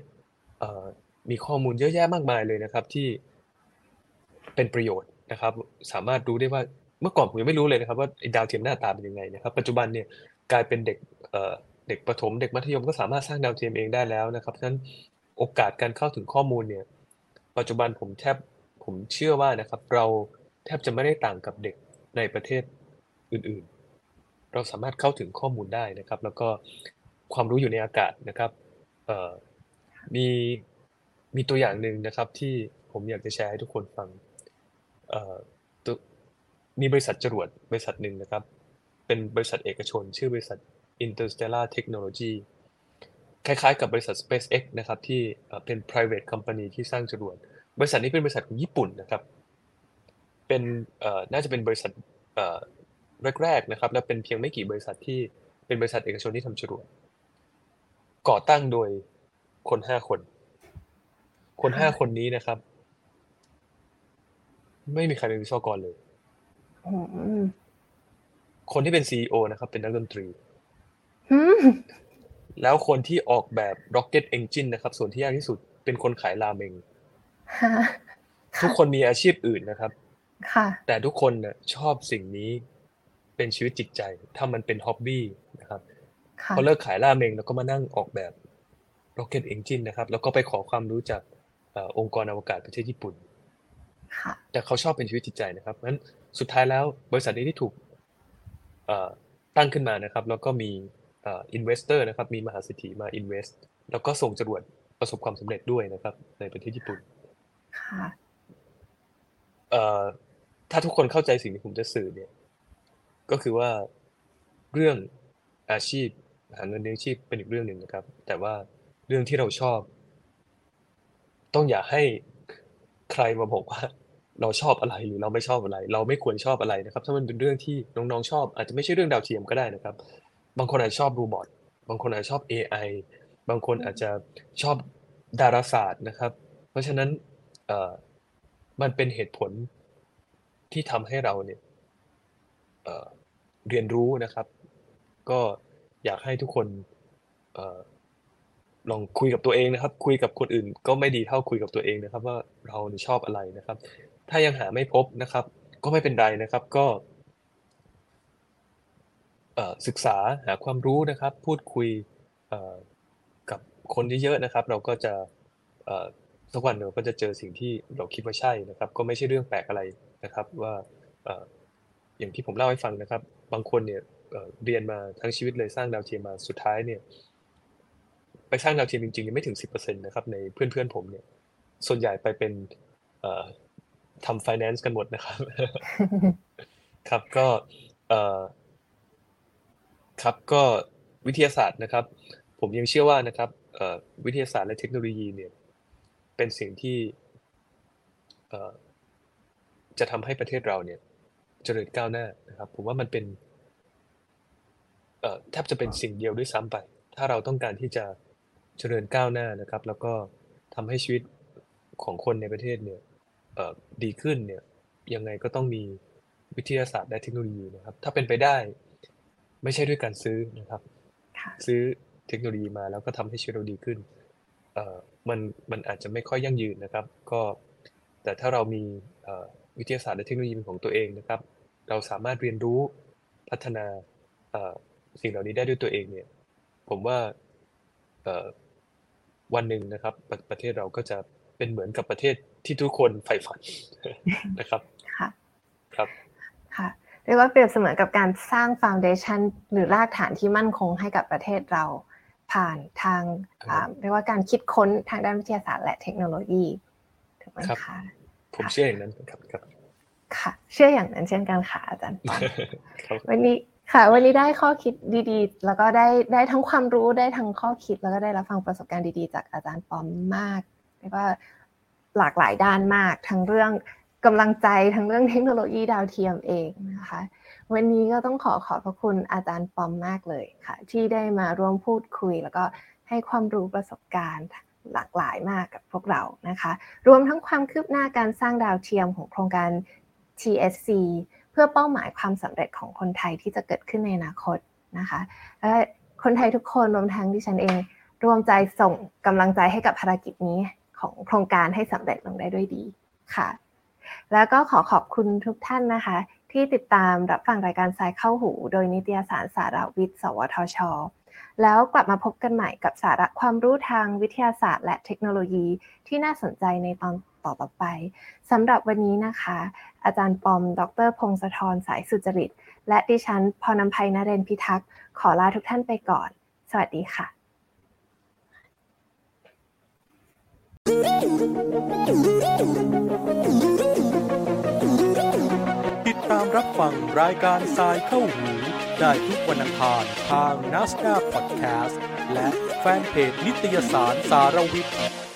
เอ่อ มีข้อมูลเยอะแยะมากมายเลยนะครับ ที่เป็นประโยชน์นะครับ สามารถรู้ได้ว่าเมื่อก่อนผมยังไม่รู้เลยนะครับ ว่าดาวเทียมหน้าตาเป็นยังไงนะครับ ปัจจุบันเนี่ยกลายเป็นเด็กเด็กประถมเด็กมัธยมก็สามารถสร้างดาวเทียมเองได้แล้วนะครับฉะนั้นโอกาสการเข้าถึงข้อมูลเนี่ย ปัจจุบันผมแทบผมเชื่อว่านะครับ เราแทบจะไม่ได้ต่างกับเด็กในประเทศอื่นๆ เราสามารถเข้าถึงข้อมูลได้นะครับ แล้วก็ความรู้อยู่ในอากาศนะครับมี มีตัวอย่างหนึ่งนะครับที่ผมอยากจะแชร์ให้ทุกคนฟังมีบริษัทจรวดบริษัทหนึ่งนะครับ เป็นบริษัทเอกชน ชื่อบริษัท Interstellar Technology คล้ายๆกับบริษัท SpaceX นะครับที่เป็น private company ที่สร้างจรวด บริษัทนี้เป็นบริษัทของญี่ปุ่นนะครับ เป็นน่าจะเป็นบริษัทแรกๆนะครับและเป็นเพียงไม่กี่บริษัทที่เป็นบริษัทเอกชนที่ทำจรวด ก่อตั้งโดยคนห้าคน คนห้าคนนี้นะครับ ไม่มีใครเป็นวิศวกรเลยอืมคนที่เป็น CEO นะครับ เป็นนักดนตรีอืมแล้วคนที่ออกแบบ Rocket Engine นะครับ ส่วนที่ยากที่สุดเป็นคนขายราเมงฮะทุกคนมีอาชีพอื่นนะครับ ค่ะ แต่ทุกคนน่ะชอบสิ่งนี้เป็นชีวิตจิตใจ ถ้ามันเป็นฮ็อบบี้นะครับค่ะพอเลิกขายราเมงแล้วก็มานั่งออกแบบ Rocket Engine นะครับ แล้วก็ไปขอความรู้จากเอ่อองค์กรอวกาศประเทศญี่ปุ่นค่ะแต่เขาชอบเป็นชีวิตจิตใจนะครับงั้นสุดท้ายแล้วบริษัทนี้ที่ถูกเอ่อตั้งขึ้นมานะครับ แล้วก็มีเอ่อ investor นะครับ มีมหาเศรษฐีมา invest แล้วก็ส่งจรวดประสบความสำเร็จด้วยนะครับ ในประเทศญี่ปุ่นค่ะเอ่อถ้าทุกคนเข้าใจสิ่งที่ผมจะสื่อเนี่ย ก็คือว่าเรื่องอาชีพหาเงินเลี้ยงชีพเป็นอีกเรื่องหนึ่งนะครับ แต่ว่าเรื่องที่เราชอบ ต้องอย่าให้ใครมาบอกว่า เราชอบอะไรหรือเราไม่ชอบอะไร เราไม่ควรชอบอะไรนะครับ ถ้ามันเป็นเรื่องที่น้องๆชอบ อาจจะไม่ใช่เรื่องดาวเทียมก็ได้นะครับ บางคนอาจจะชอบรูบอทบางคนอาจจะชอบ AI บางคนอาจจะชอบดาราศาสตร์นะครับ เพราะฉะนั้นเอมันเป็นเหตุผลที่ทำให้เราเนี่ยเรียนรู้นะครับ ก็อยากให้ทุกคนเลองคุยกับตัวเองนะครับ คุยกับคนอื่นก็ไม่ดีเท่าคุยกับตัวเองนะครับ ว่าเราชอบอะไรนะครับ ถ้ายังหาไม่พบนะครับ ก็ไม่เป็นไรนะครับ ก็ศึกษาหาความรู้นะครับ พูดคุยกับคนเยอะๆนะครับ เราก็จะสักวันเราก็จะเจอสิ่งที่เราคิดว่าใช่นะครับ ก็ไม่ใช่เรื่องแปลกอะไรนะครับ ว่าอย่างที่ผมเล่าให้ฟังนะครับ บางคนเนี่ยเรียนมาทั้งชีวิตเลยสร้างดาวเทียมมาสุดท้ายเนี่ย ไปสร้างดาวเทียมจริงๆยังไม่ถึงสิบเปอร์เซ็นต์นะครับในเพื่อนๆผมเนี่ย ส่วนใหญ่ไปเป็นทำ finance กันหมดนะครับ ครับก็ครับก็วิทยาศาสตร์นะครับ ผมยังเชื่อว่านะครับวิทยาศาสตร์และเทคโนโลยีเนี่ย เป็นสิ่งที่จะทำให้ประเทศเราเนี่ยเจริญก้าวหน้านะครับ ผมว่ามันเป็นแทบจะเป็นสิ่งเดียวด้วยซ้ำไป ถ้าเราต้องการที่จะ เจริญก้าวหน้านะครับ แล้วก็ทำให้ชีวิตของคนในประเทศเนี่ยเอ่อดีขึ้นเนี่ยยังไงก็ต้องมีวิทยาศาสตร์และเทคโนโลยีนะครับ ถ้าเป็นไปได้ไม่ใช่ด้วยการซื้อนะครับค่ะซื้อเทคโนโลยีมาแล้วก็ทำให้ชีวิตเราดีขึ้นเอ่อมันมันอาจจะไม่ค่อยยั่งยืนนะครับ ก็แต่ถ้าเรามีเอ่อวิทยาศาสตร์และเทคโนโลยีเป็นของตัวเองนะครับ เราสามารถเรียนรู้พัฒนาเอ่อสิ่งเหล่านี้ได้ด้วยตัวเองเนี่ย ผมว่าเอ่อ วันหนึ่งนะครับประประเทศเราก็จะเป็นเหมือนกับประเทศที่ทุกคนใฝ่ฝันนะครับค่ะครับค่ะเรียกว่าเปรียบเสมือนกับการสร้างฟ u n เดชันหรือรากฐานที่มั่นคงให้กับประเทศเราผ่านทางครับอ่าเรียกว่าการคิดค้นทางด้านวิทยาศาสตร์และเทคโนโลยีถูกไหมครับคะผมเชื่ออย่างนั้นครับครับ ค่ะ เชื่ออย่างนั้นเช่นกันค่ะอาจารย์ปอนครับวันนี้ ค่ะ วันนี้ได้ข้อคิดดีๆ แล้วก็ได้ได้ทั้งความรู้ได้ทั้งข้อคิดแล้วก็ได้รับฟังประสบการณ์ดีๆ จากอาจารย์ปอมมากเรียกว่าหลากหลายด้านมาก ทั้งเรื่องกำลังใจทั้งเรื่องเทคโนโลยีดาวเทียมเองนะคะ วันนี้ก็ต้องขอขอบพระคุณอาจารย์ปอมมากเลยค่ะ ที่ได้มาร่วมพูดคุย แล้วก็ให้ความรู้ประสบการณ์หลากหลายมากกับพวกเรานะคะ รวมทั้งความคืบหน้าการสร้างดาวเทียมของโครงการ TSC พื่อเป้าหมายความสำเร็จของคนไทยที่จะเกิดขึ้นในอนาคตนะคะและคนไทยทุกคนรวมทั้งดิฉันเองรวมใจส่งกำลังใจให้กับภารกิจนี้ของโครงการให้สำเร็จลงได้ด้วยดีค่ะ แล้วก็ขอขอบคุณทุกท่านนะคะ ที่ติดตามรับฟังรายการสายเข้าหู โดยนิตยสารสารวิทย์ สวทช แล้วกลับมาพบกันใหม่กับสาระความรู้ทางวิทยาศาสตร์ และเทคโนโลยีที่น่าสนใจในตอน ต่อๆไปสำหรับวันนี้นะคะ อาจารย์ปอม ดรพงศธรสายสุจริต และดิฉันพรนำภัยนเรนพิทักษ์ขอลาทุกท่านไปก่อน สวัสดีค่ะ ติดตามรับฟังรายการทรายเข้าหู ได้ทุกวันอังคารทาง n a s d a q Podcast และแฟนเพจนิตยสารสารวิทย์